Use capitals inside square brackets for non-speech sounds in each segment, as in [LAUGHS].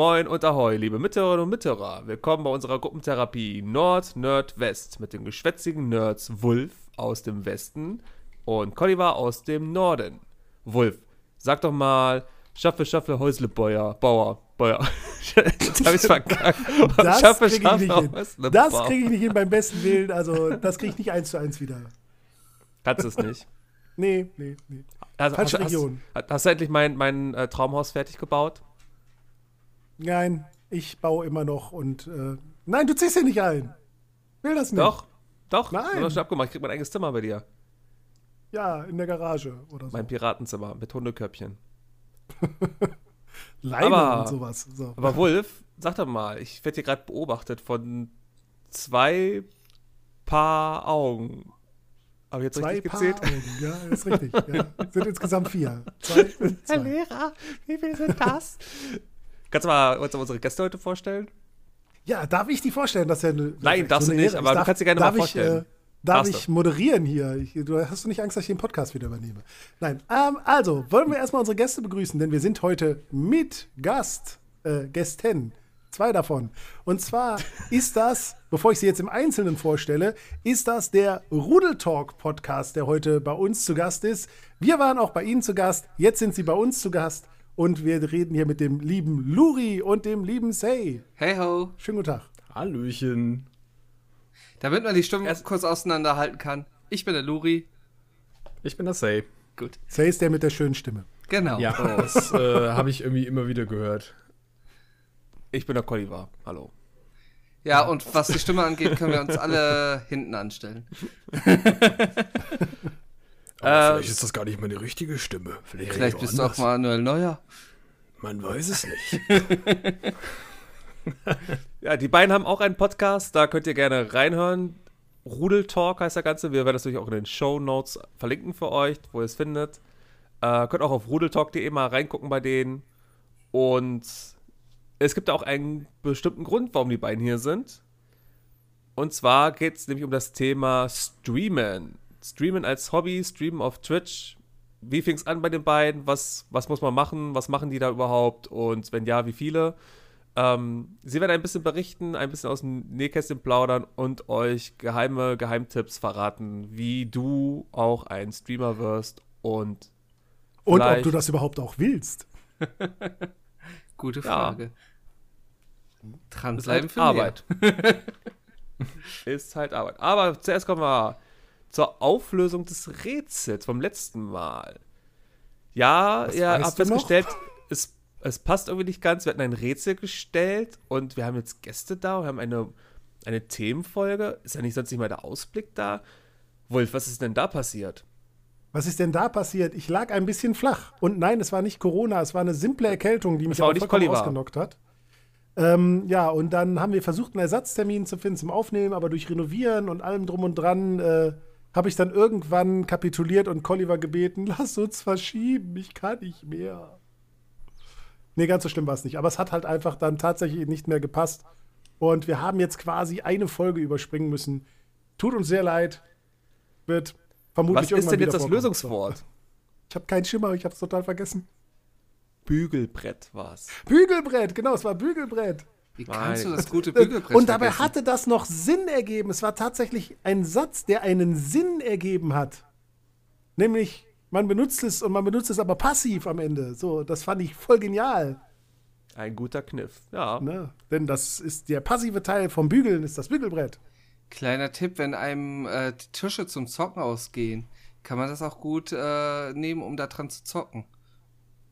Moin und ahoi, liebe Mithörerinnen und Mithörer. Willkommen bei unserer Gruppentherapie Nord, Nerd, West mit den geschwätzigen Nerds Wulf aus dem Westen und Colliver aus dem Norden. Wulf, sag doch mal, Schaffe, Schaffe, Häusle, Bauer, Bauer, Bauer. [LAUGHS] Jetzt hab ich's verkackt. Das Schaffe, krieg ich Schaffe, nicht hin. Häusle, Das kriege ich nicht hin beim besten Willen. Also, das kriege ich nicht eins zu eins wieder. Kannst du es nicht. Nee, nee, nee. Also, Falsche hast, Region. Hast, hast du endlich mein, mein äh, Traumhaus fertig gebaut? Nein, ich baue immer noch und. Äh, nein, du ziehst hier nicht ein. Will das nicht. Doch, doch. Nein. Wir haben schon abgemacht. Ich krieg mein eigenes Zimmer bei dir. Ja, in der Garage oder so. Mein Piratenzimmer mit Hundekörbchen. [LAUGHS] Leine aber- und sowas. So. Aber Wolf, sag doch mal, ich werde hier gerade beobachtet von zwei Paar Augen. Ich jetzt Zwei richtig Paar gezählt? Augen. Ja, ist richtig. Ja. [LAUGHS] Sind insgesamt vier. Zwei, [LAUGHS] zwei. Lehrer, wie viel sind das? Kannst du mal uns unsere Gäste heute vorstellen? Ja, darf ich die vorstellen? Das ja eine, Nein, darfst eine du nicht, Ehre. aber Ich du kannst sie gerne darf mal ich, vorstellen. Äh, darf ich moderieren hier? Ich, du hast du nicht Angst, dass ich den Podcast wieder übernehme? Nein. Ähm, also, wollen wir erstmal unsere Gäste begrüßen, denn wir sind heute mit Gast, äh, Gästen. Zwei davon. Und zwar [LAUGHS] ist das, bevor ich sie jetzt im Einzelnen vorstelle, ist das der Rudel Talk Podcast, der heute bei uns zu Gast ist. Wir waren auch bei Ihnen zu Gast, jetzt sind Sie bei uns zu Gast und wir reden hier mit dem lieben Luri und dem lieben Say. Hey ho. Schönen guten Tag. Hallöchen. Damit man die Stimmen Erst- kurz auseinanderhalten kann. Ich bin der Luri. Ich bin der Say. Gut. Say ist der mit der schönen Stimme. Genau. Ja, das äh, habe ich irgendwie immer wieder gehört. Ich bin der Colliver. Hallo. Ja, und was die Stimme angeht, können wir uns alle hinten anstellen. [LAUGHS] Aber Äh, ist das gar nicht meine richtige Stimme. Vielleicht, Vielleicht bist du auch Manuel Neuer. Man weiß es nicht. [LAUGHS] Ja, die beiden haben auch einen Podcast, da könnt ihr gerne reinhören. Rudel Talk heißt der Ganze. Wir werden das natürlich auch in den Show Notes verlinken für euch, wo ihr es findet. Äh, könnt auch auf rudeltalk.de mal reingucken bei denen. Und es gibt auch einen bestimmten Grund, warum die beiden hier sind. Und zwar geht es nämlich um das Thema Streamen. Streamen als Hobby, Streamen auf Twitch. Wie fing es an bei den beiden? Was, was muss man machen? Was machen die da überhaupt? Und wenn ja, wie viele? Ähm, sie werden ein bisschen berichten, ein bisschen aus dem Nähkästchen plaudern und euch geheime Geheimtipps verraten, wie du auch ein Streamer wirst und Und ob du das überhaupt auch willst. [LAUGHS] Gute Ja. Frage. ist Dranbleiben halt für Arbeit. [LAUGHS] ist halt Arbeit. Aber zuerst kommen wir zur Auflösung des Rätsels vom letzten Mal. Ja, Was ihr habt festgestellt, es, es passt irgendwie nicht ganz. Wir hatten ein Rätsel gestellt und wir haben jetzt Gäste da und haben eine, eine Themenfolge. Ist ja nicht sonst nicht mal der Ausblick da. Wolf, was ist denn da passiert? Was ist denn da passiert? Ich lag ein bisschen flach. Und nein, es war nicht Corona, es war eine simple Erkältung, die mich auch nicht vollkommen ausgenockt hat. Ähm, ja, und dann haben wir versucht, einen Ersatztermin zu finden zum Aufnehmen, aber durch Renovieren und allem drum und dran äh, habe ich dann irgendwann kapituliert und Colliver gebeten, [LAUGHS] lass uns verschieben, ich kann nicht mehr. Nee, ganz so schlimm war es nicht. Aber es hat halt einfach dann tatsächlich nicht mehr gepasst. Und wir haben jetzt quasi eine Folge überspringen müssen. Tut uns sehr leid. Wird vermutlich Was ist irgendwann denn jetzt das vorkommen. Lösungswort? Ich habe keinen Schimmer, ich habe es total vergessen. Bügelbrett war's. Bügelbrett, genau, es war Bügelbrett. Wie kannst du das gute Bügelbrett [LAUGHS] Und dabei vergessen? hatte das noch Sinn ergeben. Es war tatsächlich ein Satz, der einen Sinn ergeben hat. Nämlich, man benutzt es und man benutzt es aber passiv am Ende. So, das fand ich voll genial. Ein guter Kniff. Ja. Ne? Denn das ist der passive Teil vom Bügeln, ist das Bügelbrett. Kleiner Tipp, wenn einem äh, die Tische zum Zocken ausgehen, kann man das auch gut äh, nehmen, um da dran zu zocken.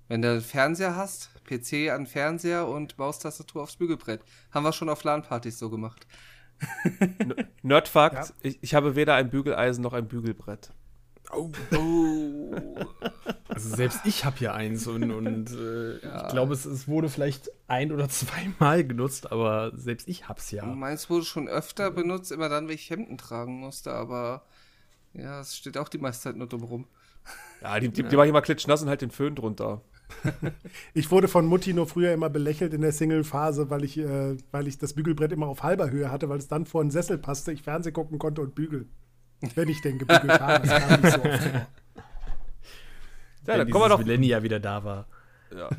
Wenn du einen Fernseher hast, PC an Fernseher und Maustastatur aufs Bügelbrett. Haben wir schon auf LAN-Partys so gemacht. Nerdfakt, Ja. ich, ich habe weder ein Bügeleisen noch ein Bügelbrett. Oh. [LAUGHS] Oh. Also selbst ich habe hier eins und, und äh, ich glaube, es, es wurde vielleicht ein oder zweimal genutzt, aber selbst ich hab's ja. Meins wurde schon öfter benutzt, immer dann, wenn ich Hemden tragen musste, aber ja, es steht auch die meiste Zeit nur dumm rum. Ja, die, die, die mache ich immer klitschnass und halt den Föhn drunter. [LAUGHS] Ich wurde von Mutti nur früher immer belächelt in der Single-Phase, weil ich, äh, weil ich das Bügelbrett immer auf halber Höhe hatte, weil es dann vor den Sessel passte, ich Fernsehen gucken konnte und bügeln. Wenn ich denn gebügelt habe. Das kam nicht so oft vor. [LAUGHS] Ja, Wenn dann kommen wir doch. Millennia wieder da war. Ja.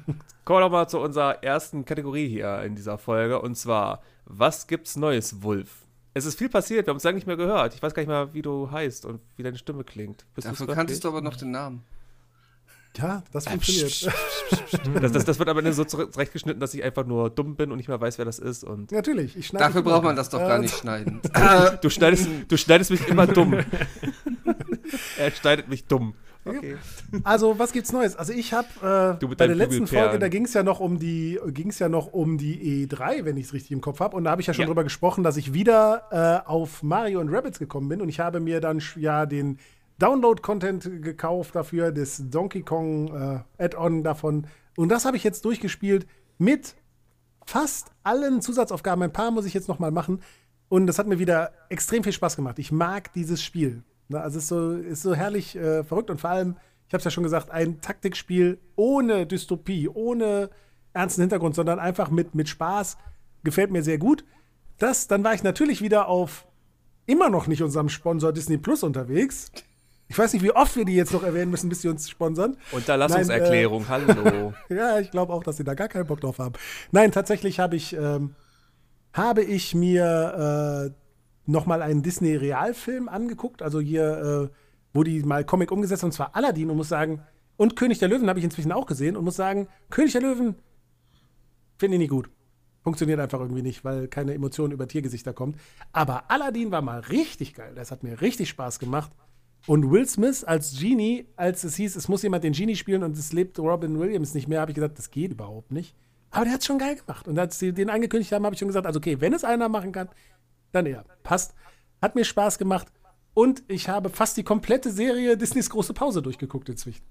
Kommen wir doch mal zu unserer ersten Kategorie hier in dieser Folge. Und zwar, was gibt's Neues, Wolf? Es ist viel passiert, wir haben es lange nicht mehr gehört. Ich weiß gar nicht mehr, wie du heißt und wie deine Stimme klingt. Bist Dafür kanntest du aber noch den Namen. Ja, das funktioniert. das, das, das, wird aber nicht so zurechtgeschnitten, dass ich einfach nur dumm bin und nicht mehr weiß, wer das ist. Und Natürlich, ich schneide. Dafür braucht man das doch äh, gar nicht schneiden. [LAUGHS] du, schneidest, du schneidest mich immer dumm. [LAUGHS] er schneidet mich dumm. Okay. Also, was gibt's Neues? Also, ich habe äh, bei der letzten Folge, da ging es ja noch um die, ging's ja noch um die E3, wenn ich es richtig im Kopf habe. Und da habe ich ja schon ja. drüber gesprochen, dass ich wieder äh, auf Mario und Rabbits gekommen bin. Und ich habe mir dann ja den Download-Content gekauft dafür, das Donkey Kong äh, Add-on davon. Und das habe ich jetzt durchgespielt mit fast allen Zusatzaufgaben. Ein paar muss ich jetzt noch mal machen. Und das hat mir wieder extrem viel Spaß gemacht. Ich mag dieses Spiel. Also es ist so, ist so herrlich äh, verrückt und vor allem, ich habe es ja schon gesagt, ein Taktikspiel ohne Dystopie, ohne ernsten Hintergrund, sondern einfach mit, mit Spaß. Gefällt mir sehr gut. Das, dann war ich natürlich wieder auf immer noch nicht unserem Sponsor Disney Plus unterwegs. Ich weiß nicht, wie oft wir die jetzt noch erwähnen müssen, bis sie uns sponsern. Unterlassungserklärung, Nein, äh, hallo. [LAUGHS] ja, ich glaube auch, dass sie da gar keinen Bock drauf haben. Nein, tatsächlich habe ich, ähm, habe ich mir äh, noch mal einen Disney-Realfilm angeguckt. Also hier, äh, wo die mal Comic umgesetzt haben, und zwar Aladdin und muss sagen, und König der Löwen habe ich inzwischen auch gesehen und muss sagen, König der Löwen finde ich nicht gut. Funktioniert einfach irgendwie nicht, weil keine Emotionen über Tiergesichter kommt. Aber Aladdin war mal richtig geil. Das hat mir richtig Spaß gemacht. Und Will Smith als Genie, als es hieß, es muss jemand den Genie spielen und es lebt Robin Williams nicht mehr, habe ich gesagt, das geht überhaupt nicht. Aber der hat es schon geil gemacht. Und als sie den angekündigt haben, habe ich schon gesagt, also okay, wenn es einer machen kann, dann er. Passt. Hat mir Spaß gemacht. Und ich habe fast die komplette Serie Disneys große Pause durchgeguckt inzwischen.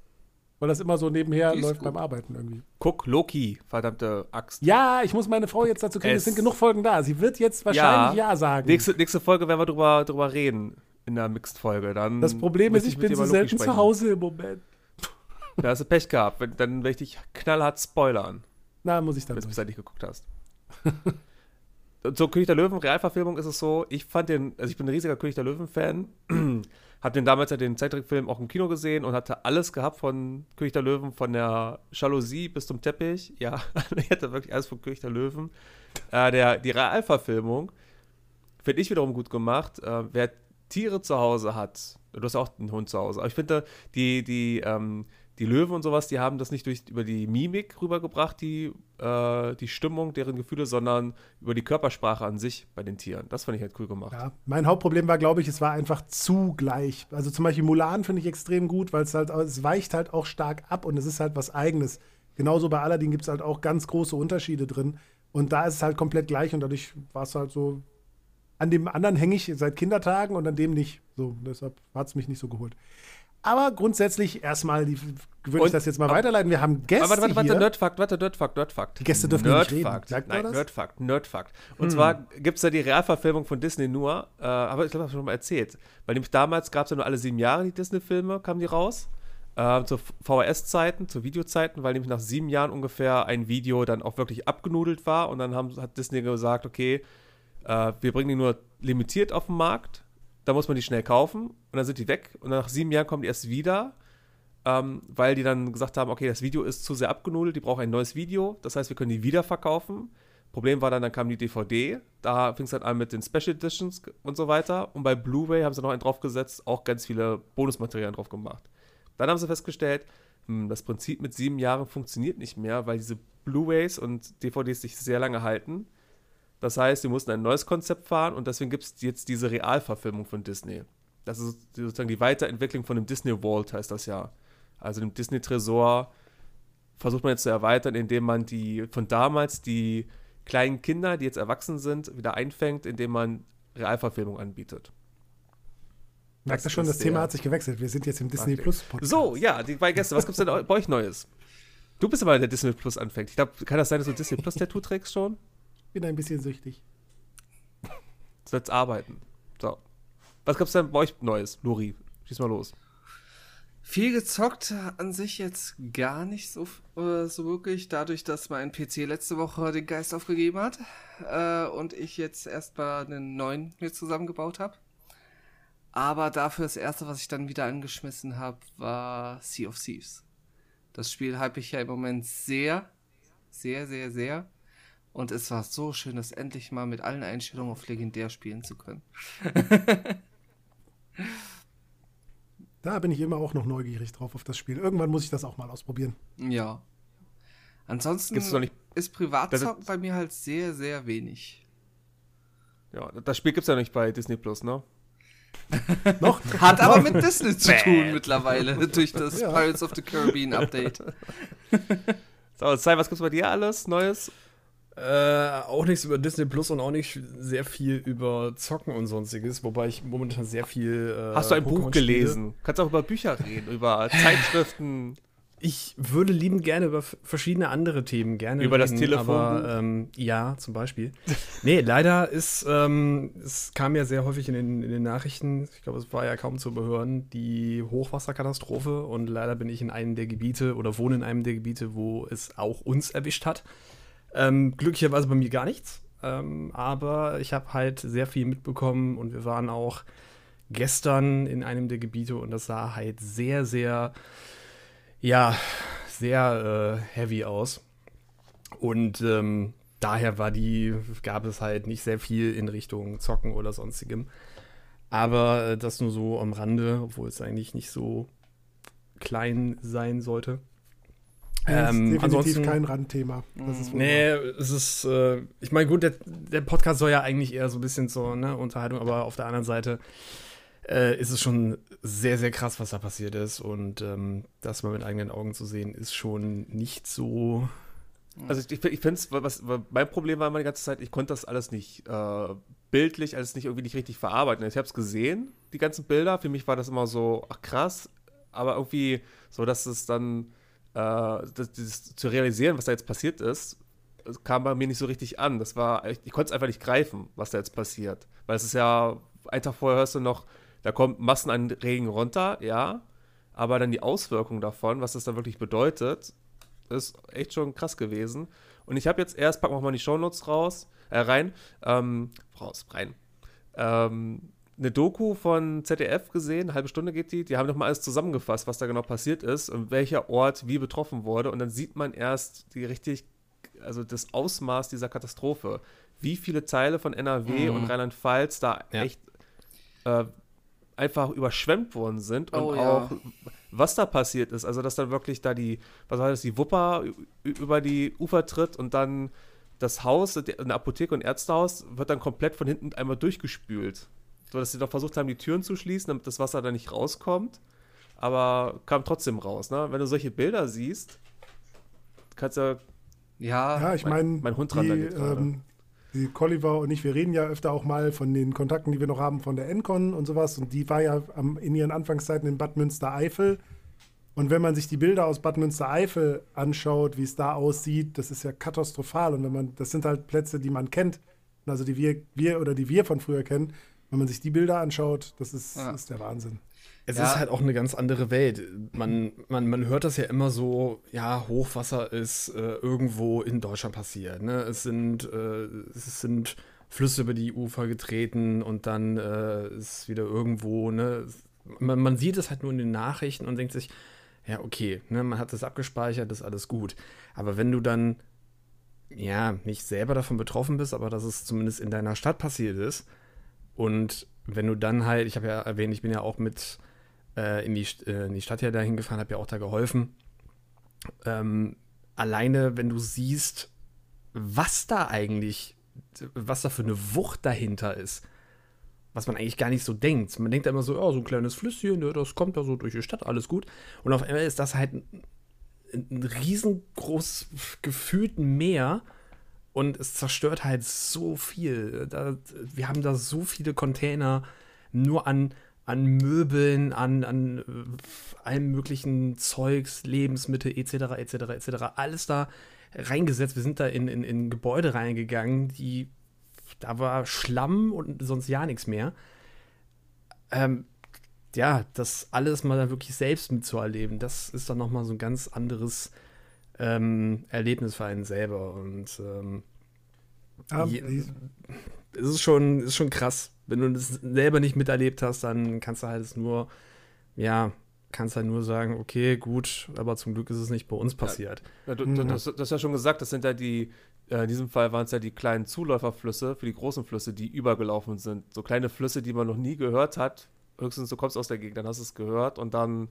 Weil das immer so nebenher läuft gut. beim Arbeiten irgendwie. Guck, Loki, verdammte Axt. Ja, ich muss meine Frau jetzt dazu kriegen, es, es sind genug Folgen da. Sie wird jetzt wahrscheinlich Ja, ja sagen. Nächste, nächste Folge werden wir drüber, drüber reden in der Mixed-Folge. Dann das Problem ist, ich bin so selten zu Hause im Moment. [LAUGHS] Da hast du Pech gehabt. Dann werde ich dich knallhart spoilern. Na, muss ich dann. Bis du nicht geguckt hast. [LAUGHS] Zur König der Löwen Realverfilmung ist es so, ich fand den, also ich bin ein riesiger König der Löwen-Fan. [CLEARS THROAT] Hab den damals ja den Zeittrickfilm auch im Kino gesehen und hatte alles gehabt von König der Löwen, von der Jalousie bis zum Teppich. [LAUGHS] Ja, ich hatte wirklich alles von König der Löwen. Äh, der, die Realverfilmung finde ich wiederum gut gemacht. Äh, wer Tiere zu Hause hat, du hast auch einen Hund zu Hause, aber ich finde, die, die, ähm, die Löwen und sowas, die haben das nicht durch, über die Mimik rübergebracht, die, äh, die Stimmung, deren Gefühle, sondern über die Körpersprache an sich bei den Tieren. Das fand ich halt cool gemacht. Ja, mein Hauptproblem war, glaube ich, es war einfach zu gleich. Also zum Beispiel Mulan finde ich extrem gut, weil es halt, es weicht halt auch stark ab und es ist halt was Eigenes. Genauso bei Aladdin gibt es halt auch ganz große Unterschiede drin. Und da ist es halt komplett gleich und dadurch war es halt so, an dem anderen hänge ich seit Kindertagen und an dem nicht. So, deshalb hat es mich nicht so geholt. Aber grundsätzlich erstmal die, würde ich das jetzt mal weiterleiten. Wir haben Gäste. Warte, warte, warte, Nerdfakt, warte, Nerdfakt, Nerdfakt. Die Gäste dürfen Nerdfakt. nicht reden. Sagt Nein, Nerdfakt, Nerdfakt. Und hm. zwar gibt es da die Realverfilmung von Disney nur, äh, aber ich glaube, das habe ich schon mal erzählt. Weil nämlich damals gab es ja nur alle sieben Jahre die Disney-Filme, kamen die raus. Äh, zu VHS-Zeiten, zu Videozeiten, weil nämlich nach sieben Jahren ungefähr ein Video dann auch wirklich abgenudelt war. Und dann haben, hat Disney gesagt, okay, äh, wir bringen die nur limitiert auf den Markt, da muss man die schnell kaufen und dann sind die weg und nach sieben Jahren kommen die erst wieder, ähm, weil die dann gesagt haben, okay, das Video ist zu sehr abgenudelt, die brauchen ein neues Video, das heißt, wir können die wieder verkaufen. Problem war dann, dann kam die DVD, da fing es dann an mit den Special Editions und so weiter und bei Blu-ray haben sie noch einen draufgesetzt, auch ganz viele Bonusmaterialien drauf gemacht. Dann haben sie festgestellt, hm, das Prinzip mit sieben Jahren funktioniert nicht mehr, weil diese Blu-rays und DVDs sich sehr lange halten. Das heißt, sie mussten ein neues Konzept fahren und deswegen gibt es jetzt diese Realverfilmung von Disney. Das ist sozusagen die Weiterentwicklung von dem Disney Vault, heißt das ja. Also dem Disney Tresor versucht man jetzt zu erweitern, indem man die von damals die kleinen Kinder, die jetzt erwachsen sind, wieder einfängt, indem man Realverfilmung anbietet. Merkst du schon, das Thema hat sich gewechselt. Wir sind jetzt im Disney Plus Podcast. So, ja, die beiden Gäste, was gibt es denn bei euch Neues? Du bist aber der Disney Plus anfängt. Ich glaube, kann das sein, dass du Disney Plus Tattoo trägst schon? Bin ein bisschen süchtig. [LAUGHS] Sollst arbeiten. So. Was gab's denn bei euch Neues, Lori? Schieß mal los. Viel gezockt an sich jetzt gar nicht so, äh, so wirklich, dadurch, dass mein PC letzte Woche den Geist aufgegeben hat äh, und ich jetzt erstmal einen neuen mir zusammengebaut habe. Aber dafür das erste, was ich dann wieder angeschmissen habe, war Sea of Thieves. Das Spiel hype ich ja im Moment sehr, sehr, sehr, sehr. Und es war so schön, das endlich mal mit allen Einstellungen auf legendär spielen zu können. [LAUGHS] da bin ich immer auch noch neugierig drauf auf das Spiel. Irgendwann muss ich das auch mal ausprobieren. Ja. Ansonsten ist Privatzocken bei mir halt sehr, sehr wenig. Ja, das Spiel gibt es ja nicht bei Disney Plus, ne? [LAUGHS] noch? Hat aber mit Disney zu tun mittlerweile [LAUGHS] durch das ja. Pirates of the Caribbean Update. so, Sai, was gibt's bei dir alles Neues? Äh, auch nichts über Disney Plus und auch nicht sehr viel über Zocken und sonstiges, wobei ich momentan sehr viel. Äh, Hast du ein Buch gelesen? Kannst auch über Bücher reden, über [LAUGHS] Zeitschriften. Ich würde liebend gerne über verschiedene andere Themen gerne Über reden, das Telefon. Aber, ähm, ja, zum Beispiel. nee, leider ist, ähm, es kam ja sehr häufig in den, in den Nachrichten, ich glaube, es war ja kaum zu überhören, die Hochwasserkatastrophe und leider bin ich in einem der Gebiete oder wohne in einem der Gebiete, wo es auch uns erwischt hat. Ähm, glücklicherweise bei mir gar nichts, ähm, aber ich habe halt sehr viel mitbekommen und wir waren auch gestern in einem der Gebiete und das sah halt sehr, sehr ja, sehr äh, heavy aus. Und ähm, daher war die, gab es halt nicht sehr viel in Richtung Zocken oder sonstigem. Aber äh, das nur so am Rande, obwohl es eigentlich nicht so klein sein sollte. Ja, ähm, ist definitiv kein Randthema. Das nee, es ist, äh, ich meine, gut, der, der, Podcast soll ja eigentlich eher so ein bisschen zur ne, Unterhaltung, aber auf der anderen Seite äh, ist es schon sehr, sehr krass, was da passiert ist. Und ähm, das mal mit eigenen Augen zu sehen, ist schon nicht so. Also ich, ich finde es, was, was mein Problem war immer die ganze Zeit, ich konnte das alles nicht äh, bildlich, alles nicht irgendwie nicht richtig verarbeiten. Ich habe es gesehen, die ganzen Bilder. Für mich war das immer so, ach krass, aber irgendwie so, dass es dann das, das, zu realisieren, was da jetzt passiert ist, kam bei mir nicht so richtig an. Das war, ich, ich konnte es einfach nicht greifen, was da jetzt passiert. Weil es ist ja, einen Tag vorher hörst du noch, da kommt Massen an Regen runter, ja. Aber dann die Auswirkungen davon, was das dann wirklich bedeutet, ist echt schon krass gewesen. Und ich habe jetzt erst, packen wir mal die Shownotes raus, äh, rein, ähm, raus, rein. Ähm, eine Doku von ZDF gesehen, eine halbe Stunde geht die, die haben nochmal alles zusammengefasst, was da genau passiert ist und welcher Ort wie betroffen wurde. Und dann sieht man erst die richtig, also das Ausmaß dieser Katastrophe. Wie viele Teile von NRW mhm. und Rheinland-Pfalz da ja. echt äh, einfach überschwemmt worden sind und oh, ja. auch was da passiert ist. Also, dass dann wirklich da die, was war das, die Wupper über die Ufer tritt und dann das Haus, eine Apotheke und Ärztehaus, wird dann komplett von hinten einmal durchgespült. So, dass sie doch versucht haben, die Türen zu schließen, damit das Wasser da nicht rauskommt. Aber kam trotzdem raus, ne? Wenn du solche Bilder siehst, kannst du ja. Ja, ich meine, mein, mein Hund dran die, ähm, die Colliver und ich, wir reden ja öfter auch mal von den Kontakten, die wir noch haben von der Encon und sowas. Und die war ja am, in ihren Anfangszeiten in Bad Münstereifel. Und wenn man sich die Bilder aus Bad Münstereifel anschaut, wie es da aussieht, das ist ja katastrophal. Und wenn man, das sind halt Plätze, die man kennt, also die wir, wir oder die wir von früher kennen. Wenn man sich die Bilder anschaut, das ist, ja. ist der Wahnsinn. Es ja. ist halt auch eine ganz andere Welt. Man, man, man hört das ja immer so, ja, Hochwasser ist äh, irgendwo in Deutschland passiert. Ne? Es, sind, äh, es sind Flüsse über die Ufer getreten und dann äh, ist wieder irgendwo, ne? Man, man sieht es halt nur in den Nachrichten und denkt sich, ja, okay, ne, man hat das abgespeichert, ist alles gut. Aber wenn du dann, ja, nicht selber davon betroffen bist, aber dass es zumindest in deiner Stadt passiert ist und wenn du dann halt, ich habe ja erwähnt, ich bin ja auch mit äh, in, die, äh, in die Stadt ja dahin gefahren, habe ja auch da geholfen. Ähm, alleine, wenn du siehst, was da eigentlich, was da für eine Wucht dahinter ist, was man eigentlich gar nicht so denkt. Man denkt immer so, oh, so ein kleines Flüsschen, ne, das kommt da so durch die Stadt, alles gut. Und auf einmal ist das halt ein, ein riesengroß gefühlten Meer und es zerstört halt so viel. Da, wir haben da so viele Container nur an, an Möbeln, an, an äh, allem möglichen Zeugs, Lebensmittel etc. etc. etc. alles da reingesetzt. Wir sind da in, in, in Gebäude reingegangen, die da war Schlamm und sonst ja nichts mehr. Ähm, ja, das alles mal dann wirklich selbst mitzuerleben, das ist dann nochmal so ein ganz anderes ähm, Erlebnis für einen selber. Und ähm, ja, je, es ist schon, ist schon krass wenn du das selber nicht miterlebt hast, dann kannst du halt es nur, ja, kannst halt nur sagen, okay, gut, aber zum Glück ist es nicht bei uns passiert. Ja, du, du, das, das hast ja schon gesagt, das sind ja die, äh, in diesem Fall waren es ja die kleinen Zuläuferflüsse für die großen Flüsse, die übergelaufen sind. So kleine Flüsse, die man noch nie gehört hat. Höchstens du kommst aus der Gegend, dann hast du es gehört und dann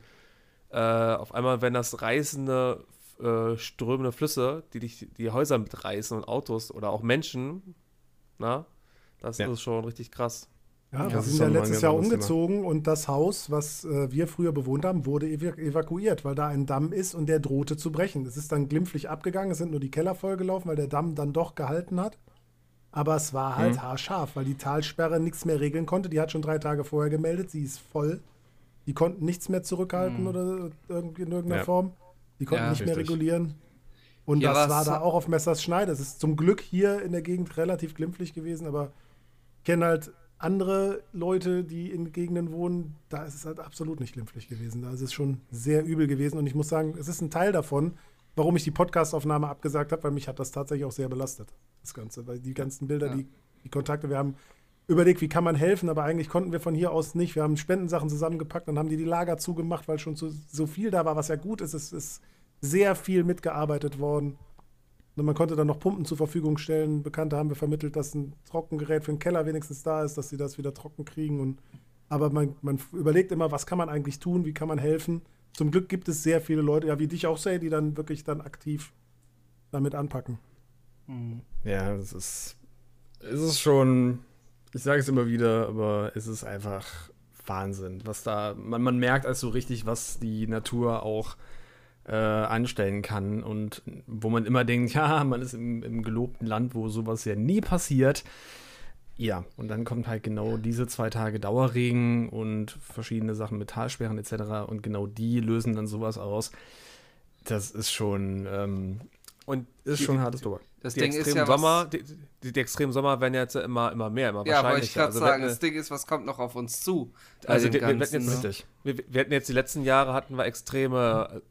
äh, auf einmal, wenn das reißende, äh, strömende Flüsse, die dich die Häuser mitreißen und Autos oder auch Menschen, na, das Ja. ist schon richtig krass. Ja, Ja, wir sind ja letztes Jahr umgezogen und das Haus, was äh, wir früher bewohnt haben, wurde ev evakuiert, weil da ein Damm ist und der drohte zu brechen. Es ist dann glimpflich abgegangen, es sind nur die Keller vollgelaufen, weil der Damm dann doch gehalten hat. Aber es war halt Mhm. haarscharf, weil die Talsperre nichts mehr regeln konnte. Die hat schon drei Tage vorher gemeldet, sie ist voll. Die konnten nichts mehr zurückhalten oder irgendwie in irgendeiner Ja. Form. Die konnten Ja, nicht mehr richtig. regulieren. Und Ja, das war da auch auf Messers Schneide. Es ist zum Glück hier in der Gegend relativ glimpflich gewesen, aber ich kenne halt andere Leute, die in Gegenden wohnen, da ist es halt absolut nicht glimpflich gewesen. Da ist es schon sehr übel gewesen. Und ich muss sagen, es ist ein Teil davon, warum ich die Podcastaufnahme abgesagt habe, weil mich hat das tatsächlich auch sehr belastet, das Ganze. Weil die ganzen Bilder, Ja. die, die Kontakte, wir haben überlegt, wie kann man helfen, aber eigentlich konnten wir von hier aus nicht. Wir haben Spendensachen zusammengepackt und haben die die Lager zugemacht, weil schon zu, so viel da war, was ja gut ist. Es ist sehr viel mitgearbeitet worden. Und man konnte dann noch Pumpen zur Verfügung stellen. Bekannte haben wir vermittelt, dass ein Trockengerät für den Keller wenigstens da ist, dass sie das wieder trocken kriegen. Und, aber man, man überlegt immer, was kann man eigentlich tun, wie kann man helfen. Zum Glück gibt es sehr viele Leute, ja wie dich auch, Say, die dann wirklich dann aktiv damit anpacken. Hm. Ja, es ist, es ist schon, ich sage es immer wieder, aber es ist einfach Wahnsinn, was da, man, man merkt also richtig, was die Natur auch äh, anstellen kann und wo man immer denkt, [LAUGHS] ja, man ist im, im gelobten Land, wo sowas ja nie passiert. Ja, und dann kommt halt genau diese zwei Tage Dauerregen und verschiedene Sachen mit Talsperren etc. Und genau die lösen dann sowas aus. Das ist schon, ähm, Und ist die- schon hartes Tobak. Das die Ding ist extremen ja Sommer, was, die, die, die extremen Sommer werden ja jetzt immer, immer mehr, immer Ja, wollte ich wahrscheinlicher. gerade Also sagen, das Ding ist, was kommt noch auf uns zu? bei Also dem wir- wir hatten Ganzen, jetzt- ne? Richtig. wir, wir hatten jetzt die letzten Jahre hatten wir extreme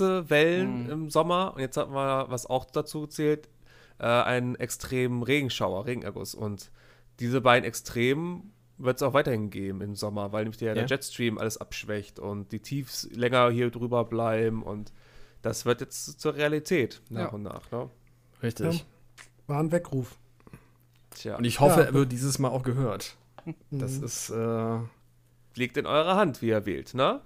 Hitzewellen Mhm. im Sommer und jetzt hatten wir, was auch dazu zählt, äh, einen extremen Regenschauer, Regenerguss. Und diese beiden Extremen wird es auch weiterhin geben im Sommer, weil nämlich der, der Ja. Jetstream alles abschwächt und die Tiefs länger hier drüber bleiben und das wird jetzt zur Realität nach Ja. und nach. Ne? Richtig. Ja. War ein Weckruf. Tja, Und ich hoffe, Ja. er wird dieses Mal auch gehört. Das Mhm. ist, äh, liegt in eurer Hand, wie ihr wählt. Ne?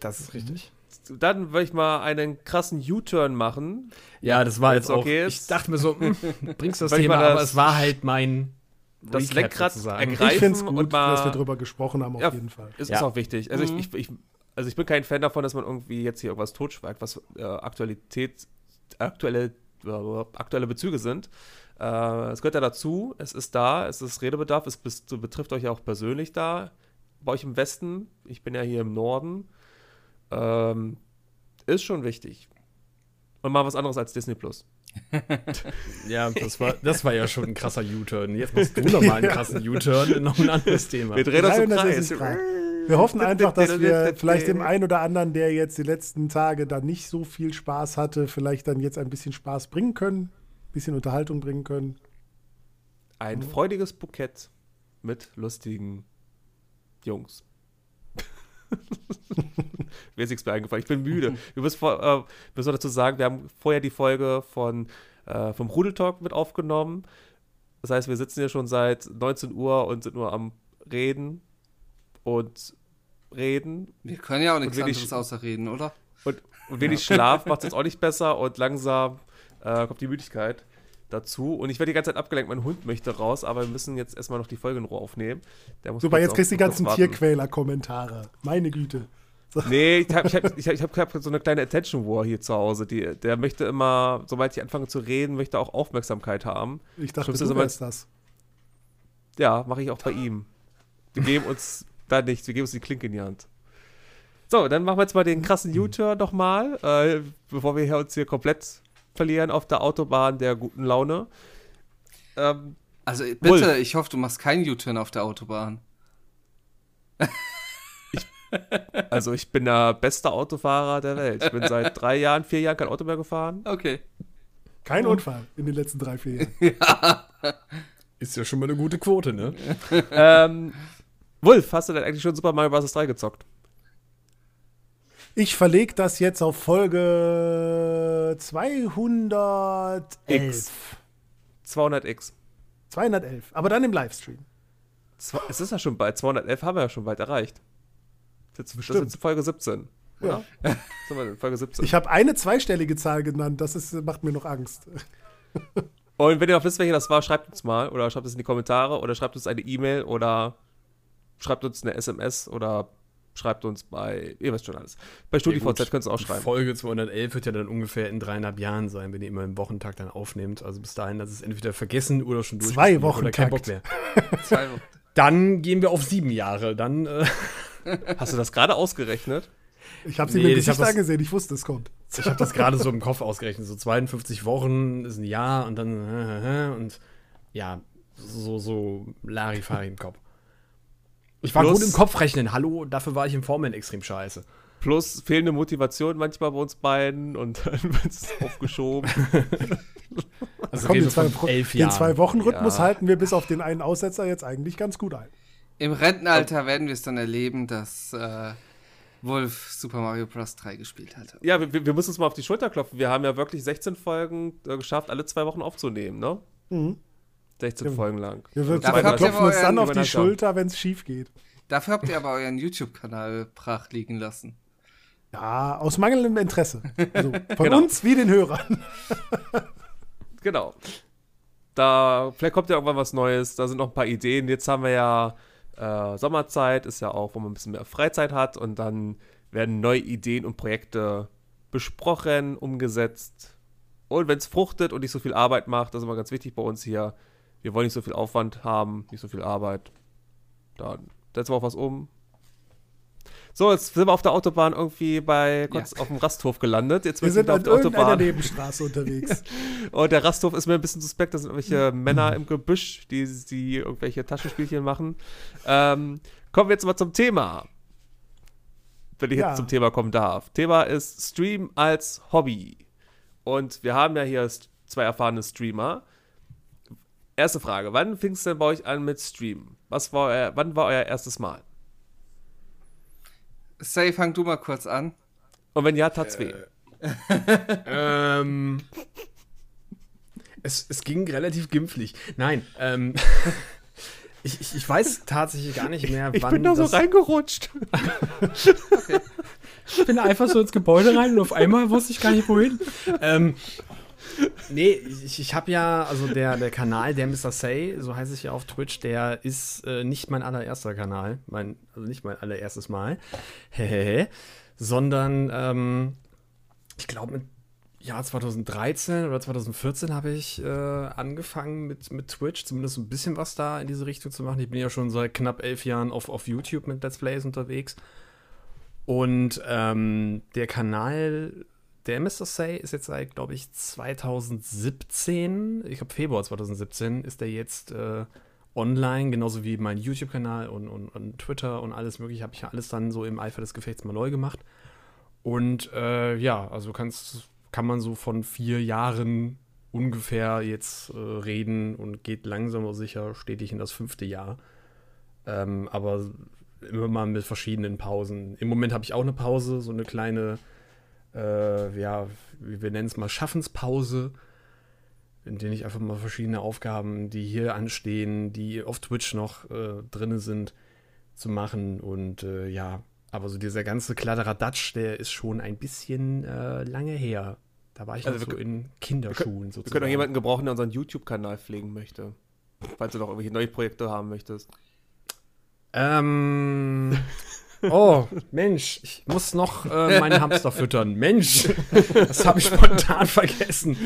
das ist richtig. Dann würde ich mal einen krassen U-Turn machen. Ja, das war Wenn's jetzt auch. okay ist. ich dachte mir so, hm, bringst du das Thema, das- aber es war halt mein Das Recap Lenkrad sozusagen. ergreifen Ich finde es und gut, mal- dass wir drüber gesprochen haben, auf Ja. jeden Fall. Es Ja. ist auch wichtig. Also, Mhm. ich, ich, ich, also ich bin kein Fan davon, dass man irgendwie jetzt hier irgendwas totschweigt, was äh, Aktualität, aktuelle, aktuelle Bezüge sind. Äh, es gehört ja dazu, es ist da, es ist Redebedarf, es betrifft euch ja auch persönlich da, bei euch im Westen. Ich bin ja hier im Norden. Ähm, ist schon wichtig. Und mal was anderes als Disney Plus. [LAUGHS] Ja, das war, das war ja schon ein krasser U-Turn. Jetzt machst du nochmal einen [LAUGHS] krassen U-Turn in noch ein anderes Thema. Wir drehen uns im 360 Kreis. Wir hoffen einfach, dass wir vielleicht dem einen oder anderen, der jetzt die letzten Tage da nicht so viel Spaß hatte, vielleicht dann jetzt ein bisschen Spaß bringen können, ein bisschen Unterhaltung bringen können. Ein freudiges Bukett mit lustigen Jungs. [LAUGHS] Mir ist nichts mehr eingefallen. Ich bin müde. Wir müssen, vor, äh, müssen dazu sagen, wir haben vorher die Folge von, äh, vom Rudeltalk mit aufgenommen. Das heißt, wir sitzen hier schon seit 19 Uhr und sind nur am Reden und reden. Wir können ja auch nichts anderes außer reden, oder? Und, und wenig Schlaf macht es jetzt [LAUGHS] auch nicht besser und langsam äh, kommt die Müdigkeit dazu. Und ich werde die ganze Zeit abgelenkt, mein Hund möchte raus, aber wir müssen jetzt erstmal noch die Folge in Ruhe aufnehmen. Der muss Super, jetzt kriegst du die ganzen. Tierquäler-Kommentare. Meine Güte. Nee, ich habe ich hab, ich hab, [LAUGHS] ich hab, hab so eine kleine Attention War hier zu Hause. Die, der möchte immer, sobald ich anfange zu reden, möchte auch Aufmerksamkeit haben. Ich dachte, Schlimmste ist du wärst das. Ja, mache ich auch bei ihm. Wir geben uns da nichts, wir geben uns die Klinke in die Hand. So, dann machen wir jetzt mal den krassen U-Turn nochmal, äh, bevor wir hier uns hier komplett verlieren auf der Autobahn der guten Laune. Ähm, Also bitte, Wolf. ich hoffe, du machst keinen U-Turn auf der Autobahn. also ich bin der beste Autofahrer der Welt. Ich bin seit drei Jahren, vier Jahren kein Auto mehr gefahren. Okay. Kein Unfall in den letzten drei, vier Jahren. [LAUGHS] Ist ja schon mal eine gute Quote, ne? ähm, Wolf, hast du denn eigentlich schon Super Mario Bros. 3 gezockt? Ich verlege das jetzt auf Folge 211. X. 200x. 211, aber dann im Livestream. Zwei, es ist ja schon bald. 211 haben wir ja schon bald erreicht. Das ist, ist Folge 17. Ja. [LAUGHS] Sind wir in Folge 17. Ich habe eine zweistellige Zahl genannt, das ist, macht mir noch Angst. Und wenn ihr noch wisst, welche das war, schreibt uns mal oder schreibt es in die Kommentare oder schreibt uns eine E-Mail oder schreibt uns eine SMS oder schreibt uns bei, ihr wisst schon alles. Bei StudiVZ Ja, könnt ihr auch schreiben. Folge 211 wird ja dann ungefähr in dreieinhalb Jahren sein, wenn ihr immer im Wochentag dann aufnehmt. Also bis dahin, das ist entweder vergessen oder schon durch. Zwei Oder kein Bock mehr. [LAUGHS] Zwei Wochen. Dann gehen wir auf sieben Jahre. Dann, äh, [LAUGHS] Hast du das gerade ausgerechnet? Ich habe sie Nee, mir im ich angesehen, ich wusste, es kommt. ich habe das gerade so im [LAUGHS] Kopf ausgerechnet. So 52 Wochen ist ein Jahr und dann äh, äh, und ja, so, so Larifari im Kopf. Ich war Plus- gut im Kopfrechnen. Hallo, dafür war ich im Formeln extrem scheiße. Plus fehlende Motivation manchmal bei uns beiden und [LAUGHS] dann wird es aufgeschoben. [LAUGHS] Also Komm, den zwei, elf Jahren. Zwei-Wochen-Rhythmus Ja. halten wir bis auf den einen Aussetzer jetzt eigentlich ganz gut ein. Im Rentenalter werden wir es dann erleben, dass äh, Wolf Super Mario Bros. 3 gespielt hat. Ja, wir, wir müssen uns mal auf die Schulter klopfen. Wir haben ja wirklich 16 Folgen äh, geschafft, alle zwei Wochen aufzunehmen, ne? Mhm. 16 Folgen lang. Wir, ihr klopfen uns dann auf die. Schulter, wenn es schief geht. Dafür habt ihr aber euren YouTube-Kanal brach liegen lassen. Ja, aus mangelndem Interesse. Also [LAUGHS] von Genau. uns wie den Hörern. [LAUGHS] Genau. Da, vielleicht kommt ja irgendwann was Neues, da sind noch ein paar Ideen. Jetzt haben wir ja äh, Sommerzeit, ist ja auch, wo man ein bisschen mehr Freizeit hat und dann werden neue Ideen und Projekte besprochen, umgesetzt. Und wenn es fruchtet und nicht so viel Arbeit macht, das ist immer ganz wichtig bei uns hier. Wir wollen nicht so viel Aufwand haben, nicht so viel Arbeit. Dann setzen wir auch was um. So, jetzt sind wir auf der Autobahn irgendwie bei kurz auf dem Rasthof gelandet. Jetzt Wir sind wir an irgendeiner Nebenstraße unterwegs. [LAUGHS] und der Rasthof ist mir ein bisschen suspekt. Da sind irgendwelche Männer im Gebüsch, die, die irgendwelche Taschenspielchen machen. Ähm, kommen wir jetzt mal zum Thema. Wenn ich Ja. jetzt zum Thema kommen darf. Thema ist Stream als Hobby. Und wir haben ja hier zwei erfahrene Streamer. Erste Frage: Wann fing es denn bei euch an mit Streamen? Was war euer, wann war euer erstes Mal? Say, fang du mal kurz an. Und wenn ja, tat's weh. [LAUGHS] Ähm, es, es ging relativ glimpflich. Nein, ähm, [LAUGHS] ich, ich, ich weiß tatsächlich gar nicht mehr, Ich wann bin da so reingerutscht. [LAUGHS] Ich bin einfach so ins Gebäude rein und auf einmal wusste ich gar nicht wohin. ähm, nee, ich, ich habe ja, also der, der Kanal, der Mr. Say, so heißt es ja auf Twitch, der ist äh, nicht mein allererster Kanal, mein, also nicht mein allererstes Mal, [LAUGHS] sondern ähm, ich glaube mit Jahr 2013 oder 2014 habe ich äh, angefangen mit, mit Twitch, zumindest ein bisschen was da in diese Richtung zu machen. Ich bin ja schon seit knapp elf Jahren auf, auf YouTube mit Let's Plays unterwegs. Und ähm, der Kanal der Mr. Say ist jetzt seit, glaube ich, 2017, ich glaube Februar 2017, ist der jetzt äh, online, genauso wie mein YouTube-Kanal und, und, und Twitter und alles mögliche. Habe ich ja alles dann so im Eifer des Gefechts mal neu gemacht. Und äh, ja, also kannst, kann man so von vier Jahren ungefähr jetzt äh, reden und geht langsam aber sicher stetig in das fünfte Jahr. Ähm, aber immer mal mit verschiedenen Pausen. Im Moment habe ich auch eine Pause, so eine kleine, äh, ja, wir nennen es mal Schaffenspause, in denen ich einfach mal verschiedene Aufgaben, die hier anstehen, die auf Twitch noch äh, drin sind, zu machen. Und äh, ja, aber so dieser ganze Kladderadatsch, der ist schon ein bisschen äh, lange her. Da war ich Also noch wir so in Kinderschuhen Wir sozusagen. können auch jemanden gebrauchen, der unseren YouTube-Kanal pflegen möchte. Falls du noch irgendwelche neue Projekte haben möchtest. Ähm. [LAUGHS] Oh, Mensch, ich muss noch äh, meinen Hamster füttern. Mensch, das habe ich spontan vergessen,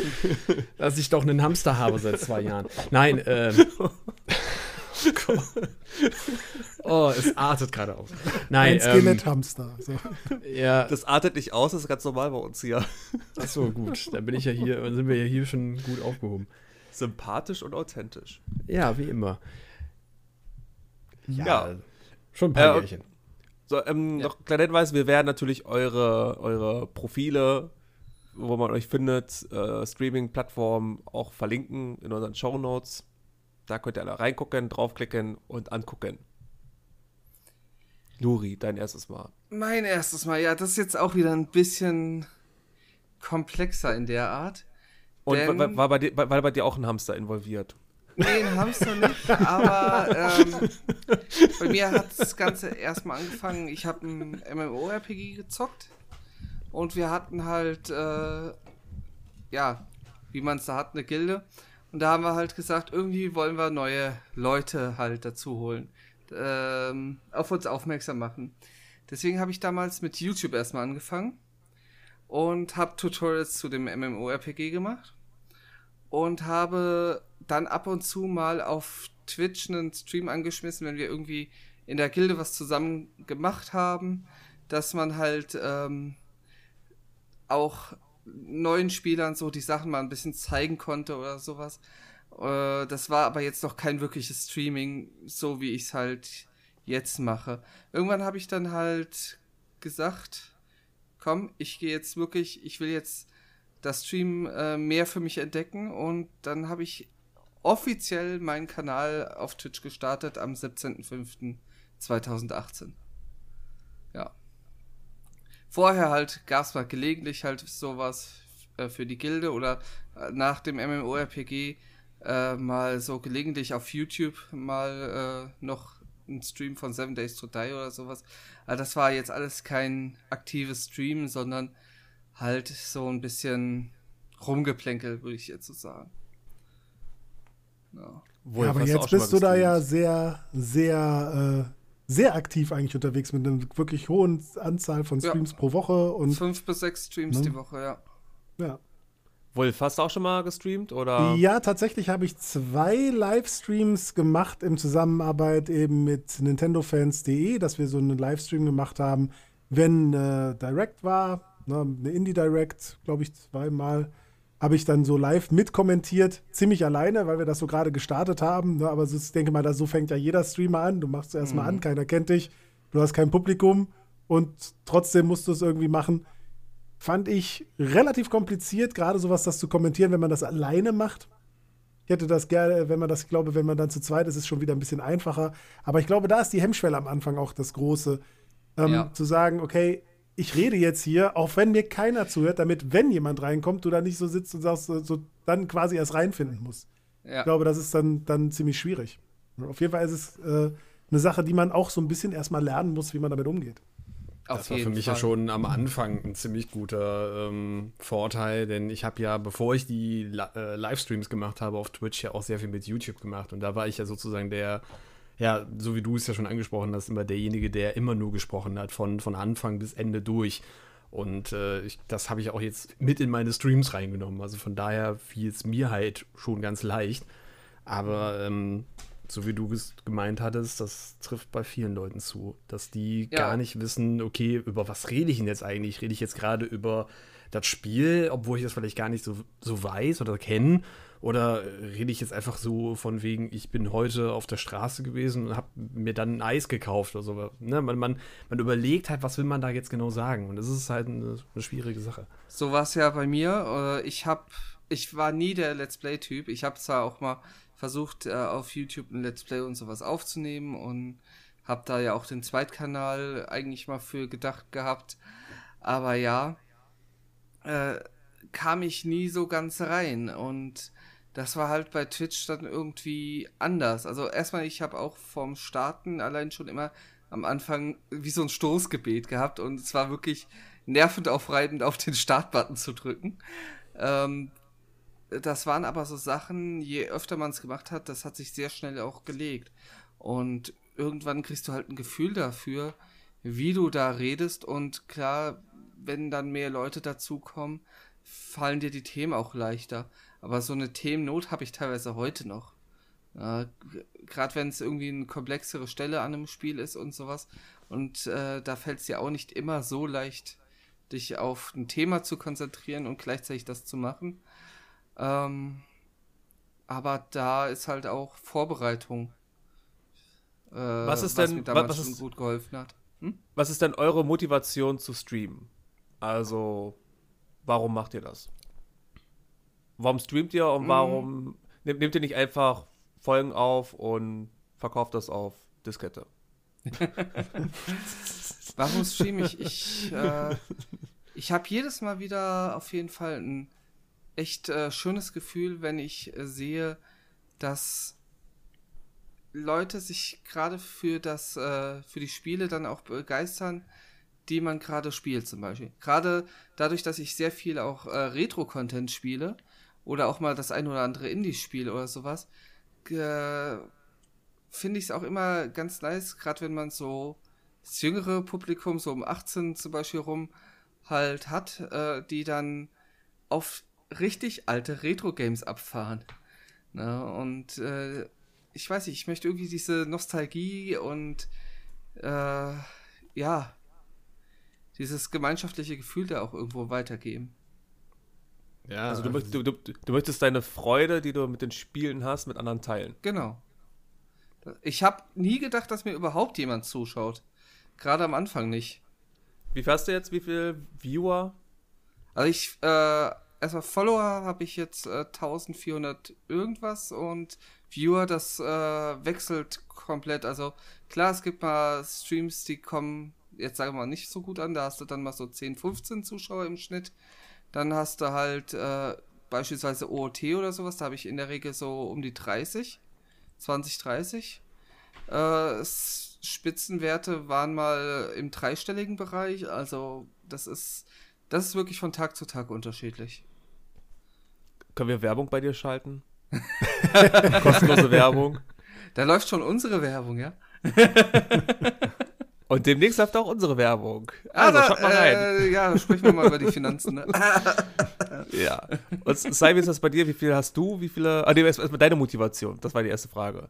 dass ich doch einen Hamster habe seit zwei Jahren. Nein, ähm. [LAUGHS] Oh, es artet gerade aus. Nein, Ein ähm, Skeletthamster. So. ja, Das artet nicht aus, das ist ganz normal bei uns hier. ach so gut. Dann bin ich ja hier, sind wir ja hier schon gut aufgehoben. Sympathisch und authentisch. Ja, wie immer. Ja. Schon ein paar Äh, Jährchen. So, ähm, Ja. noch ein kleiner Hinweis, wir werden natürlich eure, eure Profile, wo man euch findet, äh, Streaming-Plattformen auch verlinken in unseren Show Notes. Da könnt ihr alle reingucken, draufklicken und angucken. Luri, dein erstes Mal. Mein erstes Mal, ja, das ist jetzt auch wieder ein bisschen komplexer in der Art. Und war, war, bei dir, war bei dir auch ein Hamster involviert? Nee, ein Hamster nicht, aber ähm, bei mir hat das Ganze erstmal angefangen. Ich habe ein MMORPG gezockt und wir hatten halt, äh, ja, wie man es da hat, eine Gilde. Und da haben wir halt gesagt, irgendwie wollen wir neue Leute halt dazu holen, ähm, auf uns aufmerksam machen. Deswegen habe ich damals mit YouTube erstmal angefangen und habe Tutorials zu dem MMORPG gemacht und habe dann ab und zu mal auf Twitch einen Stream angeschmissen, wenn wir irgendwie in der Gilde was zusammen gemacht haben, dass man halt ähm, auch neuen Spielern so die Sachen mal ein bisschen zeigen konnte oder sowas. Äh, das war aber jetzt noch kein wirkliches Streaming, so wie ich es halt jetzt mache. Irgendwann habe ich dann halt gesagt, komm, ich gehe jetzt wirklich, ich will jetzt das Stream äh, mehr für mich entdecken und dann habe ich offiziell meinen Kanal auf Twitch gestartet am 17.05.2018. Ja. Vorher halt gab es mal gelegentlich halt sowas äh, für die Gilde oder äh, nach dem MMORPG äh, mal so gelegentlich auf YouTube mal äh, noch ein Stream von Seven Days to Die oder sowas. Aber das war jetzt alles kein aktives Stream, sondern halt so ein bisschen rumgeplänkel, würde ich jetzt so sagen. Ja. Ja, aber jetzt bist du da ja sehr, sehr, äh, sehr aktiv eigentlich unterwegs mit einer wirklich hohen Anzahl von Ja. Streams pro Woche und Fünf bis sechs Streams Ne? die Woche, ja. ja. Wolf, hast du auch schon mal gestreamt? Oder? Ja, tatsächlich habe ich zwei Livestreams gemacht in Zusammenarbeit eben mit NintendoFans.de, dass wir so einen Livestream gemacht haben, wenn äh, Direct war, ne, eine Indie Direct, glaube ich, zweimal. Habe ich dann so live mitkommentiert, ziemlich alleine, weil wir das so gerade gestartet haben. Ne, aber ich denke mal, so fängt ja jeder Streamer an. Du machst erst mal an, keiner kennt dich, du hast kein Publikum und trotzdem musst du es irgendwie machen fand ich relativ kompliziert, gerade sowas das zu kommentieren, wenn man das alleine macht. Ich hätte das gerne, wenn man das, ich glaube, wenn man dann zu zweit ist, ist es schon wieder ein bisschen einfacher. Aber ich glaube, da ist die Hemmschwelle am Anfang auch das Große. Ähm, Ja. Zu sagen, okay, ich rede jetzt hier, auch wenn mir keiner zuhört, damit, wenn jemand reinkommt, du da nicht so sitzt und sagst, so, so dann quasi erst reinfinden musst. Ja. Ich glaube, das ist dann, dann ziemlich schwierig. Auf jeden Fall ist es äh, eine Sache, die man auch so ein bisschen erstmal lernen muss, wie man damit umgeht. Auf Das war für mich ja Fall. schon am Anfang ein ziemlich guter ähm, Vorteil, denn ich habe ja, bevor ich die äh, Livestreams gemacht habe auf Twitch, ja auch sehr viel mit YouTube gemacht. Und da war ich ja sozusagen der, ja, so wie du es ja schon angesprochen hast, immer derjenige, der immer nur gesprochen hat, von, von Anfang bis Ende durch. Und äh, ich, das habe ich auch jetzt mit in meine Streams reingenommen. Also von daher fiel es mir halt schon ganz leicht. Aber ähm, so wie du es gemeint hattest, das trifft bei vielen Leuten zu, dass die Ja. gar nicht wissen, okay, über was rede ich denn jetzt eigentlich? Rede ich jetzt gerade über das Spiel, obwohl ich das vielleicht gar nicht so, so weiß oder kenne? Oder rede ich jetzt einfach so von wegen, ich bin heute auf der Straße gewesen und habe mir dann ein Eis gekauft oder so. Ne? Man, man, man überlegt halt, was will man da jetzt genau sagen? Und das ist halt eine, eine schwierige Sache. So war es ja bei mir. Äh, Ich hab, ich war nie der Let's Play-Typ. Ich habe zwar auch mal versucht, äh, auf YouTube ein Let's Play und sowas aufzunehmen und habe da ja auch den Zweitkanal eigentlich mal für gedacht gehabt. Aber ja, äh, kam ich nie so ganz rein und das war halt bei Twitch dann irgendwie anders. Also erstmal, ich habe auch vom Starten allein schon immer am Anfang wie so ein Stoßgebet gehabt und es war wirklich nervend aufreibend, auf den Startbutton zu drücken. Ähm, das waren aber so Sachen, je öfter man es gemacht hat, das hat sich sehr schnell auch gelegt. Und irgendwann kriegst du halt ein Gefühl dafür, wie du da redest. Und klar, wenn dann mehr Leute dazukommen, fallen dir die Themen auch leichter. Aber so eine Themennot habe ich teilweise heute noch. Äh, Gerade wenn es irgendwie eine komplexere Stelle an einem Spiel ist und sowas. Und äh, da fällt es dir auch nicht immer so leicht, dich auf ein Thema zu konzentrieren und gleichzeitig das zu machen. Ähm, aber da ist halt auch Vorbereitung. Äh, Was ist was denn- mir damals was schon ist- gut geholfen hat. Hm? Was ist denn eure Motivation zu streamen? Also, warum macht ihr das? Warum streamt ihr und Mm. warum nehmt, nehmt ihr nicht einfach Folgen auf und verkauft das auf Diskette? [LAUGHS] Warum streame ich? Ich, äh, ich habe jedes Mal wieder auf jeden Fall ein echt äh, schönes Gefühl, wenn ich äh, sehe, dass Leute sich gerade für das, äh, für die Spiele dann auch begeistern, die man gerade spielt, zum Beispiel. Gerade dadurch, dass ich sehr viel auch äh, Retro-Content spiele oder auch mal das ein oder andere Indie-Spiel oder sowas, finde ich es auch immer ganz nice, gerade wenn man so das jüngere Publikum, so um 18 zum Beispiel rum, halt hat, äh, die dann auf richtig alte Retro-Games abfahren. Ne? Und äh, ich weiß nicht, ich möchte irgendwie diese Nostalgie und äh, ja, dieses gemeinschaftliche Gefühl da auch irgendwo weitergeben. Ja, also du, du, du, du möchtest deine Freude, die du mit den Spielen hast, mit anderen teilen. Genau. Ich habe nie gedacht, dass mir überhaupt jemand zuschaut. Gerade am Anfang nicht. Wie viel hast du jetzt? Wie viele Viewer? Also ich, äh, erstmal Follower habe ich jetzt äh, 1400 irgendwas und Viewer, das äh, wechselt komplett. Also klar, es gibt mal Streams, die kommen, jetzt sagen wir mal, nicht so gut an. Da hast du dann mal so 10, 15 Zuschauer im Schnitt. Dann hast du halt äh, beispielsweise OOT oder sowas, da habe ich in der Regel so um die 30, 20, 30. Äh, Spitzenwerte waren mal im dreistelligen Bereich, also das ist, das ist wirklich von Tag zu Tag unterschiedlich. Können wir Werbung bei dir schalten? [LAUGHS] Kostenlose Werbung. Da läuft schon unsere Werbung, ja? [LAUGHS] Und demnächst läuft auch unsere Werbung. Also, Aber, schaut mal rein. Äh, ja, sprechen wir mal über die Finanzen. Ne? [LAUGHS] ja. Und sei wie ist das bei dir? Wie viel hast du? Wie viele. Ah, nee, erstmal deine Motivation. Das war die erste Frage.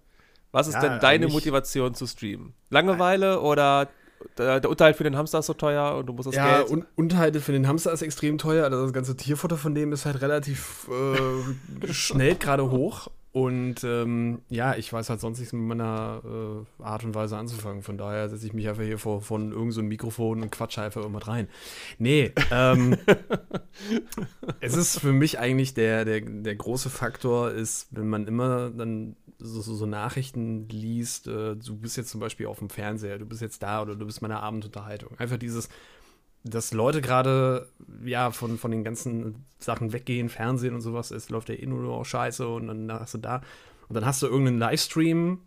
Was ist ja, denn deine Motivation zu streamen? Langeweile oder der, der, Unterhalt für den Hamster ist so teuer und du musst das ja, Geld. Ja, Unterhalt für den Hamster ist extrem teuer. Also das ganze Tierfutter von dem ist halt relativ äh, [LAUGHS] schnell gerade hoch. Und ähm, ja, ich weiß halt sonst nichts mit meiner äh, Art und Weise anzufangen. Von daher setze ich mich einfach hier vor von irgendeinem so Mikrofon und quatsche einfach irgendwas rein. Nee, ähm, [LAUGHS] es ist für mich eigentlich der, der, der große Faktor ist, wenn man immer dann so, so, so Nachrichten liest, äh, du bist jetzt zum Beispiel auf dem Fernseher, du bist jetzt da oder du bist meine Abendunterhaltung. Einfach dieses, dass Leute gerade ja von, von den ganzen Sachen weggehen, Fernsehen und sowas, es läuft ja eh nur noch Scheiße und dann hast du da und dann hast du irgendeinen Livestream,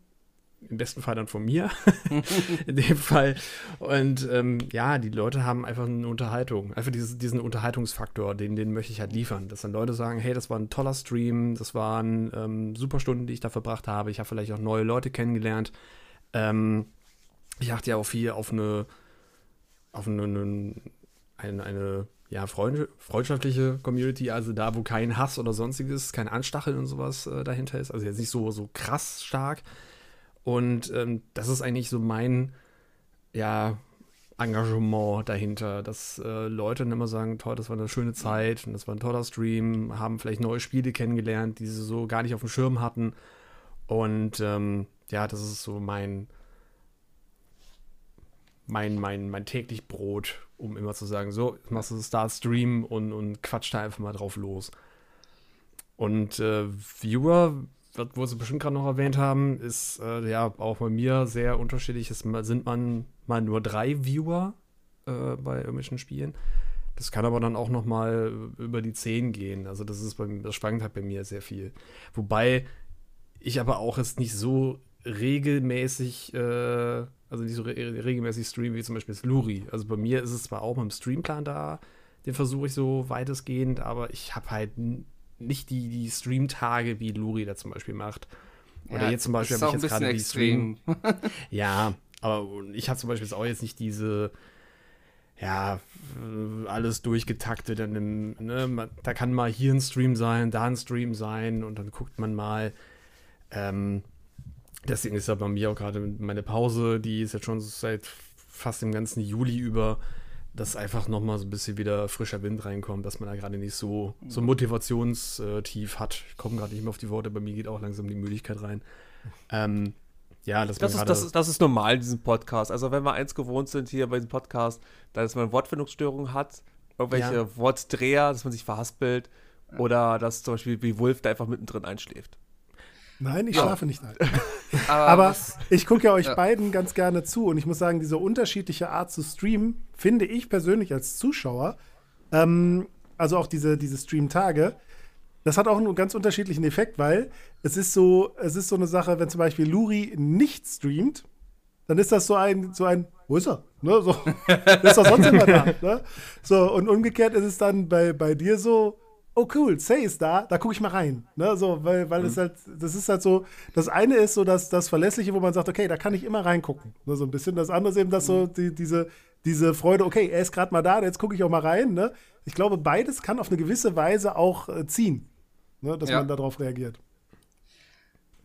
im besten Fall dann von mir, [LAUGHS] in dem Fall. Und ähm, ja, die Leute haben einfach eine Unterhaltung, einfach dieses, diesen Unterhaltungsfaktor, den, den möchte ich halt liefern. Dass dann Leute sagen, hey, das war ein toller Stream, das waren ähm, super Stunden, die ich da verbracht habe, ich habe vielleicht auch neue Leute kennengelernt. Ähm, ich achte ja auch viel auf eine auf eine, eine, eine ja, freund, freundschaftliche Community, also da, wo kein Hass oder sonstiges, kein Anstacheln und sowas äh, dahinter ist. Also jetzt nicht so, so krass stark. Und ähm, das ist eigentlich so mein, ja, Engagement dahinter, dass äh, Leute dann immer sagen, toll, das war eine schöne Zeit und das war ein toller Stream, haben vielleicht neue Spiele kennengelernt, die sie so gar nicht auf dem Schirm hatten. Und ähm, ja, das ist so mein, mein, mein, mein täglich Brot, um immer zu sagen, so, machst du Star Stream und, und quatsch da einfach mal drauf los. Und äh, Viewer, wo sie bestimmt gerade noch erwähnt haben, ist äh, ja auch bei mir sehr unterschiedlich. Es sind man mal nur drei Viewer äh, bei irgendwelchen Spielen. Das kann aber dann auch noch mal über die zehn gehen. Also das ist bei, das schwankt halt bei mir sehr viel. Wobei ich aber auch jetzt nicht so regelmäßig äh, also nicht so re regelmäßig streamen wie zum Beispiel Sluri. Also bei mir ist es zwar auch mit dem Streamplan da, den versuche ich so weitestgehend, aber ich habe halt nicht die, die Stream-Tage, wie Luri da zum Beispiel macht. Oder ja, jetzt zum Beispiel habe ich jetzt gerade die Stream. [LAUGHS] ja, aber ich habe zum Beispiel jetzt auch jetzt nicht diese ja, alles durchgetaktet. Einem, ne, da kann mal hier ein Stream sein, da ein Stream sein und dann guckt man mal. Ähm, Deswegen ist ja bei mir auch gerade meine Pause, die ist jetzt schon seit fast dem ganzen Juli über, dass einfach nochmal so ein bisschen wieder frischer Wind reinkommt, dass man da gerade nicht so, so ein Motivationstief hat. Ich komme gerade nicht mehr auf die Worte, bei mir geht auch langsam die Müdigkeit rein. Ähm, ja, das, das, ist, das, ist, das ist normal in diesem Podcast. Also, wenn wir eins gewohnt sind hier bei diesem Podcast, dass man Wortfindungsstörungen hat, irgendwelche ja. Wortdreher, dass man sich verhaspelt oder dass zum Beispiel wie Wolf da einfach mittendrin einschläft. Nein, ich ja. schlafe nicht ein. [LAUGHS] Aber, Aber ich gucke ja euch ja. beiden ganz gerne zu und ich muss sagen, diese unterschiedliche Art zu streamen, finde ich persönlich als Zuschauer, ähm, also auch diese, diese Stream-Tage, das hat auch einen ganz unterschiedlichen Effekt, weil es ist so, es ist so eine Sache, wenn zum Beispiel Luri nicht streamt, dann ist das so ein, so ein, wo ist er? Ne, so, [LAUGHS] ist doch sonst immer da. Ne? So, und umgekehrt ist es dann bei, bei dir so, oh cool, Say ist da, da gucke ich mal rein. Ne? So, weil, weil mhm. es halt, das ist halt so, das eine ist so das, das Verlässliche, wo man sagt, okay, da kann ich immer reingucken. Ne? So ein bisschen. Das andere ist eben das so, mhm. die, diese, diese Freude, okay, er ist gerade mal da, jetzt gucke ich auch mal rein. Ne? Ich glaube, beides kann auf eine gewisse Weise auch äh, ziehen, ne? dass ja. man darauf reagiert.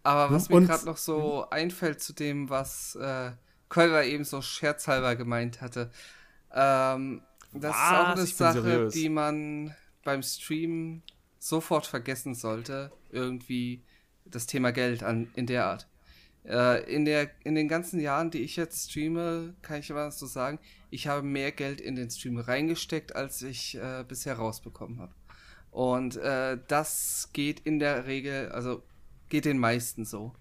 Aber was Und, mir gerade noch so mhm. einfällt zu dem, was äh, Kolver eben so scherzhalber gemeint hatte, ähm, das was? ist auch eine Sache, die man beim Stream sofort vergessen sollte, irgendwie das Thema Geld an, in der Art. Äh, in, der, in den ganzen Jahren, die ich jetzt streame, kann ich aber so sagen, ich habe mehr Geld in den Stream reingesteckt, als ich äh, bisher rausbekommen habe. Und äh, das geht in der Regel, also geht den meisten so.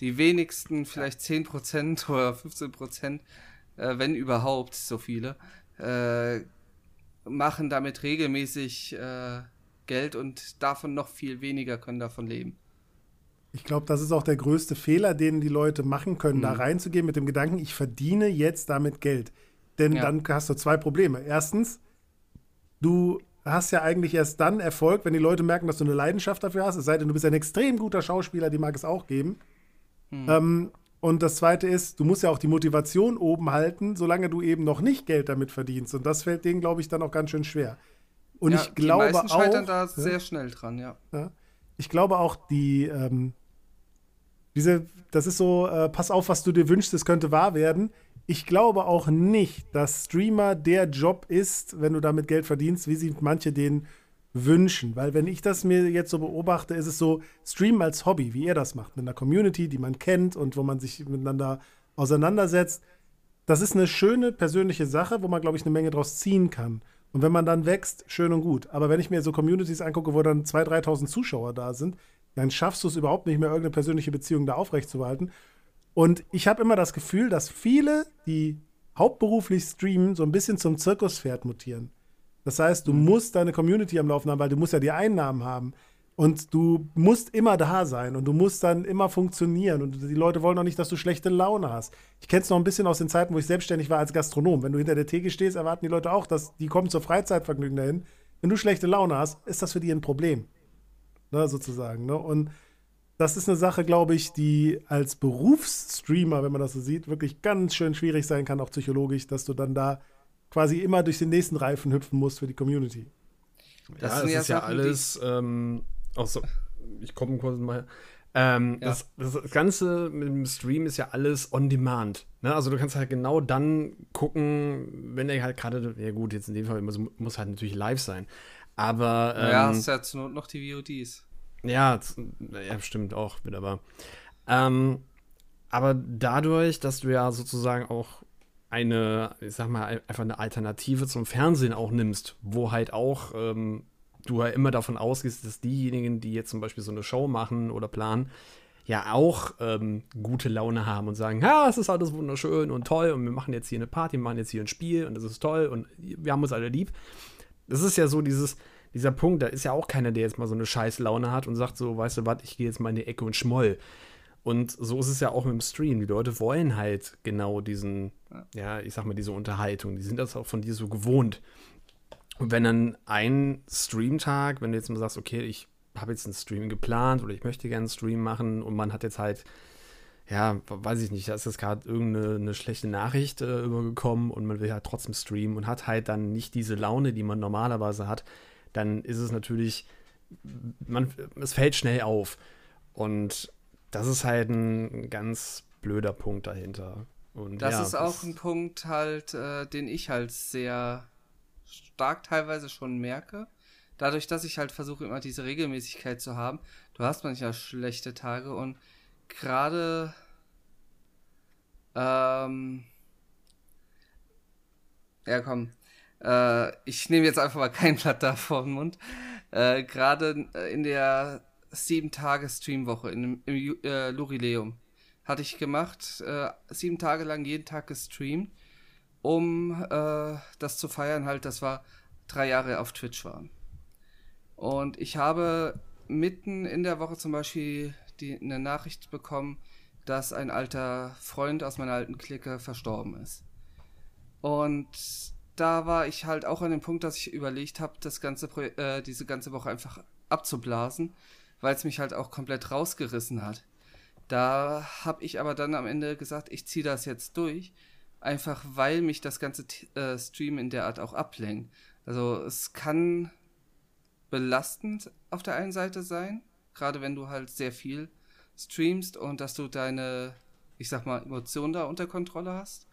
Die wenigsten, vielleicht 10% [LAUGHS] oder 15%, äh, wenn überhaupt so viele, äh, machen damit regelmäßig äh, Geld und davon noch viel weniger können davon leben. Ich glaube, das ist auch der größte Fehler, den die Leute machen können, mhm. da reinzugehen mit dem Gedanken, ich verdiene jetzt damit Geld. Denn ja. dann hast du zwei Probleme. Erstens, du hast ja eigentlich erst dann Erfolg, wenn die Leute merken, dass du eine Leidenschaft dafür hast. Es sei denn, du bist ein extrem guter Schauspieler, die mag es auch geben. Mhm. Ähm, und das zweite ist, du musst ja auch die Motivation oben halten, solange du eben noch nicht Geld damit verdienst. Und das fällt denen, glaube ich, dann auch ganz schön schwer. Und ja, ich glaube die meisten auch. da ja, sehr schnell dran, ja. ja. Ich glaube auch, die, ähm, diese, das ist so, äh, pass auf, was du dir wünschst, es könnte wahr werden. Ich glaube auch nicht, dass Streamer der Job ist, wenn du damit Geld verdienst, wie sich manche den wünschen. Weil wenn ich das mir jetzt so beobachte, ist es so, Streamen als Hobby, wie ihr das macht, mit einer Community, die man kennt und wo man sich miteinander auseinandersetzt. Das ist eine schöne persönliche Sache, wo man, glaube ich, eine Menge draus ziehen kann. Und wenn man dann wächst, schön und gut. Aber wenn ich mir so Communities angucke, wo dann 2.000, 3.000 Zuschauer da sind, dann schaffst du es überhaupt nicht mehr, irgendeine persönliche Beziehung da aufrechtzuerhalten. Und ich habe immer das Gefühl, dass viele, die hauptberuflich streamen, so ein bisschen zum Zirkuspferd mutieren. Das heißt, du mhm. musst deine Community am Laufen haben, weil du musst ja die Einnahmen haben. Und du musst immer da sein und du musst dann immer funktionieren. Und die Leute wollen auch nicht, dass du schlechte Laune hast. Ich kenne es noch ein bisschen aus den Zeiten, wo ich selbstständig war als Gastronom. Wenn du hinter der Theke stehst, erwarten die Leute auch, dass die kommen zur Freizeitvergnügen dahin. Wenn du schlechte Laune hast, ist das für die ein Problem. Ne, sozusagen. Ne? Und das ist eine Sache, glaube ich, die als Berufsstreamer, wenn man das so sieht, wirklich ganz schön schwierig sein kann, auch psychologisch, dass du dann da quasi immer durch den nächsten Reifen hüpfen muss für die Community. Das, ja, das ist ja alles, ähm, auch so, ich komme kurz mal. Ähm, ja. das, das, Ganze mit dem Stream ist ja alles on demand. Ne? Also du kannst halt genau dann gucken, wenn er halt gerade, ja gut, jetzt in dem Fall muss, muss halt natürlich live sein. Aber. Ähm, ja, hast ja zur Not noch die VODs. Ja, ja, stimmt auch wieder, aber. Ähm, aber dadurch, dass du ja sozusagen auch eine, ich sag mal, einfach eine Alternative zum Fernsehen auch nimmst, wo halt auch ähm, du ja immer davon ausgehst, dass diejenigen, die jetzt zum Beispiel so eine Show machen oder planen, ja auch ähm, gute Laune haben und sagen, ja, es ist alles wunderschön und toll und wir machen jetzt hier eine Party, wir machen jetzt hier ein Spiel und es ist toll und wir haben uns alle lieb. Das ist ja so dieses, dieser Punkt, da ist ja auch keiner, der jetzt mal so eine scheiß Laune hat und sagt so, weißt du was, ich gehe jetzt mal in die Ecke und schmoll. Und so ist es ja auch mit dem Stream. Die Leute wollen halt genau diesen, ja, ich sag mal, diese Unterhaltung. Die sind das auch von dir so gewohnt. Und wenn dann ein Streamtag, wenn du jetzt mal sagst, okay, ich habe jetzt einen Stream geplant oder ich möchte gerne einen Stream machen und man hat jetzt halt, ja, weiß ich nicht, da ist jetzt gerade irgendeine schlechte Nachricht äh, übergekommen und man will halt trotzdem streamen und hat halt dann nicht diese Laune, die man normalerweise hat, dann ist es natürlich, man, es fällt schnell auf. Und das ist halt ein ganz blöder Punkt dahinter. Und das ja, ist auch das ein Punkt halt, äh, den ich halt sehr stark teilweise schon merke. Dadurch, dass ich halt versuche, immer diese Regelmäßigkeit zu haben. Du hast manchmal schlechte Tage und gerade ähm, ja komm, äh, ich nehme jetzt einfach mal kein Blatt da vor den Mund. Äh, gerade in der sieben Tage Streamwoche im, im äh, Lurileum. hatte ich gemacht, äh, sieben Tage lang jeden Tag gestreamt, um äh, das zu feiern, halt, dass wir drei Jahre auf Twitch waren. Und ich habe mitten in der Woche zum Beispiel die, eine Nachricht bekommen, dass ein alter Freund aus meiner alten Clique verstorben ist. Und da war ich halt auch an dem Punkt, dass ich überlegt habe, das äh, diese ganze Woche einfach abzublasen, weil es mich halt auch komplett rausgerissen hat. Da habe ich aber dann am Ende gesagt, ich ziehe das jetzt durch, einfach weil mich das ganze äh, Stream in der Art auch ablenkt. Also es kann belastend auf der einen Seite sein, gerade wenn du halt sehr viel streamst und dass du deine, ich sag mal, Emotionen da unter Kontrolle hast.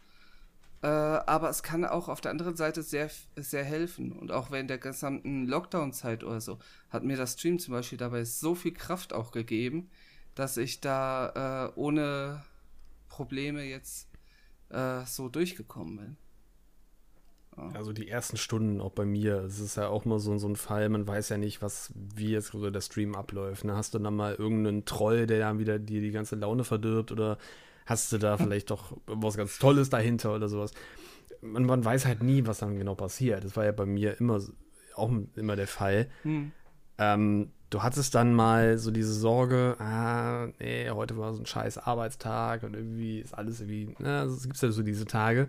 Äh, aber es kann auch auf der anderen Seite sehr, sehr helfen. Und auch während der gesamten Lockdown-Zeit oder so hat mir das Stream zum Beispiel dabei so viel Kraft auch gegeben, dass ich da äh, ohne Probleme jetzt äh, so durchgekommen bin. Also die ersten Stunden auch bei mir, es ist ja auch mal so, so ein Fall, man weiß ja nicht, was, wie jetzt so der Stream abläuft. Ne? Hast du dann mal irgendeinen Troll, der dann wieder dir die ganze Laune verdirbt oder hast du da vielleicht doch was ganz Tolles dahinter oder sowas. Man, man weiß halt nie, was dann genau passiert. Das war ja bei mir immer auch immer der Fall. Hm. Ähm, du hattest dann mal so diese Sorge, ah, nee, heute war so ein scheiß Arbeitstag und irgendwie ist alles irgendwie, ne, es gibt ja so diese Tage.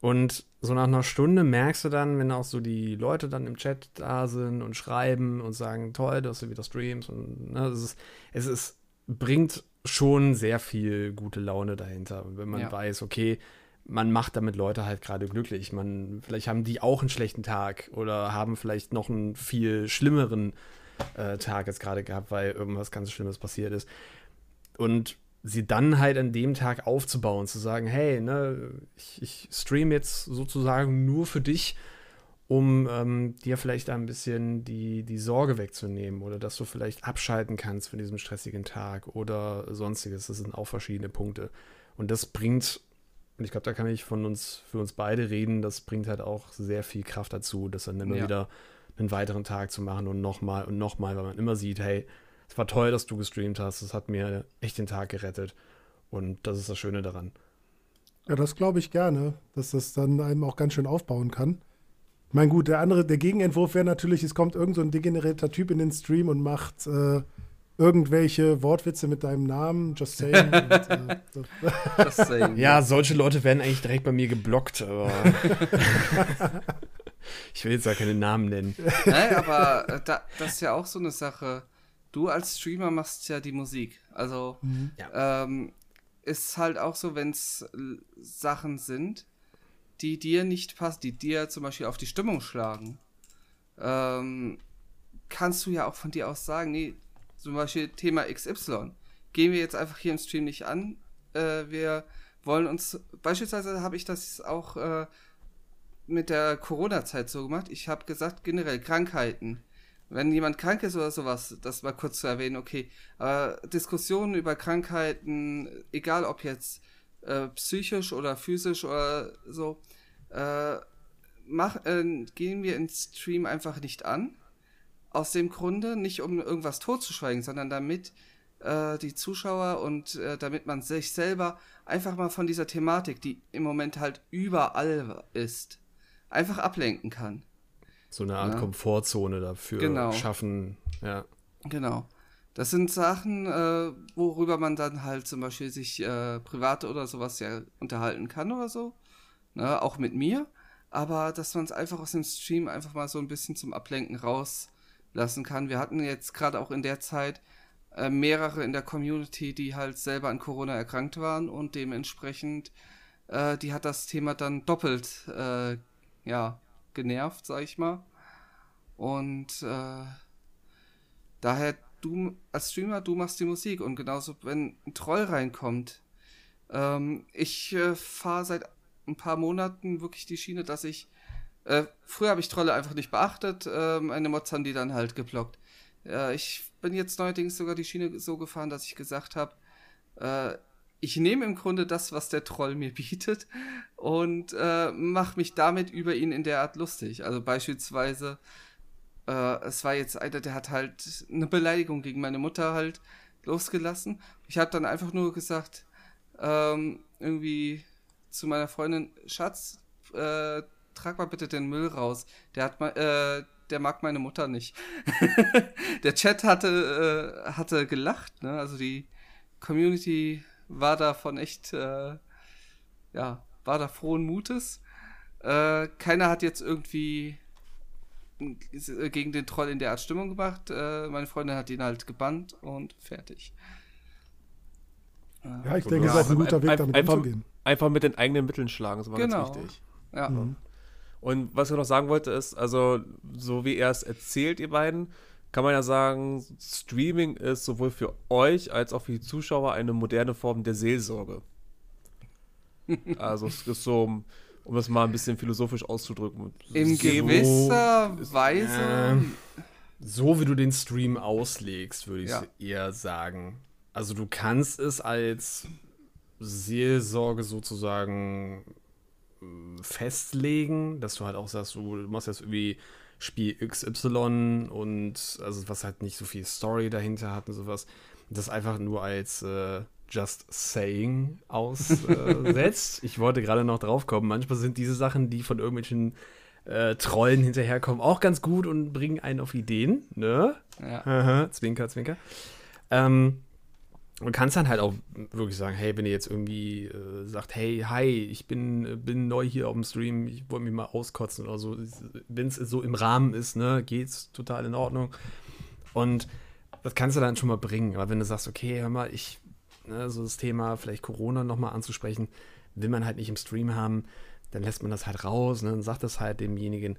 Und so nach einer Stunde merkst du dann, wenn auch so die Leute dann im Chat da sind und schreiben und sagen, toll, dass du wieder streamst und ne, es ist, es ist, bringt schon sehr viel gute Laune dahinter. wenn man ja. weiß, okay, man macht damit Leute halt gerade glücklich. Man, vielleicht haben die auch einen schlechten Tag oder haben vielleicht noch einen viel schlimmeren äh, Tag jetzt gerade gehabt, weil irgendwas ganz Schlimmes passiert ist. Und sie dann halt an dem Tag aufzubauen, zu sagen, hey, ne, ich, ich stream jetzt sozusagen nur für dich, um ähm, dir vielleicht ein bisschen die, die Sorge wegzunehmen oder dass du vielleicht abschalten kannst von diesem stressigen Tag oder sonstiges. Das sind auch verschiedene Punkte. Und das bringt, und ich glaube, da kann ich von uns, für uns beide reden, das bringt halt auch sehr viel Kraft dazu, das dann immer ja. wieder einen weiteren Tag zu machen und nochmal und nochmal, weil man immer sieht, hey, es war toll, dass du gestreamt hast. Es hat mir echt den Tag gerettet. Und das ist das Schöne daran. Ja, das glaube ich gerne, dass das dann einem auch ganz schön aufbauen kann. Ich meine, gut, der andere, der Gegenentwurf wäre natürlich, es kommt irgend so ein degenerierter Typ in den Stream und macht äh, irgendwelche Wortwitze mit deinem Namen, just saying. [LAUGHS] und, äh, just saying. Ja, solche Leute werden eigentlich direkt bei mir geblockt, aber [LAUGHS] ich will jetzt ja keine Namen nennen. Nein, aber äh, da, das ist ja auch so eine Sache du als Streamer machst ja die Musik. Also mhm. ja. ähm, ist halt auch so, wenn es Sachen sind, die dir nicht passen, die dir zum Beispiel auf die Stimmung schlagen, ähm, kannst du ja auch von dir aus sagen, nee, zum Beispiel Thema XY, gehen wir jetzt einfach hier im Stream nicht an. Äh, wir wollen uns, beispielsweise habe ich das auch äh, mit der Corona-Zeit so gemacht. Ich habe gesagt, generell Krankheiten wenn jemand krank ist oder sowas, das mal kurz zu erwähnen, okay. Aber Diskussionen über Krankheiten, egal ob jetzt äh, psychisch oder physisch oder so, äh, mach, äh, gehen wir ins Stream einfach nicht an. Aus dem Grunde, nicht um irgendwas totzuschweigen, sondern damit äh, die Zuschauer und äh, damit man sich selber einfach mal von dieser Thematik, die im Moment halt überall ist, einfach ablenken kann. So eine Art ja. Komfortzone dafür genau. schaffen. Ja. Genau. Das sind Sachen, äh, worüber man dann halt zum Beispiel sich äh, privat oder sowas ja unterhalten kann oder so. Ne? Auch mit mir. Aber dass man es einfach aus dem Stream einfach mal so ein bisschen zum Ablenken rauslassen kann. Wir hatten jetzt gerade auch in der Zeit äh, mehrere in der Community, die halt selber an Corona erkrankt waren und dementsprechend, äh, die hat das Thema dann doppelt, äh, ja, genervt, sag ich mal. Und äh, daher, du als Streamer, du machst die Musik und genauso, wenn ein Troll reinkommt. Ähm, ich äh, fahre seit ein paar Monaten wirklich die Schiene, dass ich. Äh, früher habe ich Trolle einfach nicht beachtet, äh, meine Mods haben die dann halt geblockt. Äh, ich bin jetzt neuerdings sogar die Schiene so gefahren, dass ich gesagt habe, äh, ich nehme im Grunde das, was der Troll mir [LAUGHS] bietet und äh, mache mich damit über ihn in der Art lustig. Also beispielsweise, äh, es war jetzt einer, der hat halt eine Beleidigung gegen meine Mutter halt losgelassen. Ich habe dann einfach nur gesagt, ähm, irgendwie zu meiner Freundin, Schatz, äh, trag mal bitte den Müll raus. Der hat mal, äh, der mag meine Mutter nicht. [LAUGHS] der Chat hatte, äh, hatte gelacht, ne? Also die Community war davon echt, äh, ja, war da frohen Mutes. Äh, keiner hat jetzt irgendwie gegen den Troll in der Art Stimmung gemacht. Äh, meine Freundin hat ihn halt gebannt und fertig. Ja, ich denke, es ist auch ein guter Weg, damit einfach, umzugehen. Einfach mit den eigenen Mitteln schlagen, das war Genau. ganz wichtig. Ja. Mhm. Und was ich noch sagen wollte, ist, also, so wie er es erzählt, ihr beiden, kann man ja sagen, Streaming ist sowohl für euch als auch für die Zuschauer eine moderne Form der Seelsorge. [LAUGHS] also, es ist so, um, um das mal ein bisschen philosophisch auszudrücken. In So- gewisser ist- Weise. Ähm, so wie du den Stream auslegst, würde ich Ja. eher sagen. Also du kannst es als Seelsorge sozusagen äh, festlegen, dass du halt auch sagst, du machst jetzt irgendwie Spiel XY und also was halt nicht so viel Story dahinter hat und sowas. Das einfach nur als äh, Just Saying aussetzt. [LAUGHS] ich wollte gerade noch drauf kommen. Manchmal sind diese Sachen, die von irgendwelchen äh, Trollen hinterherkommen, auch ganz gut und bringen einen auf Ideen, ne? ja. Aha, zwinker, zwinker. Ähm, man kann es dann halt auch wirklich sagen, hey, wenn ihr jetzt irgendwie äh, sagt, hey, hi, ich bin, äh, bin neu hier auf dem Stream, ich wollte mich mal auskotzen oder so, wenn es so im Rahmen ist, ne, geht's total in Ordnung. Und das kannst du dann schon mal bringen. Aber wenn du sagst, okay, hör mal, ich, ne, so das Thema vielleicht Corona nochmal anzusprechen, will man halt nicht im Stream haben, dann lässt man das halt raus, ne, und sagt das halt demjenigen.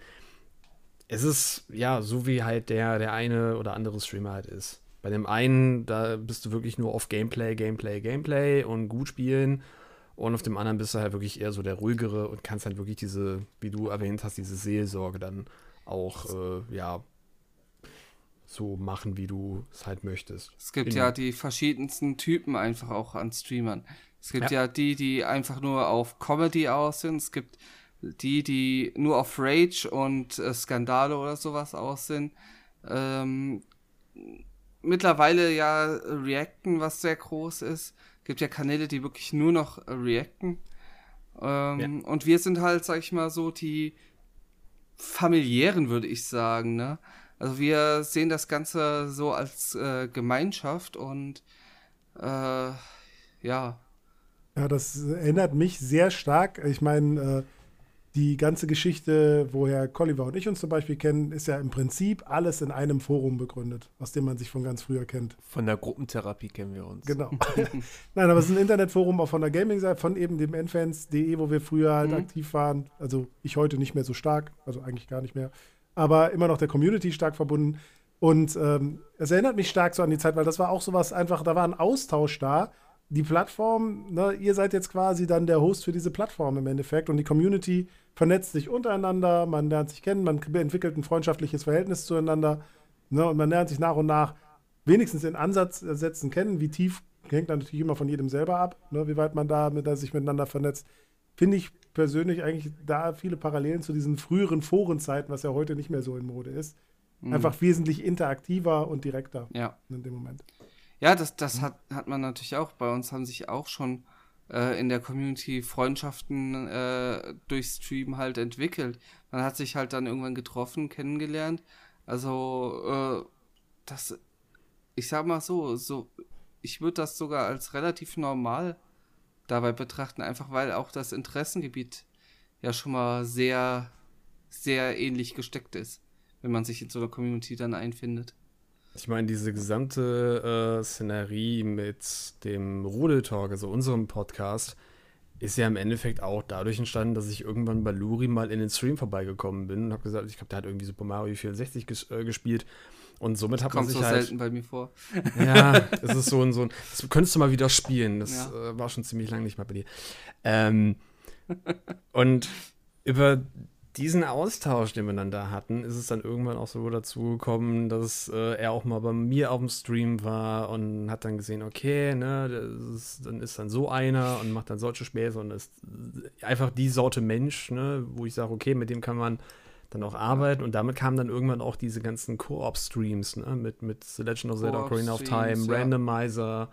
Es ist, ja, so wie halt der, der eine oder andere Streamer halt ist. Bei dem einen, da bist du wirklich nur auf Gameplay, Gameplay, Gameplay und gut spielen. Und auf dem anderen bist du halt wirklich eher so der ruhigere und kannst halt wirklich diese, wie du erwähnt hast, diese Seelsorge dann auch, äh, ja, so machen, wie du es halt möchtest. Es gibt In- ja die verschiedensten Typen einfach auch an Streamern. Es gibt ja. die, die einfach nur auf Comedy aus sind. Es gibt die, die nur auf Rage und äh, Skandale oder sowas aus sind. Ähm, mittlerweile ja Reacten, was sehr groß ist. Gibt ja Kanäle, die wirklich nur noch reacten. Ähm, Und wir sind halt, sag ich mal, so die familiären, würde ich sagen, ne? Also wir sehen das Ganze so als äh, Gemeinschaft und äh, ja, Ja, das erinnert mich sehr stark. Ich meine, äh, die ganze Geschichte, woher Colliver und ich uns zum Beispiel kennen, ist ja im Prinzip alles in einem Forum begründet, aus dem man sich von ganz früher kennt. Von der Gruppentherapie kennen wir uns. Genau. [LAUGHS] Nein, aber es ist ein Internetforum auch von der Gaming-Seite, von eben dem nfans.de, wo wir früher halt Mhm. aktiv waren. Also ich heute nicht mehr so stark, also eigentlich gar nicht mehr. Aber immer noch der Community stark verbunden. Und ähm, es erinnert mich stark so an die Zeit, weil das war auch sowas einfach, da war ein Austausch da. Die Plattform, ne, ihr seid jetzt quasi dann der Host für diese Plattform im Endeffekt und die Community vernetzt sich untereinander, man lernt sich kennen, man entwickelt ein freundschaftliches Verhältnis zueinander ne, und man lernt sich nach und nach wenigstens in Ansatzsätzen kennen. Wie tief hängt dann natürlich immer von jedem selber ab, ne, wie weit man da mit, sich miteinander vernetzt. Finde ich persönlich eigentlich da viele Parallelen zu diesen früheren Forenzeiten, was ja heute nicht mehr so in Mode ist. Mhm. Einfach wesentlich interaktiver und direkter ja. in dem Moment. Ja, das, das hat, hat man natürlich auch. Bei uns haben sich auch schon äh, in der Community Freundschaften äh, durch Stream halt entwickelt. Man hat sich halt dann irgendwann getroffen, kennengelernt. Also, äh, das, ich sag mal so, so, ich würde das sogar als relativ normal dabei betrachten, einfach weil auch das Interessengebiet ja schon mal sehr, sehr ähnlich gesteckt ist, wenn man sich in so einer Community dann einfindet. Ich meine, diese gesamte äh, Szenerie mit dem Rudeltalk, also unserem Podcast, ist ja im Endeffekt auch dadurch entstanden, dass ich irgendwann bei Luri mal in den Stream vorbeigekommen bin und habe gesagt, ich glaube, der hat irgendwie Super Mario 64 ges äh, gespielt. Und somit hat Kommt man so sich halt. selten bei mir vor. Ja, [LAUGHS] es ist so ein, so ein. Das könntest du mal wieder spielen. Das Ja. äh, war schon ziemlich lange nicht mal bei dir. Ähm, und über diesen Austausch, den wir dann da hatten, ist es dann irgendwann auch so dazu gekommen, dass äh, er auch mal bei mir auf dem Stream war und hat dann gesehen, okay, ne, ist, dann ist dann so einer und macht dann solche Späße und ist einfach die Sorte Mensch, ne, wo ich sage, okay, mit dem kann man dann auch arbeiten und damit kamen dann irgendwann auch diese ganzen Koop-Streams, ne, mit, mit The Legend of Zelda, Ocarina of Time. Randomizer,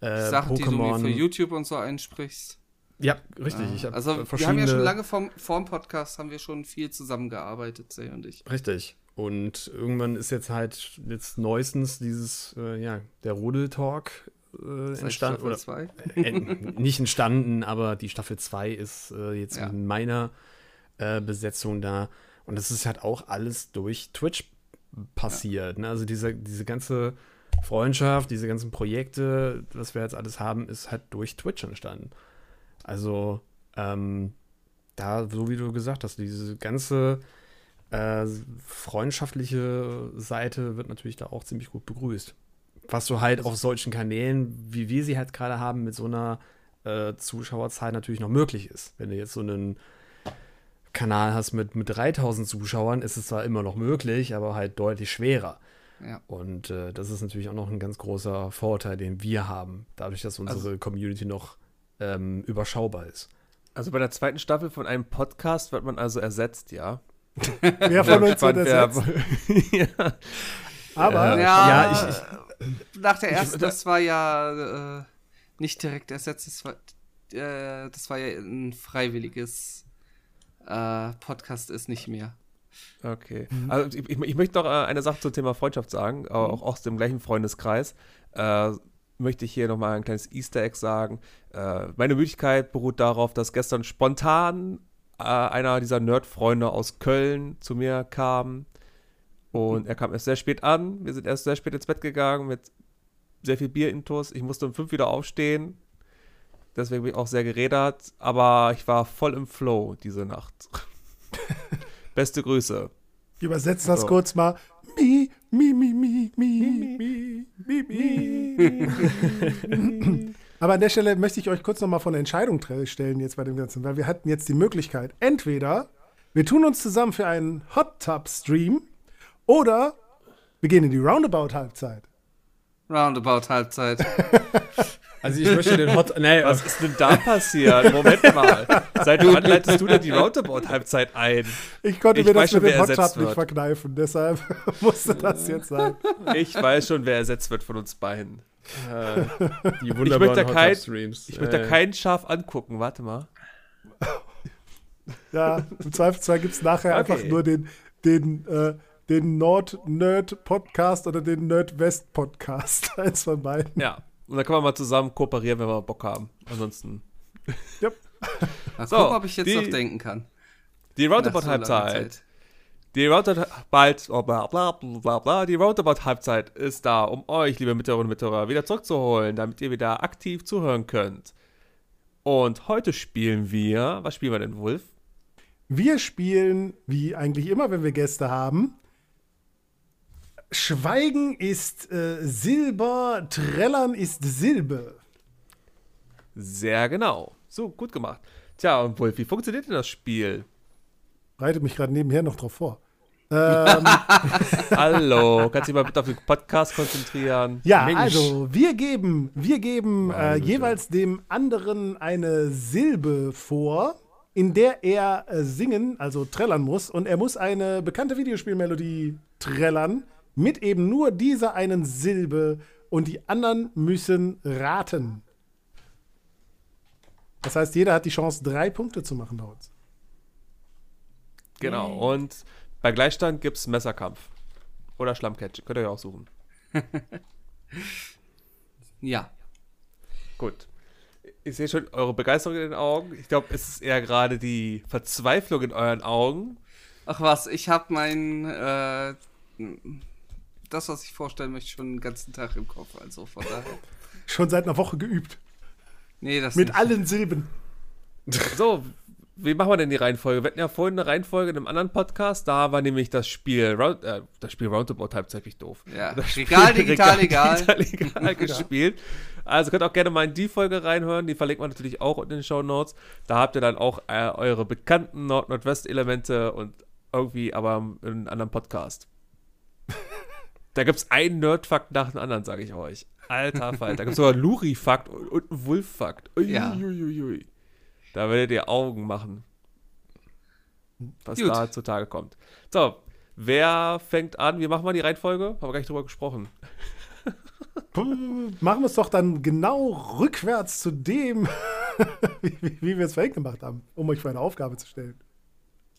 äh, Sachen, die du Pokémon. für YouTube und so einsprichst. Ja, richtig. Ich hab Also wir haben ja schon lange vorm, vorm Podcast haben wir schon viel zusammengearbeitet, Say und ich. Richtig. Und irgendwann ist jetzt halt jetzt neuestens dieses, äh, ja, der Rudel-Talk äh, entstanden. Staffel Oder, äh, [LAUGHS] nicht entstanden, aber die Staffel 2 ist äh, jetzt Ja. in meiner äh, Besetzung da. Und das ist halt auch alles durch Twitch passiert. Ne? Also diese, diese ganze Freundschaft, diese ganzen Projekte, was wir jetzt alles haben, ist halt durch Twitch entstanden. Also, ähm, da, so wie du gesagt hast, diese ganze äh, freundschaftliche Seite wird natürlich da auch ziemlich gut begrüßt. Was du halt auf solchen Kanälen, wie wir sie halt gerade haben, mit so einer äh, Zuschauerzahl natürlich noch möglich ist. Wenn du jetzt so einen Kanal hast mit, mit 3000 Zuschauern, ist es zwar immer noch möglich, aber halt deutlich schwerer. Ja. Und äh, das ist natürlich auch noch ein ganz großer Vorteil, den wir haben, dadurch, dass unsere Community noch ähm, überschaubar ist. Also bei der zweiten Staffel von einem Podcast wird man also ersetzt, ja. Wer von uns wird ersetzt? [LAUGHS] ja. Aber Äh, Ja, ja, ich- nach der ersten, da- das war ja äh, nicht direkt ersetzt, das war, äh, das war ja ein freiwilliges äh, Podcast ist nicht mehr. Okay. Mhm. Also ich, ich, ich möchte noch äh, eine Sache zum Thema Freundschaft sagen, auch aus dem gleichen Freundeskreis. Äh, möchte ich hier nochmal ein kleines Easter Egg sagen. Äh, meine Müdigkeit beruht darauf, dass gestern spontan äh, einer dieser Nerd-Freunde aus Köln zu mir kam. Und er kam erst sehr spät an. Wir sind erst sehr spät ins Bett gegangen mit sehr viel Bier intus. Ich musste um fünf wieder aufstehen. Deswegen bin ich auch sehr gerädert. Aber ich war voll im Flow diese Nacht. [LAUGHS] Beste Grüße. ich übersetze das So. kurz mal. Mi, mi, mi, mi, mi, mi, mi, mi. Aber an der Stelle möchte ich euch kurz nochmal von der Entscheidung stellen jetzt bei dem Ganzen, weil wir hatten jetzt die Möglichkeit, entweder wir tun uns zusammen für einen Hot Tub Stream oder wir gehen in die Roundabout-Halbzeit. Roundabout Halbzeit. [LAUGHS] Also ich möchte den Hot. Nee, Was ist denn da passiert? Moment mal. Seit wann leitest du denn die Roundabout-Halbzeit ein? Ich konnte Ich mir das schon, mit dem Hot Tub nicht verkneifen, deshalb [LAUGHS] musste das jetzt sein. Ich weiß schon, wer ersetzt wird von uns beiden. äh, die Ich wunderbaren möchte Hot kein- Streams. Ich möchte Äh, kein Schaf angucken. Warte mal. Ja, im Zweifelsfall gibt es nachher Okay. einfach nur den, den, äh, den Nord-Nerd-Podcast oder den Nerd-West-Podcast. [LAUGHS] Eins von beiden. Ja. Und dann können wir mal zusammen kooperieren, wenn wir Bock haben. Ansonsten. Mal So, gucken, ob ich jetzt die- noch denken kann. Die so Roundabout-Halbzeit. Zeit. Die Roundabout bald, oh, bla, bla, bla, bla, bla. Die Roundabout-Halbzeit ist da, um euch, liebe Mithörerinnen und Mithörer, wieder zurückzuholen, damit ihr wieder aktiv zuhören könnt. Und heute spielen wir, was spielen wir denn, Wolf? Wir spielen, wie eigentlich immer, wenn wir Gäste haben, Schweigen ist äh, Silber, Trällern ist Silbe. Sehr genau. So, gut gemacht. Tja, und Wolf, wie funktioniert denn das Spiel? Bereite mich gerade nebenher noch drauf vor. [LAUGHS] Ähm, Hallo, kannst du dich mal bitte auf den Podcast konzentrieren? ja, Mensch. also wir geben, wir geben äh, jeweils dem anderen eine Silbe vor, in der er äh, singen, also trällern muss. Und er muss eine bekannte Videospielmelodie trällern mit eben nur dieser einen Silbe und die anderen müssen raten. Das heißt, jeder hat die Chance, drei Punkte zu machen bei uns. Genau. Und bei Gleichstand gibt es Messerkampf. Oder Schlammcatch. Könnt ihr ja auch suchen. [LAUGHS] Ja. Gut. Ich sehe schon eure Begeisterung in den Augen. Ich glaube, es ist eher gerade die Verzweiflung in euren Augen. Ach was, ich habe mein äh, das, was ich vorstellen möchte, schon den ganzen Tag im Kopf. Also von daher. [LAUGHS] Schon seit einer Woche geübt. Nee, das Mit nicht. allen Silben. [LAUGHS] So, wie machen wir denn die Reihenfolge? Wir hatten ja vorhin eine Reihenfolge in einem anderen Podcast. Da war nämlich das Spiel, Round, äh, das Spiel Roundabout halbzeitig doof. Ja, Das Spiel [LAUGHS] Regal, digital, egal. digital, egal gespielt. Also könnt auch gerne mal in die Folge reinhören. Die verlinkt man natürlich auch unten in den Show Notes. Da habt ihr dann auch äh, eure bekannten Nord-Nordwest-Elemente und irgendwie aber in einem anderen Podcast. Da gibt es einen Nerd-Fakt nach dem anderen, sage ich euch. Alter [LAUGHS] Fall. Da gibt es sogar einen Luri-Fakt und einen Wolf-Fakt. Ja. Da werdet ihr Augen machen. Was Gut. da zutage kommt. So, wer fängt an? Wie machen wir die Reihenfolge? Haben wir gar nicht drüber gesprochen. [LAUGHS] Machen wir es doch dann genau rückwärts zu dem, [LAUGHS] wie, wie, wie wir es vorhin gemacht haben, um euch für eine Aufgabe zu stellen.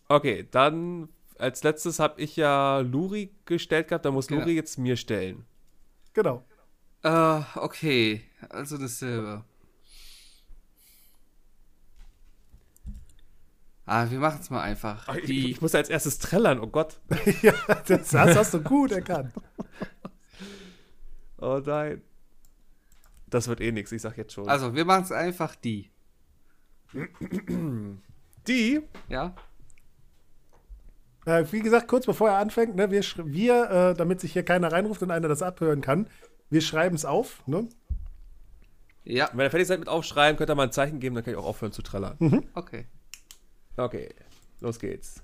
Okay, dann als letztes habe ich ja Luri gestellt gehabt, da muss Genau. Luri jetzt mir stellen. Genau. Äh, okay. Also dasselbe. Ah, wir machen es mal einfach. Ach, ich, Die, ich muss als erstes trällern, oh Gott. [LAUGHS] ja, das, das hast du gut erkannt. Oh nein. Das wird eh nix, ich sag jetzt schon. also, wir machen es einfach die. die, Ja? Äh, wie gesagt, kurz bevor er anfängt, ne, wir, wir äh, damit sich hier keiner reinruft und einer das abhören kann, wir schreiben es auf. Ne? Ja, wenn ihr fertig seid mit Aufschreiben, könnt ihr mal ein Zeichen geben, dann kann ich auch aufhören zu trällern. okay. Okay, los geht's.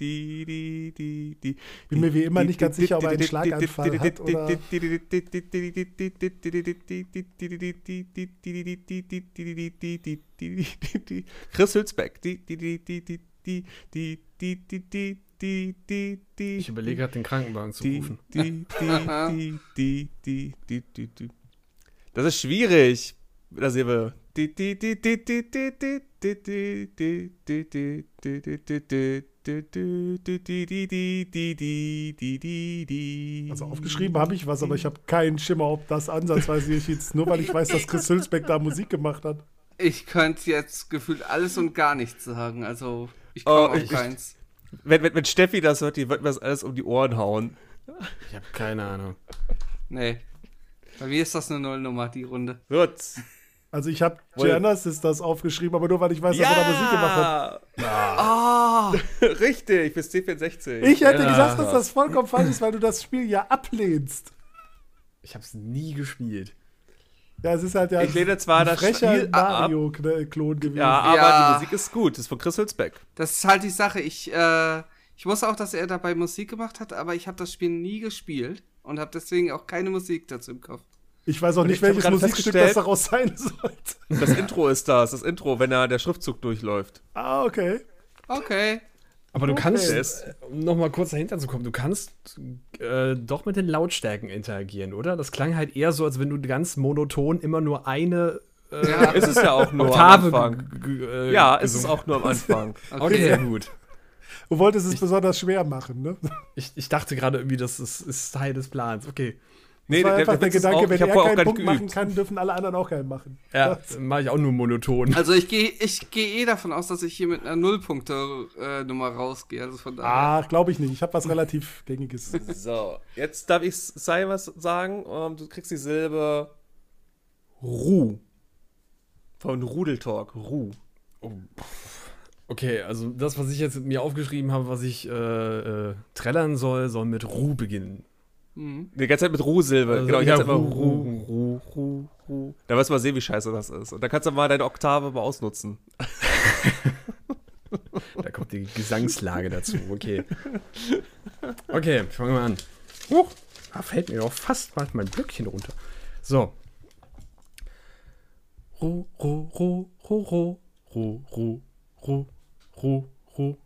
Die, die, die. Bin mir wie immer nicht ganz sicher, ob er einen Schlaganfall hat oder... Chris Hülsbeck. Ich überlege gerade, den Krankenwagen zu rufen. Das ist schwierig. Da sehen wir also aufgeschrieben habe ich was, aber ich habe keinen Schimmer, ob das ansatzweise nicht jetzt, nur weil ich weiß, dass Chris Hülsbeck da Musik gemacht hat. Ich könnte jetzt gefühlt alles und gar nichts sagen. Also, ich Oh, komme auf ich- keins. Wenn, wenn, wenn Steffi das hört, die wird mir das alles um die Ohren hauen. Ich habe keine Ahnung. Nee. Bei mir ist das eine Nullnummer, die Runde. Gut. Also ich habe ist das aufgeschrieben, aber nur weil ich weiß, dass er da Musik gemacht hat. Ja! [LAUGHS] Richtig, fürs C64. Ich hätte Ja. gesagt, dass das vollkommen falsch ist, weil du das Spiel ja ablehnst. Ich habe es nie gespielt. Ja, es ist halt ja Ich lehne zwar ein das frecher Spiel ab. Mario-Klon gewesen. Ja, aber Ja. die Musik ist gut. Das ist von Chris Hülsbeck. Das ist halt die Sache. Ich, äh, ich wusste auch, dass er dabei Musik gemacht hat, aber ich habe das Spiel nie gespielt und habe deswegen auch keine Musik dazu im Kopf. Ich weiß auch nicht, ich hab welches Musikstück das daraus sein [LAUGHS] sollte. Das Intro ist das. Das Intro, wenn da der Schriftzug durchläuft. Ah, okay. Okay. Aber du Okay. kannst, äh, um nochmal kurz dahinter zu kommen, du kannst äh, doch mit den Lautstärken interagieren, oder? Das klang halt eher so, als wenn du ganz monoton immer nur eine äh, Ja. Ist es ja auch nur Oktave am Anfang. äh, Ja, ist es auch nur am Anfang. [LAUGHS] Okay, sehr gut. Du wolltest es besonders schwer machen, ne? Ich, ich dachte gerade irgendwie, das ist, ist Teil des Plans. Okay. Nee, Das war einfach der Gedanke, auch, wenn er keinen Punkt nicht machen geübt. kann, dürfen alle anderen auch keinen machen. Ja, Das- mache ich auch nur monoton. Also ich gehe ich geh eh davon aus, dass ich hier mit einer Nullpunkte-Nummer rausgehe. Also von daher. Ah, glaube ich nicht. Ich habe was relativ Gängiges. So, jetzt darf ich Sai was sagen. Ähm, du kriegst die Silbe Ru. Von Rudeltalk. Ru. Okay, also das, was ich jetzt mir aufgeschrieben habe, was ich äh, äh, trällern soll, soll mit Ruh beginnen. Mhm. Die ganze Zeit mit Ru-Silbe. Also, genau, ich ja, jetzt immer Ru, Ru, Ru, Ru, Ru. Da wirst du mal sehen, wie scheiße das ist. Und dann kannst du mal deine Oktave mal ausnutzen. Da kommt die Gesangslage dazu. Okay. Okay, fangen wir an. Huch, da fällt mir doch fast mal mein Blöckchen runter. So. Ru, ru, ru, ru, ru, ru, ru, ru, ru, ru.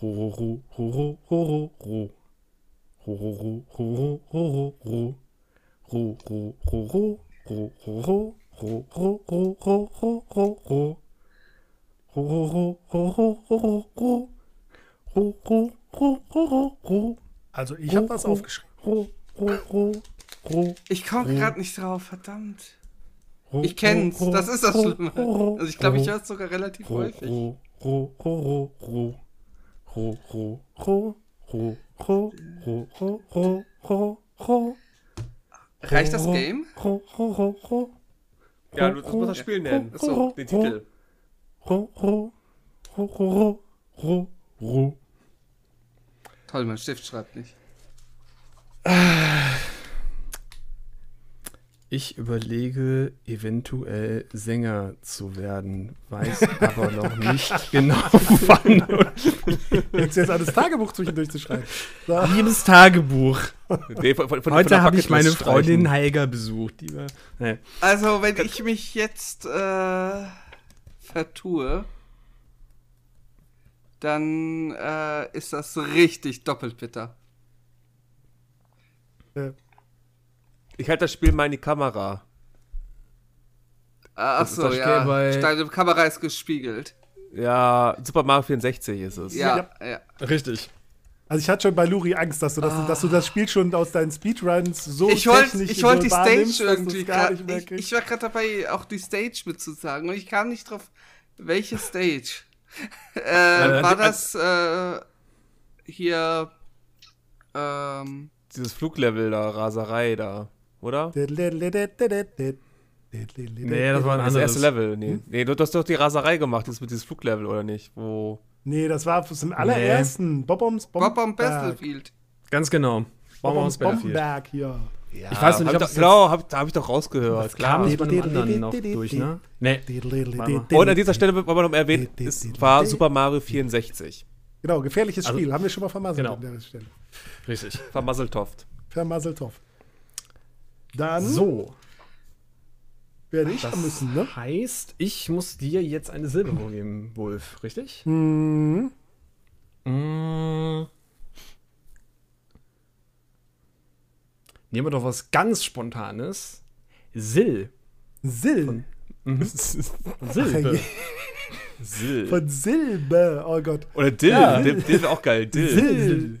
Ru, ru, ru, ru, ru, ru, ru. Ru, ru, ru, ru, ru, ru, ru. Ru, ru, ru, ru, ru, ru, ru. Ru, ru, ru, ru, ru, ru, ru. Ru, ru, ru, ru, ru, ru, ru. Ru, ru, ru, ru, ru, ru. Also ich habe was aufgeschrieben. Ich komme gerade nicht drauf, verdammt. Ich kenn's, das ist das Schlimme. Also ich glaube, ich höre es sogar relativ häufig ho, ho, ho, ho, ho, ho, ho. Reicht das Game? Ho, ho, ho, ho. Ja, du, das musst das Spiel nennen. Das ist Achso, den Titel. Ho, ho, ho, ho, ho, ho. Toll, mein Stift schreibt nicht. Ah. Ich überlege, eventuell Sänger zu werden, weiß [LAUGHS] aber noch nicht genau wann. jetzt du jetzt alles Tagebuch zwischendurch zu schreiben? So. Liebes Tagebuch. Nee, von, von, Heute habe ich meine Freundin Heiger Helga besucht. War, nee. Also, wenn ich mich jetzt äh, vertue, dann äh, ist das richtig doppelt bitter. Ja. Ich halte das Spiel mal in die Kamera. Ah, achso, ja. Bei... Deine Kamera ist gespiegelt. Ja, Super Mario 64 ist es. Ja, ja. ja. Richtig. Also ich hatte schon bei Luri Angst, dass du das, ah. dass du das ah. Spiel schon aus deinen Speedruns so ich wollt, technisch Ich wollte die Stage irgendwie gar grad, ich, ich, war gerade dabei, auch die Stage mitzusagen und ich kam nicht drauf, welche Stage. [LAUGHS] äh, war das äh, hier ähm, dieses Fluglevel da, Raserei da oder? Nee, das war ein anderes. Das erste Level, nee. Hm? Nee, du hast doch die Raserei gemacht, jetzt mit diesem Fluglevel, oder nicht? Wo. Nee, das war zum allerersten. Nee. Bob-Oms Bob Battlefield. Ganz genau. Bob-Oms Battlefield. hier. Ja, ich weiß nicht, hab ich genau, hab, da habe ich doch rausgehört. Das Klar, kam nicht bei dem anderen noch durch, ne? Nee. Und an dieser Stelle wird aber noch erwähnt, es war Super Mario 64. Genau, gefährliches also Spiel, haben wir schon mal vermasselt genau. an der Stelle. Richtig. Vermasseltoft. Vermasseltoft. Dann so. Werde ich Ach, das müssen, ne? Heißt, ich muss dir jetzt eine Silbe geben, Wolf, richtig? Mhm. Mm. Nehmen wir doch was ganz Spontanes. Sill. Sill. Von, [LAUGHS] mhm. Silbe. Sill. Von Silbe, oh Gott. Oder Dill, ja. Dill, wäre auch geil. Dill. Sill.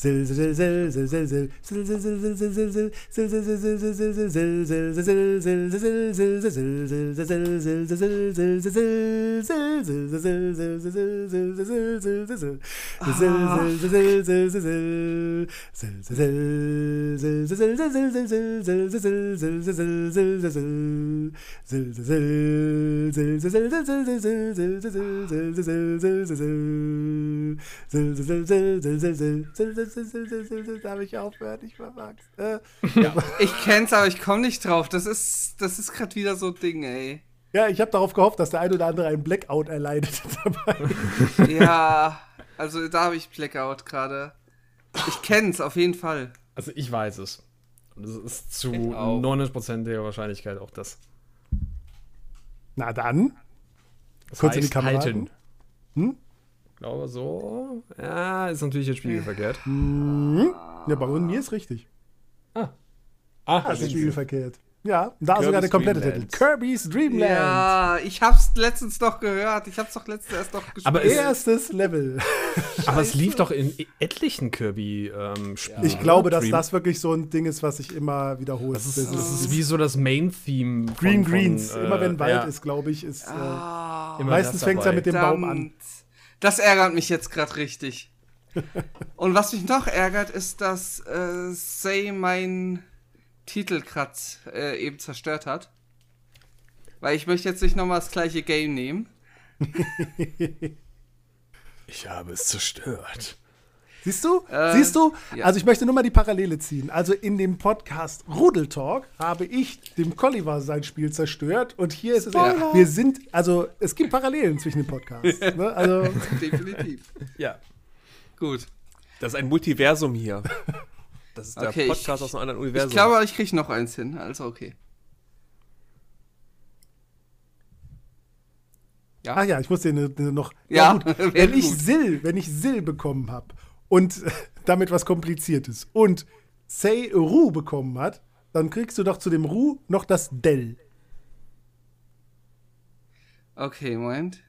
zill, zill, zill, zill, zill, zill, zill, zill, zill, zill, zill, zill, zill, zill, zill, zill, Darf ich aufhören? Ich vermag's. Äh, Ich kenn's, aber ich komme nicht drauf. Das ist, das ist gerade wieder so ein Ding, ey. ja, ich habe darauf gehofft, dass der ein oder andere einen Blackout erleidet dabei. [LAUGHS] Ja, also da habe ich Blackout gerade. Ich kenn's auf jeden Fall. Also ich weiß es. Und es ist zu Ich auch. 99%iger Wahrscheinlichkeit auch das. Na dann, das Kurz in die heißt Kamera halten. Hm? Ich glaube so. Ja, ist natürlich jetzt spiegelverkehrt. [LAUGHS] ja, bei uns, mir ist richtig. Ah, Das ist spiegelverkehrt. Ja, da sogar der Kirby's komplette Dreamland. Titel. Kirby's Dreamland. Ja, ich hab's letztens doch gehört. Ich hab's doch letztens erst noch gespielt. Aber es- Erstes Level. [LAUGHS] Aber es lief doch in etlichen Kirby-Spielen. Ich glaube, dass Dream- das wirklich so ein Ding ist, was sich immer wiederholt. Das ist, das ist wie so das Main-Theme. von- Green von, Greens. äh, immer wenn Wald ja, ist, glaube ich, ist. Äh, Ah, immer meistens das fängt's ja mit dem Baum an. Das ärgert mich jetzt gerade richtig. Und was mich noch ärgert, ist, dass äh, Say mein Titelkratz äh, eben zerstört hat. Weil ich möchte jetzt nicht nochmal das gleiche Game nehmen. Ich habe es zerstört. Siehst du? Äh, Siehst du? ja. Also ich möchte nur mal die Parallele ziehen. Also in dem Podcast Rudel Talk habe ich dem Colliver sein Spiel zerstört und hier ist es. Spoiler. Wir sind, also es gibt Parallelen zwischen den Podcasts. [LAUGHS] ne? Also Definitiv. Ja. Gut. Das ist ein Multiversum hier. Das ist der Okay, ich- Podcast aus einem anderen Universum. Ich glaube, ich kriege noch eins hin. Also okay. Ach ja, ich muss dir ne, ne noch. Ja, gut. [LAUGHS] wäre Wenn ich gut. Sil, wenn ich Sil bekommen habe und [LAUGHS] damit was Kompliziertes und Say Ru bekommen hat, dann kriegst du doch zu dem Ru noch das Del. Okay, Moment.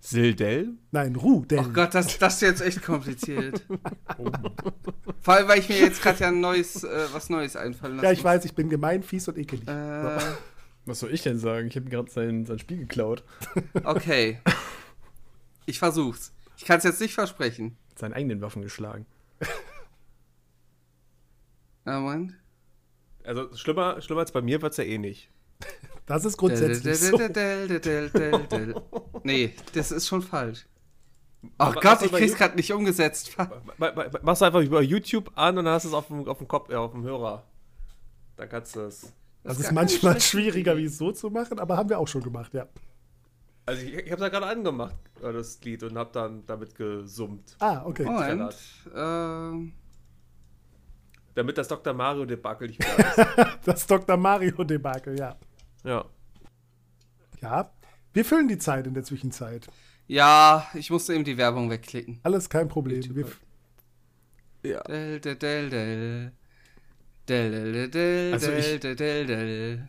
Sildel? Nein, Ru, Del. Oh Gott, das, das ist jetzt echt kompliziert. [LAUGHS] Vor allem, weil ich mir jetzt gerade ja ein neues, äh, was Neues einfallen lasse. ja, ich weiß, ich bin gemein, fies und ekelig. Äh, [LAUGHS] Was soll ich denn sagen? Ich habe gerade sein, sein Spiel geklaut. okay. Ich versuch's. Ich kann es jetzt nicht versprechen. Seinen eigenen Waffen geschlagen. [LAUGHS] Na, Moment. Also schlimmer, schlimmer als bei mir wird es ja eh nicht. [LAUGHS] Das ist grundsätzlich so. Nee, das ist schon falsch. Oh Aber Gott, ich krieg's gerade nicht umgesetzt. Machst du einfach über YouTube an und dann hast du es auf dem, auf dem Kopf, ja, auf dem Hörer. Dann kannst du es. Das ist ist manchmal schwieriger, wie es so zu machen, aber haben wir auch schon gemacht, ja. Also ich, ich habe da gerade angemacht, äh, das Lied, und habe dann damit gesummt. Ah, okay. Moment. Ähm, Damit das Dr. Mario Debakel nicht mehr [LAUGHS] ist. Das Dr. Mario-Debakel, ja. ja. Ja. Wir füllen die Zeit in der Zwischenzeit. ja, ich musste eben die Werbung wegklicken. Alles kein Problem. Wir, Ja. Del, del, del, del. Del, del, del, del, Also del. Del, del,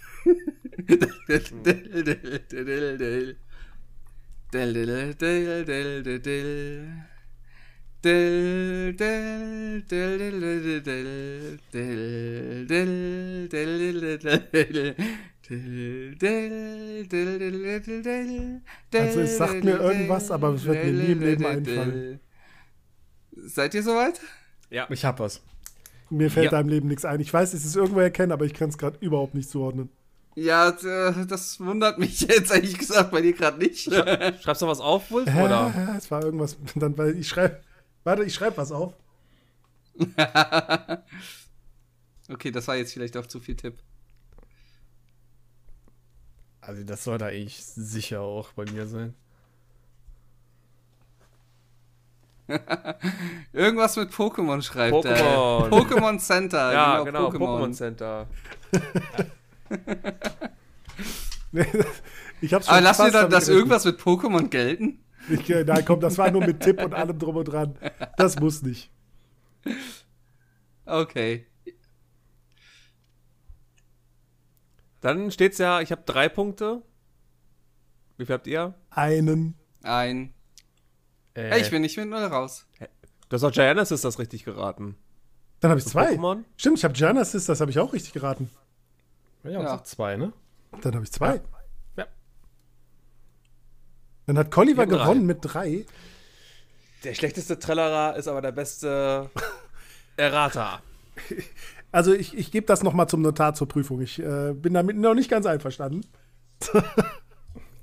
Also es sagt mir irgendwas, aber es wird mir nie im Leben einfallen. Seid ihr soweit? Ja. Ich hab was. mir fällt Ja. da im Leben nichts ein. Ich weiß, es ist irgendwo erkennen, aber ich kann es gerade überhaupt nicht zuordnen. Ja, das wundert mich [LAUGHS] jetzt ehrlich gesagt bei dir gerade nicht. Schreibst du was auf, Wolf? Hä? Oder? Es war irgendwas. [LAUGHS] Dann, weil ich schreibe. Warte, ich schreibe was auf. [LAUGHS] okay, das war jetzt vielleicht auch zu viel Tipp. Also das soll da eigentlich sicher auch bei mir sein. Irgendwas mit Pokémon schreibt er. Pokémon. Pokémon Center. Ja, genau, Pokémon. Pokémon Center. [LAUGHS] ich hab's schon Aber lass mir fast dann das irgendwas mit Pokémon gelten? Ich, äh, nein, komm, das war nur mit Tipp und allem drum und dran. Das muss nicht. Okay. Dann steht's ja, ich habe drei Punkte. Wie viel habt ihr? Einen. Ein. Äh, Hey, ich bin nicht mit Null raus. Du hast auch Giannis das richtig geraten. Dann habe ich zwei. Pokémon? Stimmt, ich habe Genesis, das habe ich auch richtig geraten. Ja, Ja. zwei, ne? Dann habe ich zwei. Ja. Dann hat Colliver gewonnen mit drei. Der schlechteste Trellerer ist aber der beste [LAUGHS] Errata. Also ich, ich gebe das nochmal zum Notar zur Prüfung. Ich äh, bin damit noch nicht ganz einverstanden. [LAUGHS]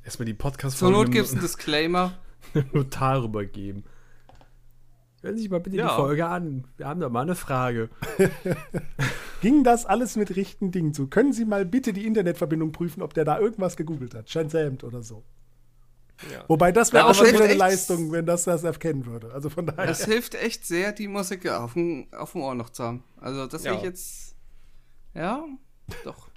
Erstmal die podcast Zur Not gibt's einen Disclaimer. [LAUGHS] Notar rübergeben. Hören Sie sich mal bitte Ja. die Folge an. Wir haben da mal eine Frage. [LAUGHS] Ging das alles mit richtigen Dingen zu? Können Sie mal bitte die Internetverbindung prüfen, ob der da irgendwas gegoogelt hat? Shazammed oder so. Ja. Wobei das wäre Ja, auch schon wieder eine echt- Leistung, wenn das das erkennen würde. Also von daher. Das hilft echt sehr, die Musik auf dem, auf dem Ohr noch zu haben. Also, das Ja. ich jetzt. Ja, doch.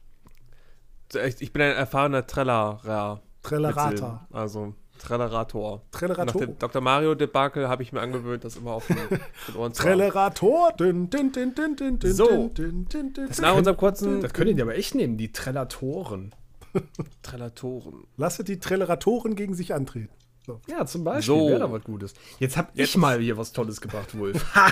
Ich ich bin ein erfahrener Trellerer. Trellerata. Also Trellerator. Nach Trellerator. dem Dr. Mario Debakel habe ich mir angewöhnt, das immer auf den, [LAUGHS] den Ohren zu. Trellerator. Dün, dün, dün, dün, dün, dün, So. dün, dün, dün, Nach unserem kurzen Das können die aber echt nehmen, die Trellatoren. [LAUGHS] Trellatoren. Lasse die Trelleratoren gegen sich antreten. So. Ja, zum Beispiel. So. Wäre da was Gutes. Jetzt hab Jetzt- ich mal hier was Tolles gebracht, Wolf. [LAUGHS] Ha!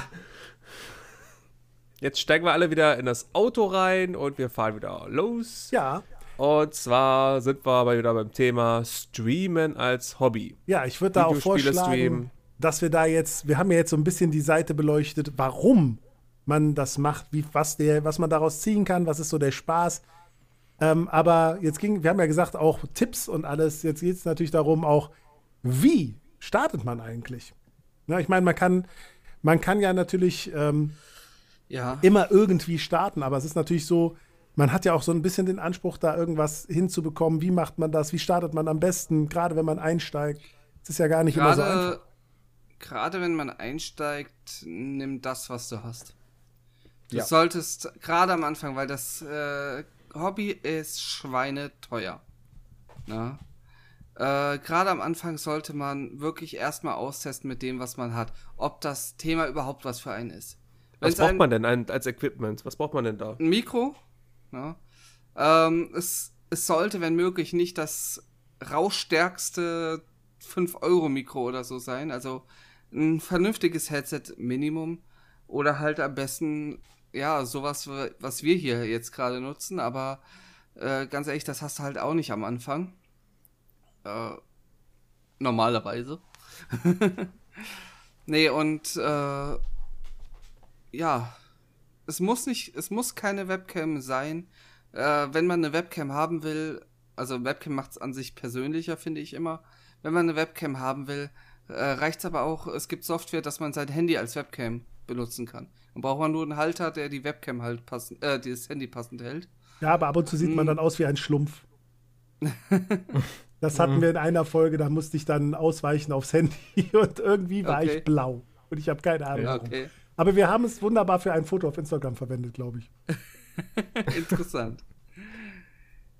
Jetzt steigen wir alle wieder in das Auto rein und wir fahren wieder los. Ja, Und zwar sind wir aber wieder beim Thema Streamen als Hobby. ja, ich würde da auch vorschlagen, streamen. dass wir da jetzt, wir haben ja jetzt so ein bisschen die Seite beleuchtet, warum man das macht, wie, was, der, was man daraus ziehen kann, was ist so der Spaß. Ähm, aber jetzt ging, wir haben ja gesagt, auch Tipps und alles. Jetzt geht es natürlich darum, auch, wie startet man eigentlich? Ja, ich meine, man kann, man kann ja natürlich ähm, Ja. immer irgendwie starten, aber es ist natürlich so, man hat ja auch so ein bisschen den Anspruch, da irgendwas hinzubekommen. Wie macht man das? Wie startet man am besten? Gerade wenn man einsteigt. Es ist ja gar nicht immer so einfach. Gerade, gerade wenn man einsteigt, nimm das, was du hast. Du Ja. solltest gerade am Anfang, weil das äh, Hobby ist schweineteuer. Na? Äh, Gerade am Anfang sollte man wirklich erstmal austesten mit dem, was man hat, ob das Thema überhaupt was für einen ist. Was Wenn's braucht ein- man denn ein, als Equipment? Was braucht man denn da? ein Mikro. Ja. Ähm, es, es sollte, wenn möglich, nicht das rausstärkste 5-Euro-Mikro oder so sein. Also ein vernünftiges Headset Minimum. Oder halt am besten, ja, sowas, was wir hier jetzt gerade nutzen. Aber äh, ganz ehrlich, das hast du halt auch nicht am Anfang. Äh, normalerweise. [LAUGHS] nee, und äh, ja, es muss nicht, es muss keine Webcam sein. Äh, wenn man eine Webcam haben will, also Webcam macht es an sich persönlicher, finde ich immer. Wenn man eine Webcam haben will, äh, reicht es aber auch, es gibt Software, dass man sein Handy als Webcam benutzen kann. Dann braucht man nur einen Halter, der die Webcam halt passend, äh, das Handy passend hält. Ja, aber ab und zu sieht man Mm. dann aus wie ein Schlumpf. [LAUGHS] Das hatten wir in einer Folge, da musste ich dann ausweichen aufs Handy [LAUGHS] und irgendwie war Okay. ich blau. Und ich habe keine Ahnung. Ja, warum. okay. Aber wir haben es wunderbar für ein Foto auf Instagram verwendet, glaube ich. [LAUGHS] Interessant.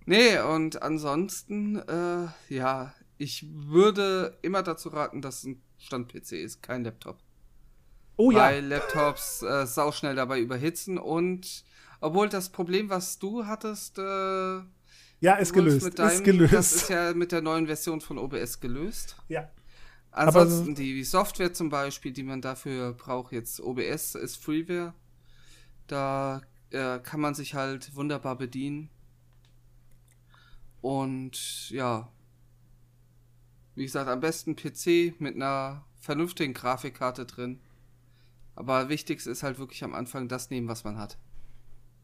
Nee, und ansonsten, äh, ja, ich würde immer dazu raten, dass es ein Stand-PC ist, kein Laptop. Oh ja, weil Laptops äh, sauschnell dabei überhitzen und obwohl das Problem, was du hattest, äh, ja, ist gelöst. deinem- ist gelöst. Das ist ja mit der neuen Version von OBS gelöst. ja. Ansonsten die Software zum Beispiel, die man dafür braucht, jetzt OBS ist Freeware. Da äh, kann man sich halt wunderbar bedienen. Und ja, wie gesagt, am besten PC mit einer vernünftigen Grafikkarte drin. Aber wichtigste ist halt wirklich am Anfang das nehmen, was man hat.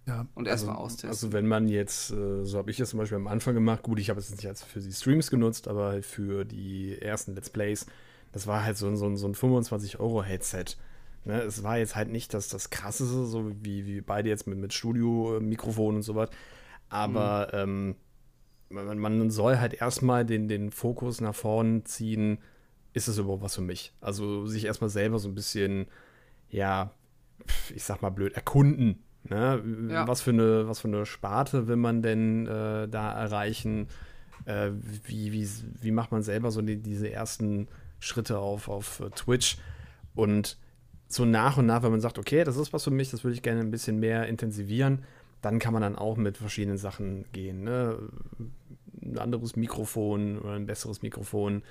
Ja. Und erstmal austesten. Also wenn man jetzt, äh, so habe ich es zum Beispiel am Anfang gemacht, gut, ich habe es nicht als für die Streams genutzt, aber halt für die ersten Let's Plays, das war halt so, ein- so, ein- so ein 25-Euro-Headset. Ne, es war jetzt halt nicht das, das krasseste, so wie, wie beide jetzt mit, mit Studio-Mikrofon und sowas. Aber ähm, man, man soll halt erstmal den, den Fokus nach vorn ziehen, ist es überhaupt was für mich? Also sich erstmal selber so ein bisschen, ja, ich sag mal blöd, erkunden. Ne? Ja. Was, für eine, was für eine Sparte will man denn äh, da erreichen? Äh, wie, wie, wie macht man selber so die, diese ersten Schritte auf, auf äh, Twitch? Und so nach und nach, wenn man sagt, okay, das ist was für mich, das würde ich gerne ein bisschen mehr intensivieren, dann kann man dann auch mit verschiedenen Sachen gehen. Ne? Ein anderes Mikrofon oder ein besseres Mikrofon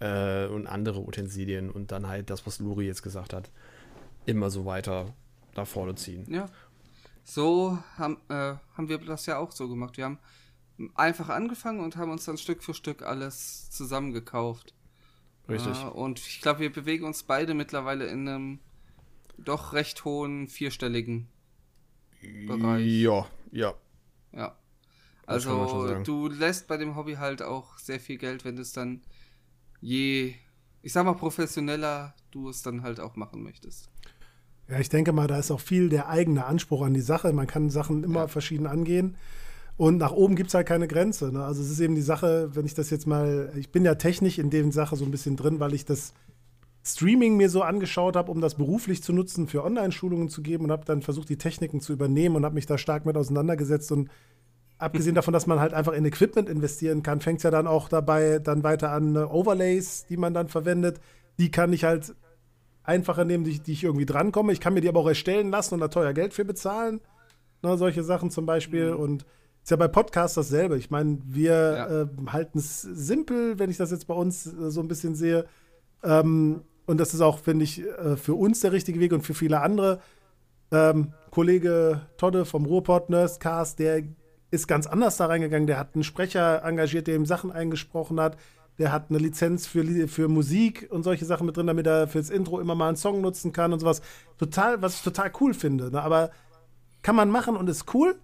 äh, und andere Utensilien und dann halt das, was Luri jetzt gesagt hat, immer so weiter da vorne ziehen. Ja. So haben, äh, haben wir das ja auch so gemacht. Wir haben einfach angefangen und haben uns dann Stück für Stück alles zusammengekauft. Richtig. Äh, und ich glaube, wir bewegen uns beide mittlerweile in einem doch recht hohen vierstelligen Bereich. Ja, ja. Ja. Also du lässt bei dem Hobby halt auch sehr viel Geld, wenn du es dann je, ich sag mal, professioneller du es dann halt auch machen möchtest. Ja, ich denke mal, da ist auch viel der eigene Anspruch an die Sache. Man kann Sachen immer verschieden angehen. Und nach oben gibt es halt keine Grenze. Ne? Also es ist eben die Sache, wenn ich das jetzt mal, ich bin ja technisch in dem Sache so ein bisschen drin, weil ich das Streaming mir so angeschaut habe, um das beruflich zu nutzen, für Online-Schulungen zu geben und habe dann versucht, die Techniken zu übernehmen und habe mich da stark mit auseinandergesetzt. Und abgesehen davon, dass man halt einfach in Equipment investieren kann, fängt es ja dann auch dabei dann weiter an äh, Overlays, die man dann verwendet. Die kann ich halt einfacher nehmen, die, die ich irgendwie drankomme. Ich kann mir die aber auch erstellen lassen und da teuer Geld für bezahlen. Ne, solche Sachen zum Beispiel. Und ist ja bei Podcasts dasselbe. Ich meine, wir Ja. äh, halten es simpel, wenn ich das jetzt bei uns äh, so ein bisschen sehe. Ähm, und das ist auch, finde ich, äh, für uns der richtige Weg und für viele andere. Ähm, Kollege Todde vom Ruhrpott Nerdcast, der ist ganz anders da reingegangen. Der hat einen Sprecher engagiert, der ihm Sachen eingesprochen hat. Der hat eine Lizenz für, für Musik und solche Sachen mit drin, damit er fürs Intro immer mal einen Song nutzen kann und sowas. Total, was ich total cool finde. Ne? Aber kann man machen und ist cool.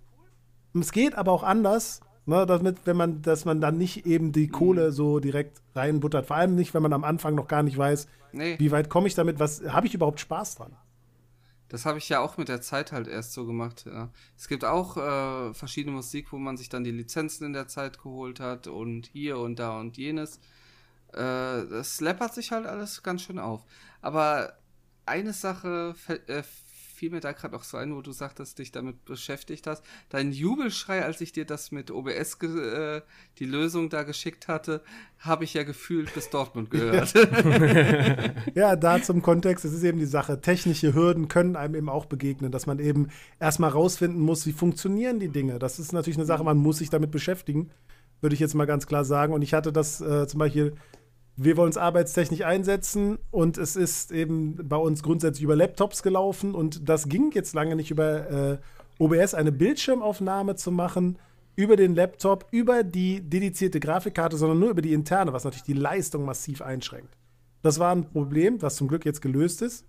Es geht aber auch anders, ne? damit, wenn man, dass man dann nicht eben die Kohle so direkt reinbuttert. Vor allem nicht, wenn man am Anfang noch gar nicht weiß, Nee. wie weit komme ich damit, was habe ich überhaupt Spaß dran? Das habe ich ja auch mit der Zeit halt erst so gemacht. Ja. Es gibt auch äh, verschiedene Musik, wo man sich dann die Lizenzen in der Zeit geholt hat und hier und da und jenes. Äh, das läppert sich halt alles ganz schön auf. Aber eine Sache fäll- äh, fiel mir da gerade auch so ein, wo du sagtest, dich damit beschäftigt hast. Dein Jubelschrei, als ich dir das mit OBS äh, die Lösung da geschickt hatte, habe ich ja gefühlt bis Dortmund gehört. [LAUGHS] ja, da zum Kontext, es ist eben die Sache, technische Hürden können einem eben auch begegnen, dass man eben erstmal rausfinden muss, wie funktionieren die Dinge. Das ist natürlich eine Sache, man muss sich damit beschäftigen, würde ich jetzt mal ganz klar sagen. Und ich hatte das äh, zum Beispiel wir wollen es arbeitstechnisch einsetzen und es ist eben bei uns grundsätzlich über Laptops gelaufen und das ging jetzt lange nicht über äh, OBS, eine Bildschirmaufnahme zu machen über den Laptop, über die dedizierte Grafikkarte, sondern nur über die interne, was natürlich die Leistung massiv einschränkt. Das war ein Problem, was zum Glück jetzt gelöst ist.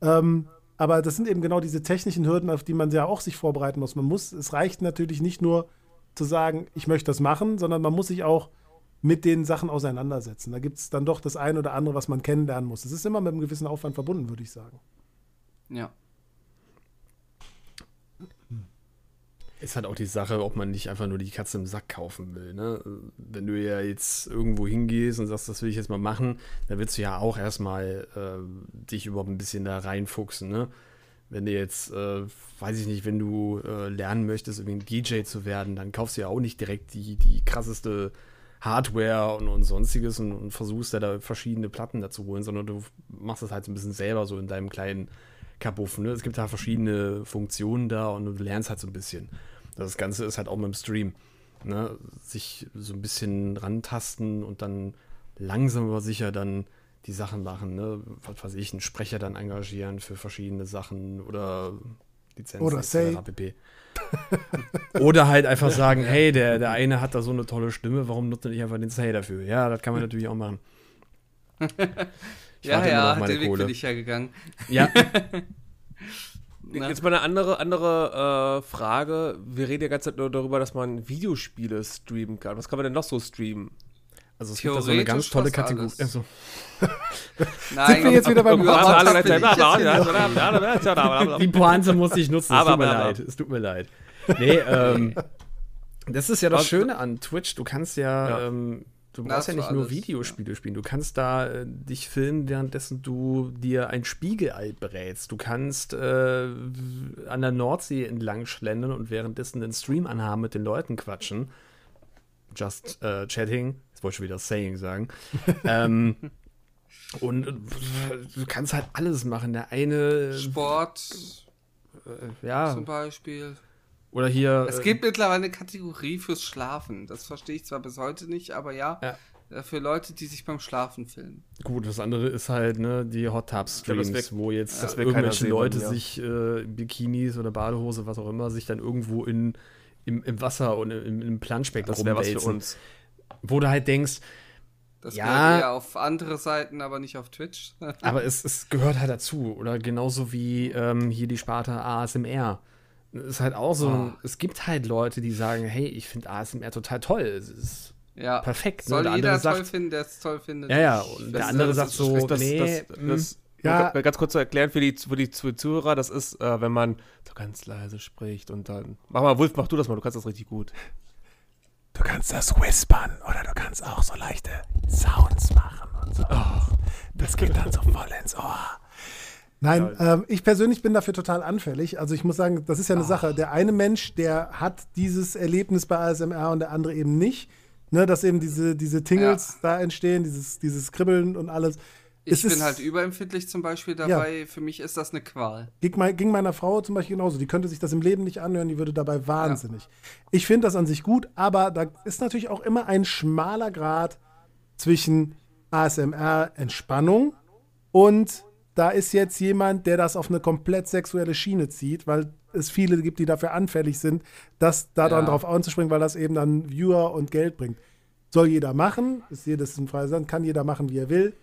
Ähm, aber das sind eben genau diese technischen Hürden, auf die man ja auch sich vorbereiten muss. Man muss, es reicht natürlich nicht nur zu sagen, ich möchte das machen, sondern man muss sich auch mit den Sachen auseinandersetzen. Da gibt es dann doch das eine oder andere, was man kennenlernen muss. Es ist immer mit einem gewissen Aufwand verbunden, würde ich sagen. Ja. Ist halt auch die Sache, ob man nicht einfach nur die Katze im Sack kaufen will. Ne? Wenn du ja jetzt irgendwo hingehst und sagst, das will ich jetzt mal machen, dann willst du ja auch erstmal äh, dich überhaupt ein bisschen da reinfuchsen. Ne? Wenn du jetzt, äh, weiß ich nicht, wenn du äh, lernen möchtest, irgendwie ein DJ zu werden, dann kaufst du ja auch nicht direkt die, die krasseste Hardware und, und sonstiges und, und versuchst ja da verschiedene Platten dazu holen, sondern du machst das halt so ein bisschen selber so in deinem kleinen Kabuff. Ne? Es gibt da verschiedene Funktionen da und du lernst halt so ein bisschen. Das Ganze ist halt auch mit dem Stream. Ne? Sich so ein bisschen rantasten und dann langsam aber sicher dann die Sachen machen. Ne? Was weiß ich, einen Sprecher dann engagieren für verschiedene Sachen oder Lizenzen oder pp. [LAUGHS] Oder halt einfach sagen, hey, der, der eine hat da so eine tolle Stimme, warum nutzt er nicht einfach den Say dafür? Ja, das kann man natürlich auch machen. [LAUGHS] ja, ja, den Weg bin ich ja gegangen. Ja. [LAUGHS] Jetzt mal eine andere, andere äh, Frage. Wir reden ja ganz Zeit nur darüber, dass man Videospiele streamen kann. Was kann man denn noch so streamen? Also es gibt da so eine ganz tolle Kategorie. Also. [LAUGHS] Nein, Sind wir jetzt wieder beim Die Pointe muss ich nutzen. Es tut mir leid. Es tut mir leid. Nee, [LAUGHS] ähm, das ist ja das Schöne an Twitch. Du kannst ja, ja. Ähm, du brauchst ja nicht nur Videospiele ja. spielen. Du kannst da äh, dich filmen, währenddessen du dir ein Spiegelei brätst. Du kannst äh, an der Nordsee entlang schlendern und währenddessen den Stream anhaben, mit den Leuten quatschen. Just äh, chatting. Jetzt wollte ich schon wieder Saying sagen. [LAUGHS] ähm, und äh, du kannst halt alles machen. Der eine. Sport. Äh, ja. Zum Beispiel. Oder hier. Es gibt äh, mittlerweile eine Kategorie fürs Schlafen. Das verstehe ich zwar bis heute nicht, aber ja. ja. Äh, für Leute, die sich beim Schlafen filmen. Gut, das andere ist halt ne, die Hot Tub Streams, ja, wo jetzt ja, irgendwelche Leute ja. sich äh, Bikinis oder Badehose, was auch immer, sich dann irgendwo in, im, im Wasser und im, im Planschbecken das was für uns. Wo du halt denkst, das ja, eher auf andere Seiten, aber nicht auf Twitch. [LAUGHS] aber es, es gehört halt dazu. Oder genauso wie ähm, hier die Sparte ASMR ist halt auch so, oh. es gibt halt Leute, die sagen, hey, ich finde ASMR total toll. Es ist ja. perfekt. Ne? Soll ne? jeder toll finden, der es toll findet. Ja, ja. Und der andere sagt so, das, nee, das, das, ja. Ganz kurz zu erklären für die, für die Zuhörer, das ist, äh, wenn man so ganz leise spricht und dann. Mach mal, Wolf, mach du das mal, du kannst das richtig gut. Du kannst das whispern oder du kannst auch so leichte Sounds machen und so. Oh, das geht dann so voll ins Ohr. Nein, ähm, ich persönlich bin dafür total anfällig. Also ich muss sagen, das ist ja eine oh. Sache. Der eine Mensch, der hat dieses Erlebnis bei ASMR und der andere eben nicht. Ne, dass eben diese, diese Tingles ja. da entstehen, dieses, dieses Kribbeln und alles. Ich bin halt überempfindlich zum Beispiel dabei. Ja. Für mich ist das eine Qual. Ging, ging, meiner Frau zum Beispiel genauso. Die könnte sich das im Leben nicht anhören, die würde dabei wahnsinnig. Ja. Ich finde das an sich gut, aber da ist natürlich auch immer ein schmaler Grad zwischen ASMR-Entspannung und da ist jetzt jemand, der das auf eine komplett sexuelle Schiene zieht, weil es viele gibt, die dafür anfällig sind, das da dann drauf anzuspringen, weil das eben dann Viewer und Geld bringt. Soll jeder machen, ist jedes ein freies Land, kann jeder machen, wie er will.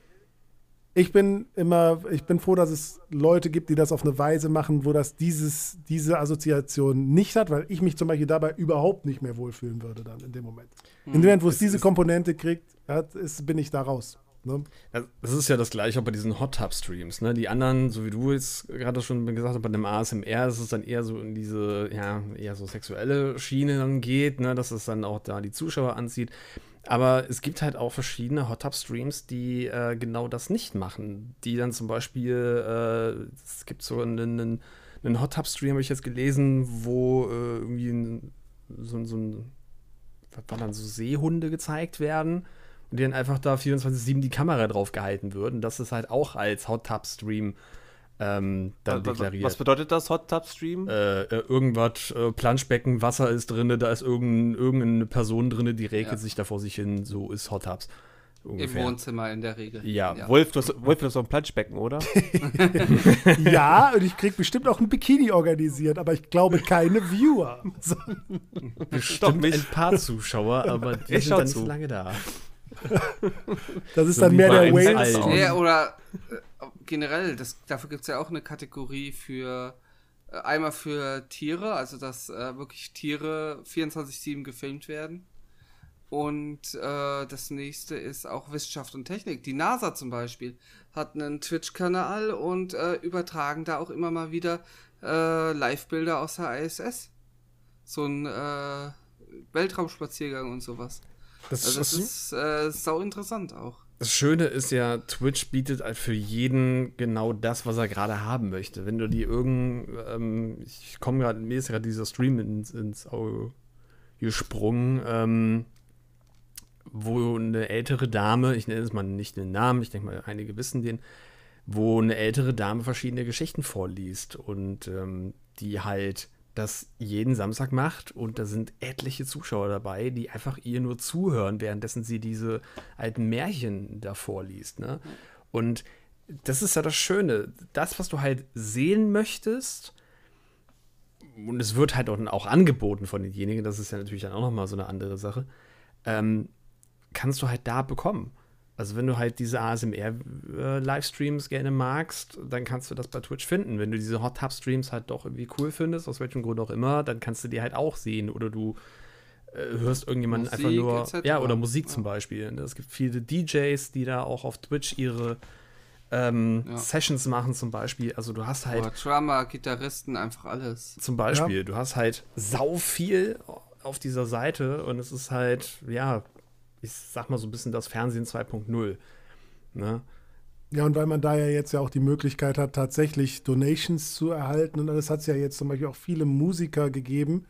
Ich bin immer, ich bin froh, dass es Leute gibt, die das auf eine Weise machen, wo das dieses, diese Assoziation nicht hat, weil ich mich zum Beispiel dabei überhaupt nicht mehr wohlfühlen würde dann in dem Moment. Hm. In dem Moment, wo es diese Komponente kriegt, ja, ist, bin ich da raus. Ne? Das ist ja das gleiche auch bei diesen Hot Tub Streams. Ne? Die anderen, so wie du jetzt gerade schon gesagt hast, bei dem ASMR ist es dann eher so in diese, ja, eher so sexuelle Schiene dann geht, ne? dass es dann auch da die Zuschauer anzieht. Aber es gibt halt auch verschiedene Hot Tub Streams, die äh, genau das nicht machen. Die dann zum Beispiel, äh, es gibt so einen, einen einen Hot Tub Stream habe ich jetzt gelesen, wo äh, irgendwie ein, so, so ein, was war dann, so Seehunde gezeigt werden und die dann einfach da 24-7 die Kamera drauf gehalten wird. Und das ist halt auch als Hot Tub Stream ähm, dann was, deklariert. was bedeutet das, Hot Tub Stream? äh, äh, irgendwas, äh, Planschbecken, Wasser ist drin, da ist irgendein, irgendeine Person drin, die räkelt Ja. sich da vor sich hin, so ist Hot Tubs. Im Ungefähr. Wohnzimmer in der Regel. Ja, Wolf, du hast, Wolf, du hast doch ein Planschbecken, oder? [LAUGHS] Ja, und ich krieg bestimmt auch ein Bikini organisiert, aber ich glaube keine Viewer. So, Bestimmt mich. ein paar Zuschauer, aber die [LAUGHS] Ich sind dann nicht zu. so lange da. [LAUGHS] Das ist So dann mehr der allen. Nee, oder äh, generell, das, dafür gibt es ja auch eine Kategorie für äh, einmal für Tiere, also dass äh, wirklich Tiere 24-7 gefilmt werden. Und äh, das nächste ist auch Wissenschaft und Technik. Die NASA zum Beispiel hat einen Twitch-Kanal und äh, übertragen da auch immer mal wieder äh, Live-Bilder aus der ISS. So ein äh, Weltraumspaziergang und sowas. Das, Also das das, ist äh, sau interessant auch. das Schöne ist ja, Twitch bietet halt für jeden genau das, was er gerade haben möchte. Wenn du die irgend, ähm, ich komme gerade, mir ist gerade dieser Stream ins, ins Auge gesprungen, ähm, wo eine ältere Dame, ich nenne es mal nicht den Namen, ich denke mal, einige wissen den, wo eine ältere Dame verschiedene Geschichten vorliest und ähm, die halt das jeden Samstag macht und da sind etliche Zuschauer dabei, die einfach ihr nur zuhören, währenddessen sie diese alten Märchen da vorliest. Ne? Und das ist ja das Schöne. Das, was du halt sehen möchtest, und es wird halt auch, angeboten von denjenigen, das ist ja natürlich dann auch nochmal so eine andere Sache, ähm, kannst du halt da bekommen. Also wenn du halt diese ASMR-Livestreams gerne magst, dann kannst du das bei Twitch finden. Wenn du diese Hot Tub-Streams halt doch irgendwie cool findest, aus welchem Grund auch immer, dann kannst du die halt auch sehen. Oder du äh, hörst irgendjemanden einfach Musik nur. etc. Ja, oder Musik Ja. zum Beispiel. Es gibt viele DJs, die da auch auf Twitch ihre ähm, Ja. Sessions machen zum Beispiel. Also du hast halt Oder Drummer, Gitarristen, einfach alles. zum Beispiel, du hast halt sau viel auf dieser Seite und es ist halt, ja, ich sag mal so ein bisschen das Fernsehen 2.0. Ne? Ja, und weil man da ja jetzt ja auch die Möglichkeit hat, tatsächlich Donations zu erhalten. Und das hat es ja jetzt zum Beispiel auch viele Musiker gegeben,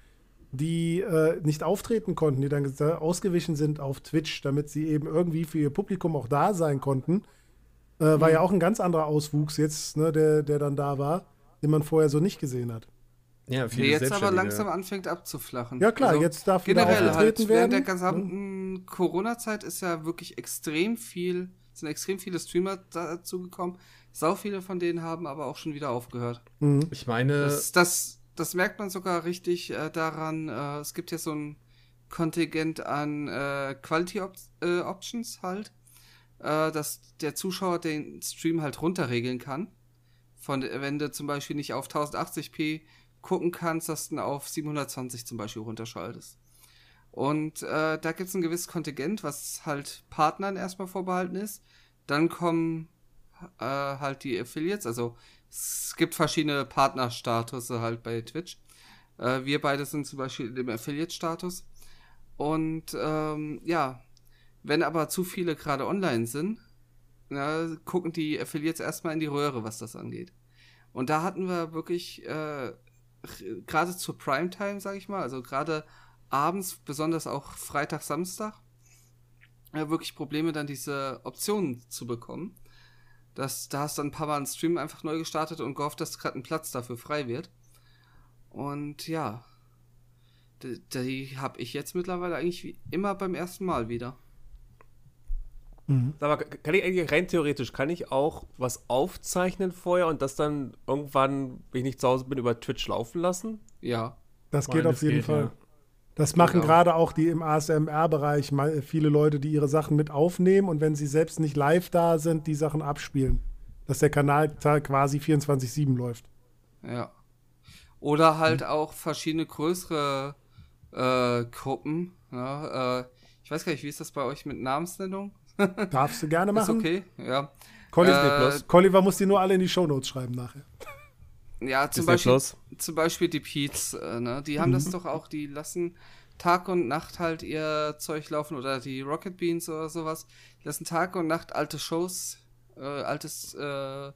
die äh, nicht auftreten konnten, die dann gesa- ausgewichen sind auf Twitch, damit sie eben irgendwie für ihr Publikum auch da sein konnten. Äh, war ja auch ein ganz anderer Auswuchs jetzt, ne, der, der dann da war, den man vorher so nicht gesehen hat. Ja, Der jetzt aber langsam anfängt abzuflachen. Ja klar, Also jetzt darf wieder generell halt aufgetreten während der werden. gesamten Corona-Zeit ist ja wirklich extrem viel, sind extrem viele Streamer dazugekommen. Sau viele von denen haben aber auch schon wieder aufgehört. Mhm. Ich meine, Das, das, das merkt man sogar richtig äh, daran. Äh, es gibt ja so ein Kontingent an äh, Quality Op äh, Options halt, äh, dass der Zuschauer den Stream halt runterregeln kann. Von, wenn du zum Beispiel nicht auf 1080p gucken kannst, dass du auf 720 zum Beispiel runterschaltest. Und äh, da gibt es ein gewisses Kontingent, was halt Partnern erstmal vorbehalten ist. Dann kommen äh, halt die Affiliates, also es gibt verschiedene Partnerstatus halt bei Twitch. Äh, wir beide sind zum Beispiel im Affiliate-Status. Und ähm, ja, wenn aber zu viele gerade online sind, na, gucken die Affiliates erstmal in die Röhre, was das angeht. Und da hatten wir wirklich äh, gerade zur Primetime, sag ich mal, also gerade abends, besonders auch Freitag, Samstag, äh, wirklich Probleme, dann diese Optionen zu bekommen. Das, da hast du dann ein paar Mal einen Stream einfach neu gestartet und gehofft, dass gerade ein Platz dafür frei wird. Und ja, die, die habe ich jetzt mittlerweile eigentlich wie immer beim ersten Mal wieder. Sag mal, kann ich eigentlich rein theoretisch, kann ich auch was aufzeichnen vorher und das dann irgendwann, wenn ich nicht zu Hause bin, über Twitch laufen lassen? Ja. Das Meine, geht auf das jeden geht, Fall. ja. Das machen Genau. gerade auch die im ASMR-Bereich mal- viele Leute, die ihre Sachen mit aufnehmen und wenn sie selbst nicht live da sind, die Sachen abspielen. Dass der Kanal quasi 24-7 läuft. Ja. Oder halt auch verschiedene größere äh, Gruppen. Ja, äh, ich weiß gar nicht, wie ist das bei euch mit Namensnennung? [LAUGHS] Darfst du gerne Ist machen. okay, ja. Colli Äh, Colliver muss die nur alle in die Shownotes schreiben nachher. Ja, zum Beispiel, Plus. zum Beispiel die Peets, äh, ne? Die haben das doch auch, die lassen Tag und Nacht halt ihr Zeug laufen oder die Rocket Beans oder sowas. Die lassen Tag und Nacht alte Shows, äh, altes äh,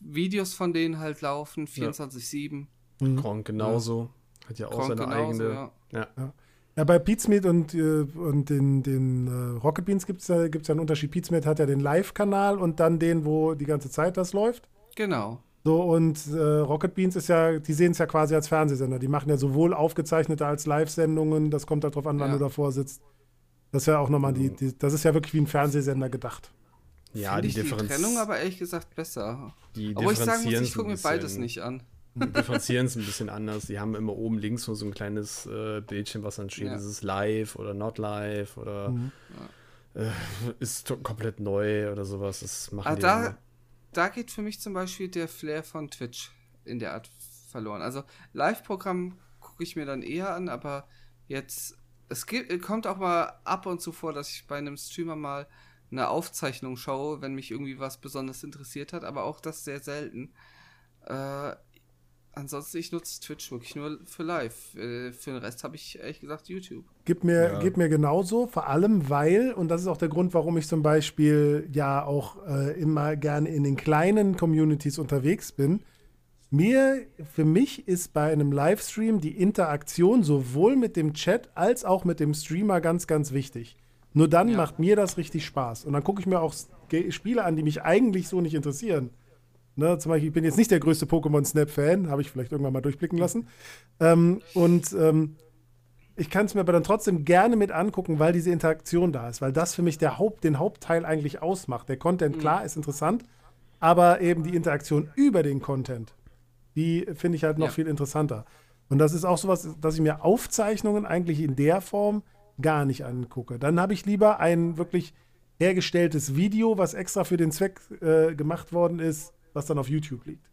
Videos von denen halt laufen, 24-7. Mhm. Gronk genauso. Hat ja auch Gronk seine genauso, eigene. ja. Ja. Ja, bei Pizmeet und, äh, und den, den äh, Rocket Beans gibt es ja, gibt's ja einen Unterschied. Pizmeet hat ja den Live-Kanal und dann den, wo die ganze Zeit das läuft. Genau. So, und äh, Rocket Beans ist ja, die sehen es ja quasi als Fernsehsender. Die machen ja sowohl aufgezeichnete als Live-Sendungen. Das kommt halt drauf an, wann Ja. du davor sitzt. Das ist ja auch nochmal die, die, das ist ja wirklich wie ein Fernsehsender gedacht. Ja, Find die ich die Differenz. Trennung aber ehrlich gesagt besser. die Obwohl ich sagen muss, ich gucke mir beides nicht an. Die differenzieren es ein bisschen anders. Die haben immer oben links so ein kleines äh, Bildchen, was dann steht, Ja. ist es live oder not live oder Mhm. äh, ist komplett neu oder sowas. Das machen die da, immer. da geht für mich zum Beispiel der Flair von Twitch in der Art verloren. Also Live-Programm gucke ich mir dann eher an, aber jetzt, es gibt, kommt auch mal ab und zu vor, dass ich bei einem Streamer mal eine Aufzeichnung schaue, wenn mich irgendwie was besonders interessiert hat, aber auch das sehr selten. Äh, ansonsten, ich nutze Twitch wirklich nur für Live. Äh, für den Rest habe ich ehrlich gesagt YouTube. Gibt mir, Ja. gibt mir genauso, vor allem weil, und das ist auch der Grund, warum ich zum Beispiel ja auch äh, immer gerne in den kleinen Communities unterwegs bin. Mir, für mich ist bei einem Livestream die Interaktion sowohl mit dem Chat als auch mit dem Streamer ganz, ganz wichtig. Nur dann Ja. macht mir das richtig Spaß. Und dann gucke ich mir auch Spiele an, die mich eigentlich so nicht interessieren. Ne, zum Beispiel, ich bin jetzt nicht der größte Pokémon Snap-Fan, habe ich vielleicht irgendwann mal durchblicken lassen. Ähm, und ähm, ich kann es mir aber dann trotzdem gerne mit angucken, weil diese Interaktion da ist, weil das für mich der Haupt, den Hauptteil eigentlich ausmacht. Der Content, klar, ist interessant, aber eben die Interaktion über den Content, die finde ich halt noch Ja. viel interessanter. Und das ist auch sowas, dass ich mir Aufzeichnungen eigentlich in der Form gar nicht angucke. Dann habe ich lieber ein wirklich hergestelltes Video, was extra für den Zweck äh, gemacht worden ist, was dann auf YouTube liegt.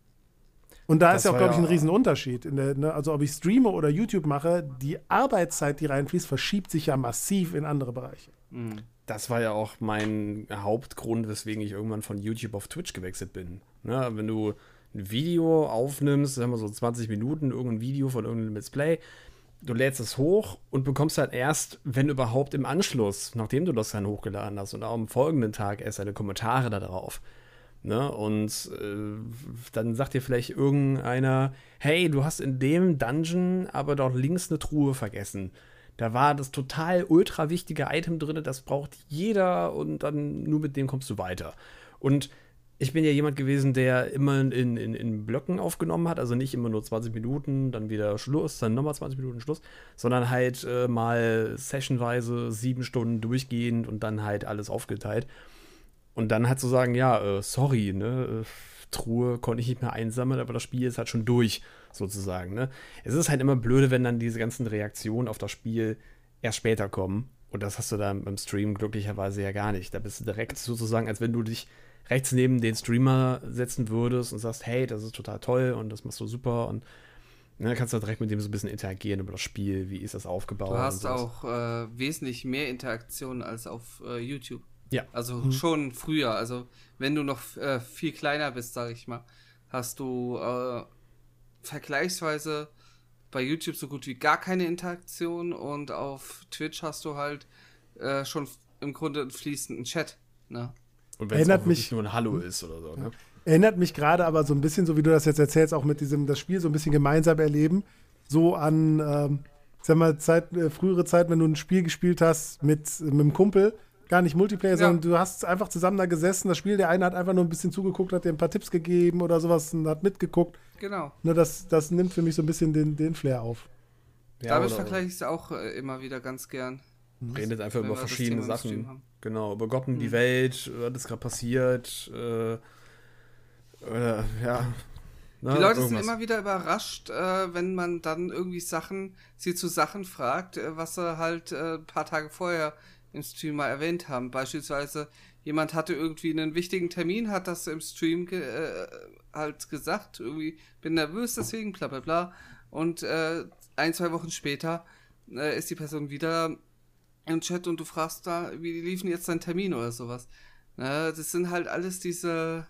Und da Das ist ja auch, glaube ich, ein Riesenunterschied. In der, ne? Also ob ich streame oder YouTube mache, die Arbeitszeit, die reinfließt, verschiebt sich ja massiv in andere Bereiche. Mhm. Das war ja auch mein Hauptgrund, weswegen ich irgendwann von YouTube auf Twitch gewechselt bin. Ne, wenn du ein Video aufnimmst, sagen wir so 20 Minuten, irgendein Video von irgendeinem Let's Play, du lädst es hoch und bekommst halt erst, wenn überhaupt im Anschluss, nachdem du das dann hochgeladen hast und auch am folgenden Tag erst deine Kommentare da drauf. Ne? Und äh, dann sagt dir vielleicht irgendeiner, hey, du hast in dem Dungeon aber dort links eine Truhe vergessen. Da war das total ultra wichtige Item drin, das braucht jeder und dann nur mit dem kommst du weiter. Und ich bin ja jemand gewesen, der immer in, in, in Blöcken aufgenommen hat, also nicht immer nur 20 Minuten, dann wieder Schluss, dann nochmal 20 Minuten Schluss, sondern halt äh, mal sessionweise sieben Stunden durchgehend und dann halt alles aufgeteilt. Und dann halt zu sagen, ja, äh, sorry, ne, äh, Truhe konnte ich nicht mehr einsammeln, aber das Spiel ist halt schon durch, sozusagen, ne. Es ist halt immer blöde, wenn dann diese ganzen Reaktionen auf das Spiel erst später kommen. Und das hast du dann beim Stream glücklicherweise ja gar nicht. Da bist du direkt sozusagen, als wenn du dich rechts neben den Streamer setzen würdest und sagst, hey, das ist total toll und das machst du super und ne, dann kannst du direkt mit dem so ein bisschen interagieren über das Spiel, wie ist das aufgebaut. Du hast auch äh, wesentlich mehr Interaktion als auf äh, YouTube. Ja. Also schon früher. Also wenn du noch äh, viel kleiner bist, sage ich mal, hast du äh, vergleichsweise bei YouTube so gut wie gar keine Interaktion und auf Twitch hast du halt äh, schon im Grunde einen fließenden Chat. Ne? Und wenn es mich- nur ein Hallo ist oder so. Ne? Erinnert mich gerade aber so ein bisschen, so wie du das jetzt erzählst, auch mit diesem, das Spiel so ein bisschen gemeinsam erleben, so an, ähm, ich sag mal, Zeit, äh, frühere Zeit, wenn du ein Spiel gespielt hast mit, mit einem Kumpel, gar nicht Multiplayer, Ja. sondern du hast einfach zusammen da gesessen, das Spiel, der eine hat einfach nur ein bisschen zugeguckt, hat dir ein paar Tipps gegeben oder sowas und hat mitgeguckt. Genau. Ne, das, das nimmt für mich so ein bisschen den, den Flair auf. Damit oder vergleiche ich es auch äh, immer wieder ganz gern. Redet einfach wenn über verschiedene Sachen. Genau, über Gott und die Mhm. Welt, was ist gerade passiert, äh, oder, ja. ne, Die Leute sind irgendwas. immer wieder überrascht, äh, wenn man dann irgendwie Sachen, sie zu Sachen fragt, äh, was sie halt äh, ein paar Tage vorher im Stream mal erwähnt haben. Beispielsweise, jemand hatte irgendwie einen wichtigen Termin, hat das im Stream ge äh, halt gesagt, irgendwie bin nervös deswegen, bla bla bla. Und äh, ein, zwei Wochen später äh, ist die Person wieder im Chat und du fragst da, wie liefen jetzt dein Termin oder sowas. Ne, das sind halt alles diese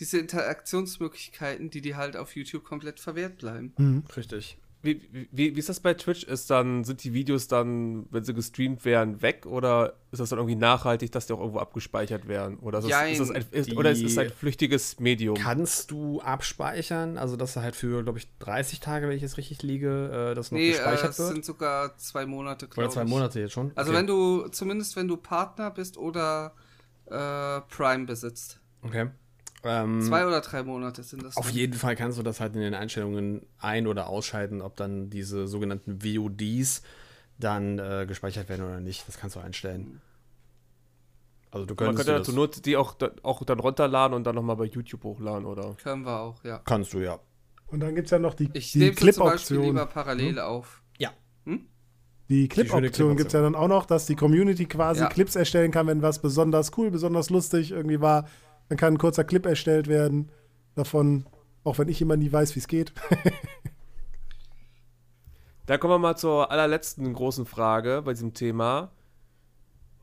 diese Interaktionsmöglichkeiten, die dir halt auf YouTube komplett verwehrt bleiben. Mhm. Richtig. Wie, wie, wie ist das bei Twitch? Ist dann, sind die Videos dann, wenn sie gestreamt werden, weg oder ist das dann irgendwie nachhaltig, dass die auch irgendwo abgespeichert werden? Oder ist, das, ist, das ein, ist, oder ist es ein flüchtiges Medium? Kannst du abspeichern, also dass du halt für, glaube ich, 30 Tage, wenn ich jetzt richtig liege, äh, das noch Nee, äh, gespeichert es wird? sind sogar zwei Monate, Oder glaube zwei ich. Monate jetzt schon? Also Okay. wenn du, zumindest wenn du Partner bist oder äh, Prime besitzt. Okay. Ähm, Zwei oder drei Monate sind das. Auf dann. jeden Fall kannst du das halt in den Einstellungen ein- oder ausschalten, ob dann diese sogenannten VODs dann äh, gespeichert werden oder nicht. Das kannst du einstellen. Also du Man könntest könnte du dazu nur die auch, auch dann runterladen und dann nochmal bei YouTube hochladen, oder? Können wir auch, ja. kannst du ja. Und dann gibt es ja noch die, Ich die nehme sie zum Beispiel Clip-Option. lieber parallel auf. Ja. Die schöne Clip-Option gibt es ja dann auch noch, dass die Community quasi Ja. Clips erstellen kann, wenn was besonders cool, besonders lustig irgendwie war. Dann kann ein kurzer Clip erstellt werden davon, auch wenn ich immer nie weiß, wie es geht. [LAUGHS] Da kommen wir mal zur allerletzten großen Frage bei diesem Thema.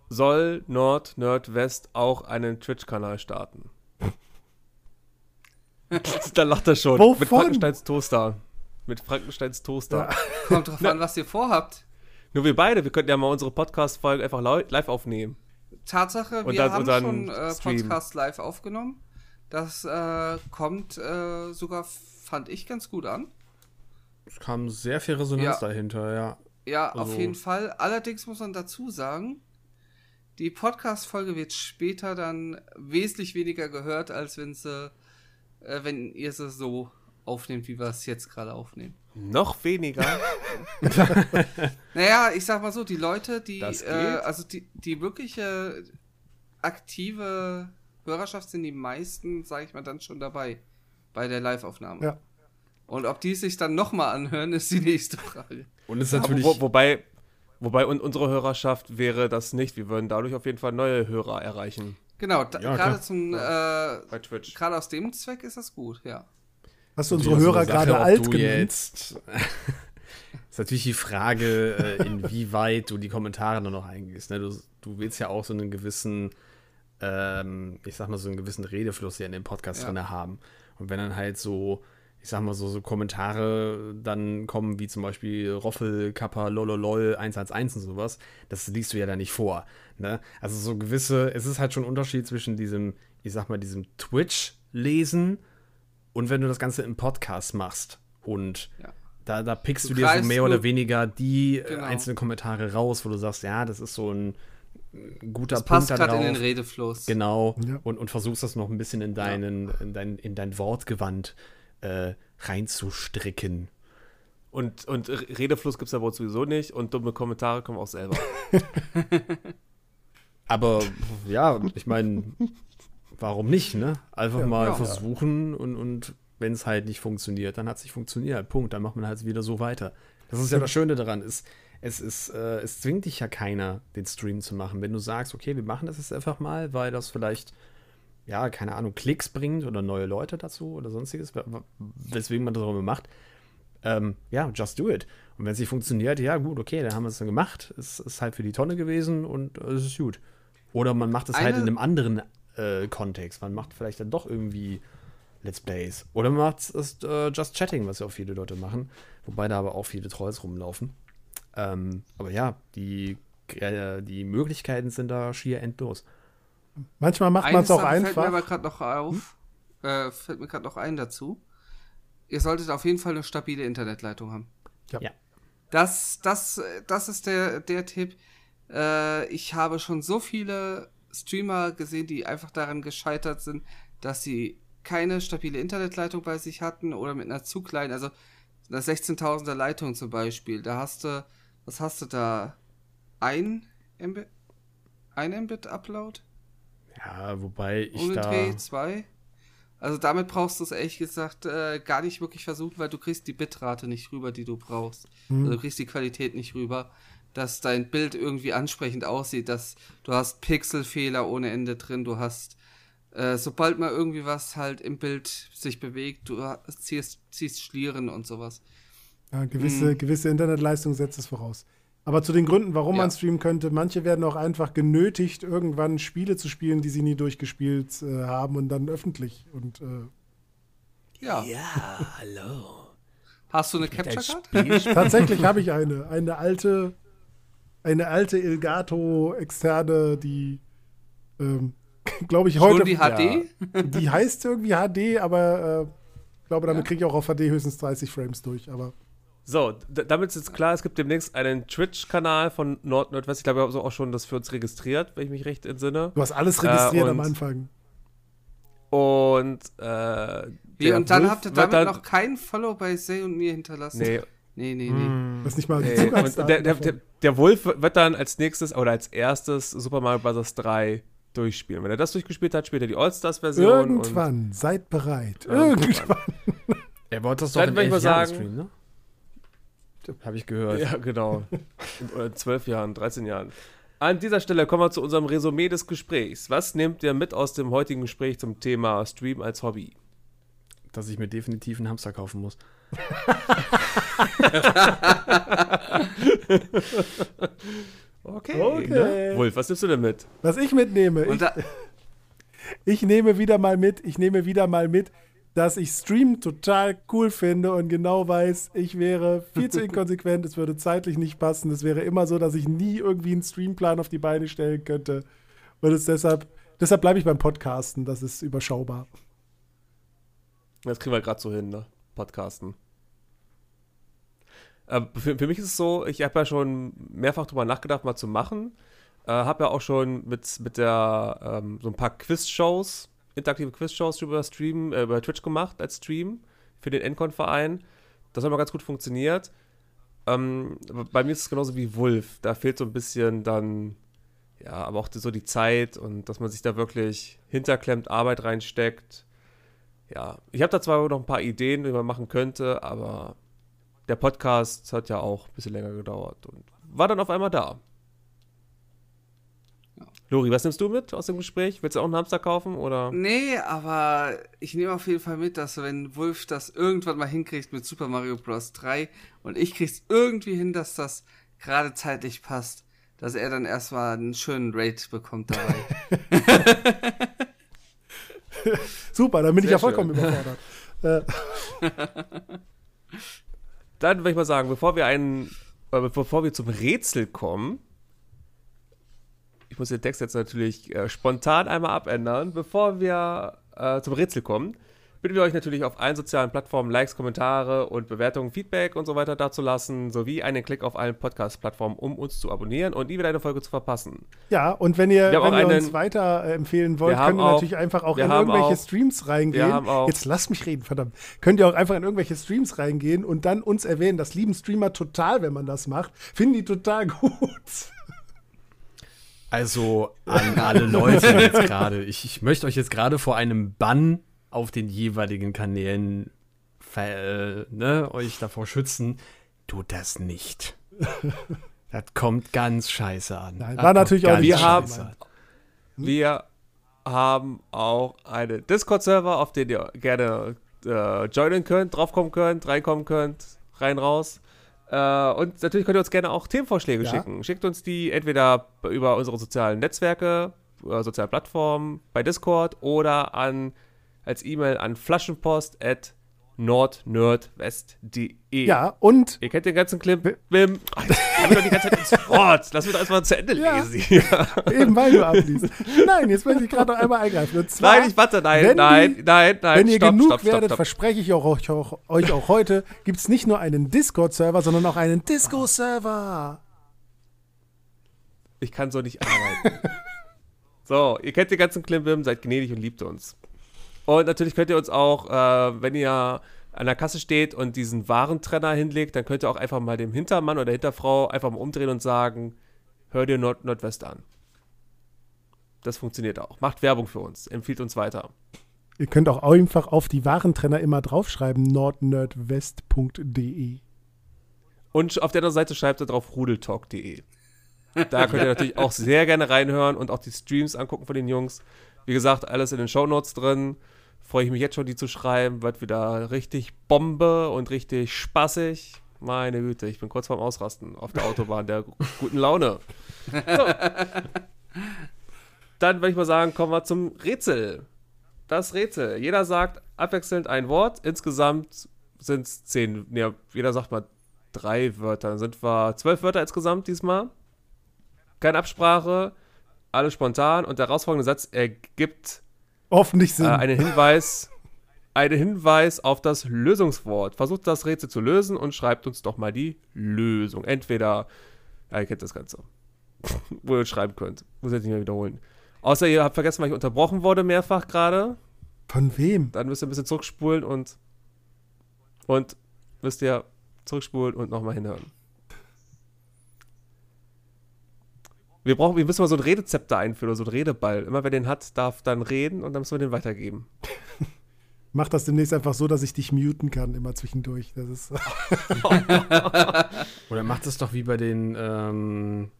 Soll Nord, Nerd, West auch einen Twitch-Kanal starten? [LAUGHS] da lacht er schon. Wovon? Mit Frankensteins Toaster. Mit Frankensteins Toaster. Kommt drauf an, was ihr vorhabt. Nur wir beide, wir könnten ja mal unsere Podcast-Folgen einfach live aufnehmen. Tatsache, Und wir dann- haben und dann schon äh. Podcast live aufgenommen. Das äh, kommt äh, sogar, fand ich, ganz gut an. Es kam sehr viel Resonanz Ja. dahinter, ja. Ja, Also- auf jeden Fall. Allerdings muss man dazu sagen, die Podcast-Folge wird später dann wesentlich weniger gehört, als wenn sie, äh, wenn ihr sie so aufnehmt, wie wir es jetzt gerade aufnehmen. Noch weniger. [LAUGHS] Naja, ich sag mal so, die Leute, die, äh, also die, die wirkliche aktive Hörerschaft sind die meisten, sage ich mal, dann schon dabei bei der Live-Aufnahme. Ja. Und ob die sich dann nochmal anhören, ist die nächste Frage. Und es ist natürlich. wo, wobei, wobei un unsere Hörerschaft wäre das nicht. Wir würden dadurch auf jeden Fall neue Hörer erreichen Genau, Ja, gerade zum, äh, bei Twitch. gerade aus dem Zweck ist das gut, ja. Hast du unsere so Hörer Sache, gerade alt du genannt? jetzt. [LAUGHS] ist natürlich die Frage, äh, inwieweit du die Kommentare nur noch eingehst. Ne? Du, du willst ja auch so einen gewissen, ähm, ich sag mal, so einen gewissen Redefluss hier in dem Podcast Ja. drin haben. Und wenn dann halt so, ich sag mal, so, so Kommentare dann kommen, wie zum Beispiel Roffel, Kappa, lololol, 111 und sowas, das liest du ja dann nicht vor. Ne? Also so gewisse, es ist halt schon ein Unterschied zwischen diesem, ich sag mal, diesem Twitch-Lesen und wenn du das Ganze im Podcast machst und Ja. da, da pickst du, Du dir so mehr oder weniger die äh, Genau. einzelnen Kommentare raus, wo du sagst, ja, das ist so ein guter Das Punkt passt da gerade in den Redefluss. Genau. Ja. Und, und versuchst das noch ein bisschen in deinen, in dein, in dein Wortgewand äh, reinzustricken. Und, und Redefluss gibt es ja wohl sowieso nicht und dumme Kommentare kommen auch selber. [LAUGHS] Aber ja, ich meine, warum nicht, ne? Einfach mal Ja. versuchen und, und wenn es halt nicht funktioniert, dann hat es nicht funktioniert. Punkt. Dann macht man halt wieder so weiter. Das ist ja das Schöne daran. Ist, es, ist, äh, es zwingt dich ja keiner, den Stream zu machen. Wenn du sagst, okay, wir machen das jetzt einfach mal, weil das vielleicht, ja, keine Ahnung, Klicks bringt oder neue Leute dazu oder sonstiges, we- we- weswegen man das auch immer macht. Ähm, ja, just do it. Und wenn es nicht funktioniert, ja, gut, okay, dann haben wir es dann gemacht. Es ist halt für die Tonne gewesen und äh, es ist gut. Oder man macht es halt in einem anderen äh, Kontext. Man macht vielleicht dann doch irgendwie Let's Plays. Oder man macht es äh, Just Chatting, was ja auch viele Leute machen. Wobei da aber auch viele Trolls rumlaufen. Ähm, aber ja, die, äh, die Möglichkeiten sind da schier endlos. Manchmal macht man es auch Sache fällt mir aber einfach. gerade noch auf. Äh, fällt mir gerade noch ein dazu. Ihr solltet auf jeden Fall eine stabile Internetleitung haben. Ja. Ja. Das, das, das ist der, der Tipp. Äh, ich habe schon so viele Streamer gesehen, die einfach daran gescheitert sind, dass sie keine stabile Internetleitung bei sich hatten oder mit einer zu kleinen, also einer 16.000er Leitung zum Beispiel. Da hast du, was hast du da? Ein Mbit? Ein Mbit Upload? Ja, wobei ich Ohne da. Dreh, zwei. Also damit brauchst du es ehrlich gesagt äh, gar nicht wirklich versuchen, weil du kriegst die Bitrate nicht rüber, die du brauchst. Also du kriegst die Qualität nicht rüber, dass dein Bild irgendwie ansprechend aussieht, dass du hast Pixelfehler ohne Ende drin, du hast, äh, sobald mal irgendwie was halt im Bild sich bewegt, du ziehst, ziehst Schlieren und sowas. Ja, gewisse, gewisse Internetleistung setzt es voraus. Aber zu den Gründen, warum Ja. man streamen könnte, manche werden auch einfach genötigt, irgendwann Spiele zu spielen, die sie nie durchgespielt äh, haben und dann öffentlich. Und äh, Ja. Ja, hallo. Hast Hast du eine Capture Card? Tatsächlich habe ich eine. Eine alte, eine alte Elgato externe, die, ähm, [LAUGHS] glaube ich, heute. Schon die HD? Ja, die heißt irgendwie HD, aber äh, ich glaube, damit Ja. kriege ich auch auf HD höchstens 30 Frames durch. Aber So, damit ist jetzt klar, es gibt demnächst einen Twitch-Kanal von Nord Nordwest. Ich glaube, wir haben so auch schon das für uns registriert, wenn ich mich recht entsinne. du hast alles registriert Äh, am Anfang. Und, äh, Wie, und dann Wolf habt ihr damit dann- noch keinen Follow bei Say und mir hinterlassen? Nee, Nee, nee, nee. Hm. Du hast nicht mal die Nee, der, der, der, der Wolf wird dann als nächstes oder als erstes Super Mario Bros. 3 durchspielen. Wenn er das durchgespielt hat, spielt er die All-Stars-Version. Irgendwann, seid bereit. Irgendwann. [LAUGHS] Er wollte das doch Dann in elf sagen- streamen, ne? Habe ich gehört. ja, genau. In, 12 Jahren, 13 Jahren. An dieser Stelle kommen wir zu unserem Resümee des Gesprächs. Was nehmt ihr mit aus dem heutigen Gespräch zum Thema Stream als Hobby? Dass ich mir definitiv einen Hamster kaufen muss. [LAUGHS] Okay. Okay. Ne? Wolf, was nimmst du denn mit? Was ich mitnehme, ich, [LAUGHS] ich nehme wieder mal mit, ich nehme wieder mal mit, dass ich Stream total cool finde und genau weiß, ich wäre viel zu [LAUGHS] inkonsequent, es würde zeitlich nicht passen. Es wäre immer so, dass ich nie irgendwie einen Streamplan auf die Beine stellen könnte. Und es deshalb, deshalb bleibe ich beim Podcasten, das ist überschaubar. Das kriegen wir gerade so hin, ne? Podcasten. Äh, für, für mich ist es so, ich habe ja schon mehrfach drüber nachgedacht, mal zu machen. Äh, habe ja auch schon mit, mit der ähm, so ein paar Quiz-Shows, interaktive Quiz-Shows über Stream, äh, über Twitch gemacht als Stream für den Encon-Verein. Das hat mal ganz gut funktioniert. Ähm, bei mir ist es genauso wie Wolf. Da fehlt so ein bisschen dann, ja, aber auch so die Zeit und dass man sich da wirklich hinterklemmt, Arbeit reinsteckt. Ja, ich habe da zwar noch ein paar Ideen, wie man machen könnte, aber der Podcast hat ja auch ein bisschen länger gedauert und war dann auf einmal da. Lori, was nimmst du mit aus dem Gespräch? Willst du auch einen Hamster kaufen oder? nee, aber ich nehme auf jeden Fall mit, dass wenn Wolf das irgendwann mal hinkriegt mit Super Mario Bros. 3 und ich krieg's irgendwie hin, dass das gerade zeitlich passt, dass er dann erstmal einen schönen Raid bekommt dabei. [LAUGHS] [LAUGHS] [LAUGHS] Super, dann bin ich Sehr ja vollkommen überfordert. Äh, [LAUGHS] Dann würde ich mal sagen, bevor wir einen, äh, bevor wir zum Rätsel kommen, ich muss den Text jetzt natürlich äh, spontan einmal abändern, bevor wir äh, zum Rätsel kommen, bitten wir euch natürlich auf allen sozialen Plattformen Likes, Kommentare und Bewertungen, Feedback und so weiter dazulassen, sowie einen Klick auf allen Podcast-Plattformen, um uns zu abonnieren und nie wieder eine Folge zu verpassen. ja, und wenn ihr, wenn auch ihr uns einen- weiter äh, empfehlen wollt, könnt ihr auch- natürlich einfach auch in irgendwelche auch- Streams reingehen. wir haben auch- Jetzt lasst mich reden, verdammt. Könnt ihr auch einfach in irgendwelche Streams reingehen und dann uns erwähnen. Das lieben Streamer total, wenn man das macht. Finden die total [LAUGHS] gut. Also an alle Leute jetzt gerade. Ich, ich möchte euch jetzt gerade vor einem Bann auf den jeweiligen Kanälen äh, ne, euch davor schützen. Tut das nicht. [LAUGHS] das kommt ganz scheiße an. Nein, war natürlich auch scheiße scheiße. an. Wir haben auch einen Discord-Server, auf den ihr gerne äh, joinen könnt, draufkommen könnt, reinkommen könnt, rein, raus. Äh, und natürlich könnt ihr uns gerne auch Themenvorschläge Ja. schicken. Schickt uns die entweder über unsere sozialen Netzwerke, äh, sozialen Plattformen, bei Discord oder an, als E-Mail an flaschenpost at nordnerdwest.de. Ja, und Ihr kennt den ganzen Clip. Bim. Oh, ich doch die ganze Zeit ins Wort. Lass mich doch erstmal zu Ende Ja. lesen. hier. eben weil du abliest. Nein, jetzt möchte ich gerade noch einmal eingreifen. Zwar, Nein, ich warte, nein, nein, die- nein, nein. wenn ihr stopp, genug stopp, stopp, werdet, verspreche ich auch, euch, auch, euch auch heute, gibt es nicht nur einen Discord-Server, sondern auch einen Disco-Server. Ich kann so nicht arbeiten. so, ihr kennt den ganzen Klimbim, seid gnädig und liebt uns. Und natürlich könnt ihr uns auch, äh, wenn ihr an der Kasse steht und diesen Warentrenner hinlegt, dann könnt ihr auch einfach mal dem Hintermann oder Hinterfrau einfach mal umdrehen und sagen, hör dir Nord Nordwest an. Das funktioniert auch. Macht Werbung für uns, empfiehlt uns weiter. Ihr könnt auch einfach auf die Warentrenner immer draufschreiben, nordnerdwest.de. Und auf der anderen Seite schreibt ihr drauf rudeltalk.de. Da könnt ihr natürlich auch sehr gerne reinhören und auch die Streams angucken von den Jungs. Wie gesagt, alles in den Shownotes drin. Freue ich mich jetzt schon, die zu schreiben. Wird wieder richtig Bombe und richtig spaßig. Meine Güte, ich bin kurz vorm Ausrasten auf der Autobahn der gu- guten Laune. So. Dann würde ich mal sagen, kommen wir zum Rätsel. Das Rätsel. Jeder sagt abwechselnd ein Wort. Insgesamt sind es zehn. Nee, jeder sagt mal drei Wörter. Dann sind wir zwölf Wörter insgesamt diesmal. Keine Absprache, alles spontan und der herausfordernde Satz ergibt Hoffentlich Sinn. äh, einen Hinweis, einen Hinweis auf das Lösungswort. Versucht das Rätsel zu lösen und schreibt uns doch mal die Lösung. Entweder, ja, ihr kennt das Ganze, [LAUGHS] wo ihr schreiben könnt. Muss ich nicht mehr wiederholen. Außer ihr habt vergessen, weil ich unterbrochen wurde mehrfach gerade. Von wem? Dann müsst ihr ein bisschen zurückspulen und und müsst ihr zurückspulen und nochmal hinhören. Wir brauchen, wir müssen mal so ein Redezepter einführen oder so ein Redeball. Immer wer den hat, darf dann reden und dann müssen wir den weitergeben. [LAUGHS] Mach das demnächst einfach so, dass ich dich muten kann, immer zwischendurch. Das ist. [LAUGHS] Oder macht es doch wie bei den, ähm,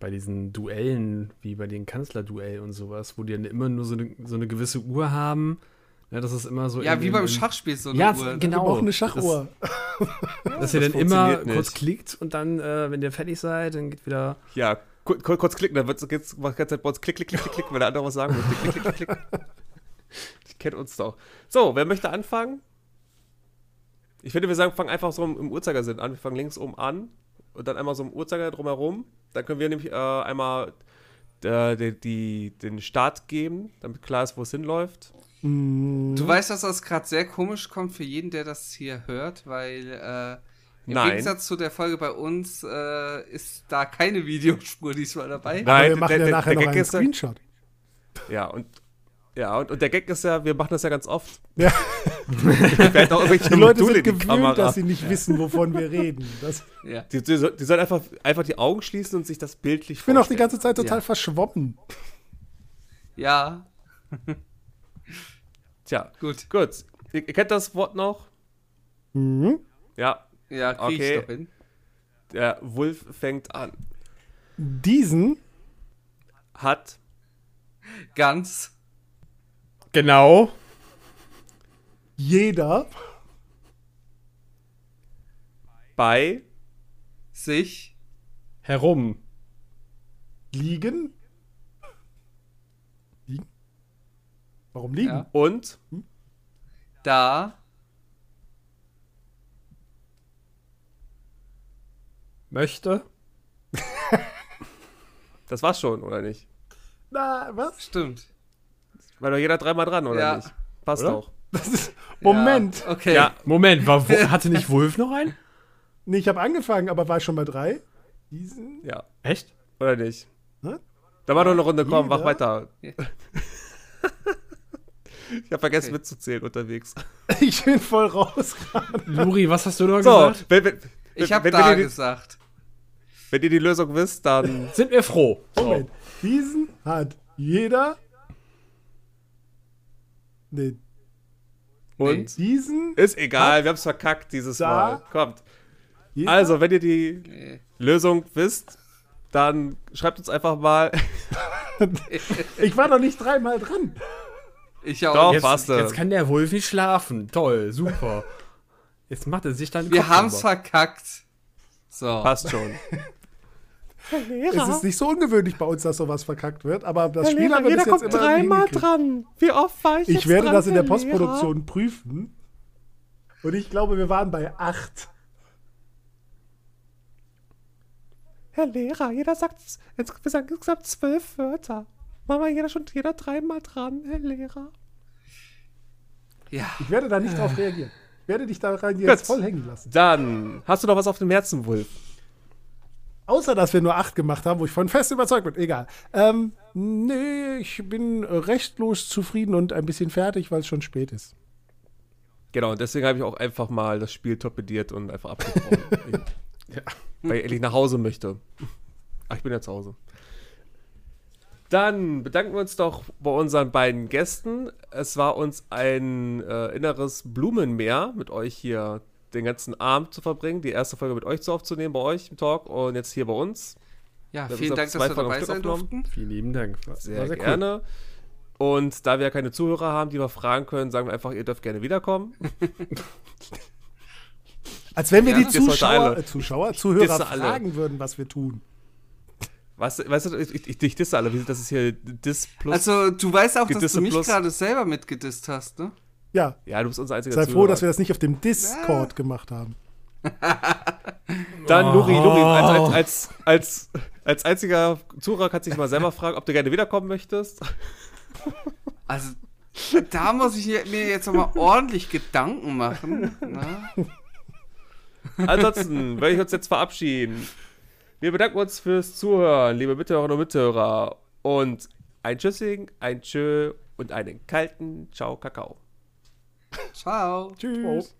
bei diesen Duellen, wie bei den Kanzlerduell und sowas, wo die dann immer nur so eine, so eine gewisse Uhr haben. Ja, das ist immer so. Ja, wie beim Schachspiel so eine Ja, Uhr. ne? genau. Wir brauchen eine Schachuhr. Das, [LAUGHS] dass ihr Das dann immer funktioniert kurz nicht. klickt und dann, äh, wenn ihr fertig seid, dann geht wieder. Ja, kurz, kurz klicken, dann wird es jetzt die ganze Zeit bei uns klick, klick, klick, klick, klick, wenn der andere was sagen möchte. Klick, klick, klick, klick. [LAUGHS] Die kennt uns doch. So, wer möchte anfangen? Ich finde, wir sagen, fangen einfach so im, Uhrzeigersinn an. Wir fangen links oben an und dann einmal so im Uhrzeiger drumherum. Dann können wir nämlich äh, einmal äh, die, die, den Start geben, damit klar ist, wo es hinläuft. Mm, Du weißt, dass das gerade sehr komisch kommt für jeden, der das hier hört, weil äh, im Nein. Gegensatz zu der Folge bei uns äh, ist da keine Videospur diesmal dabei. Nein, Aber wir machen der- ja der- nachher der noch Gag einen ja- Screenshot. Ja, und ja, und, und der Gag ist ja, wir machen das ja ganz oft. Ja. Wir hätten auch irgendwelche [LAUGHS] Die Leute Module sind gewöhnt, Kamera. dass sie nicht wissen, wovon wir reden. Das, Ja. Die, die, die sollen einfach, einfach die Augen schließen und sich das bildlich ich bin auch die vorstellen. ganze Zeit total Ja. verschwommen. ja, Tja, gut. gut. Ihr, ihr kennt das Wort noch? Mhm. Ja, Ja, krieg Okay. ich doch hin. der Wolf fängt an. Diesen Hat Ganz Genau. jeder bei sich Herum. liegen. Liegen? Warum liegen? Ja. und da Möchte. [LAUGHS] das war's schon, oder nicht? Na, was? stimmt. Weil doch jeder dreimal dran, oder Ja. nicht? Passt Oder? doch. [LAUGHS] Das ist, Moment. Ja, okay. Ja, Moment, war, [LAUGHS] hatte nicht Wolf noch einen? Nee, ich habe angefangen, aber war ich schon bei drei? Diesen? ja. Echt? Oder nicht? Hä? Da war noch eine Runde, komm, mach weiter. Ich habe vergessen Okay. mitzuzählen unterwegs. Ich bin voll raus gerade. Luri, was hast du da So, gesagt? wenn, wenn, Ich habe da gesagt. Wenn ihr die Lösung wisst, dann [LAUGHS] Sind wir froh. So. Moment. Diesen hat jeder. Nee, und diesen. ist egal, wir haben's verkackt dieses. Mal. Kommt. Jeder, Also, wenn ihr die Nee. Lösung wisst, dann schreibt uns einfach mal. [LAUGHS] ich war doch nicht dreimal dran. Ich auch. Doch. Jetzt, Jetzt, du. jetzt kann der Wolf nicht schlafen. Toll, super. Jetzt macht er sich dann. wir Kopf haben's drüber. verkackt. So. Passt schon. [LAUGHS] Es ist nicht so ungewöhnlich bei uns, dass sowas verkackt wird, aber das Spiel haben wir bis jetzt immer hingekriegt. dran. Wie oft war ich Ich werde das in der Postproduktion prüfen. Und ich glaube, wir waren bei acht. Herr Lehrer, jeder sagt, wir sagen insgesamt zwölf Wörter. Mama, jeder schon, jeder dreimal dran, Herr Lehrer. Ja. Ich werde da nicht drauf reagieren. Ich werde dich daran jetzt Gut. voll hängen lassen. Dann, hast du noch was auf dem Herzen, Wolf? Außer, dass wir nur acht gemacht haben, wo ich von fest überzeugt bin. Egal. Ähm, nee, ich bin restlos zufrieden und ein bisschen fertig, weil es schon spät ist. Genau, und deswegen habe ich auch einfach mal das Spiel torpediert und einfach abgebrochen. ja. [LAUGHS] Weil ich nach Hause möchte. Ach, ich bin ja zu Hause. Dann bedanken wir uns doch bei unseren beiden Gästen. Es war uns ein äh, inneres Blumenmeer, mit euch hier den ganzen Abend zu verbringen, die erste Folge mit euch zu aufzunehmen, bei euch im Talk und jetzt hier bei uns. Ja, haben vielen Dank, dass wir dabei sein durften. Vielen lieben Dank. War Sehr, war cool. gerne. Und da wir keine Zuhörer haben, die wir fragen können, sagen wir einfach, ihr dürft gerne wiederkommen. [LAUGHS] Als wenn wir Ja, die Zuschauer, alle. äh, Zuschauer Zuhörer fragen würden, was wir tun. Weißt, du- weißt du, ich, ich, ich disse alle. Wie- Das ist hier Dis plus. Also, du weißt auch, dass du mich gerade selber mitgedisst hast, ne? Ja, Ja, du bist unser einziger sei froh, Zuhörer. dass wir das nicht auf dem Discord gemacht haben. [LAUGHS] Dann, Luri, Luri, Oh. als, als, als, als, als einziger Zuhörer kannst du dich mal selber fragen, ob du gerne wiederkommen möchtest. [LAUGHS] Also, da muss ich mir jetzt nochmal ordentlich Gedanken machen. Ne? [LAUGHS] Ansonsten würde ich uns jetzt verabschieden. Wir bedanken uns fürs Zuhören, liebe Mithörerinnen und Mithörer. Und ein Tschüssing, ein Tschö und einen kalten Ciao, Kakao. Ciao. Tschüss.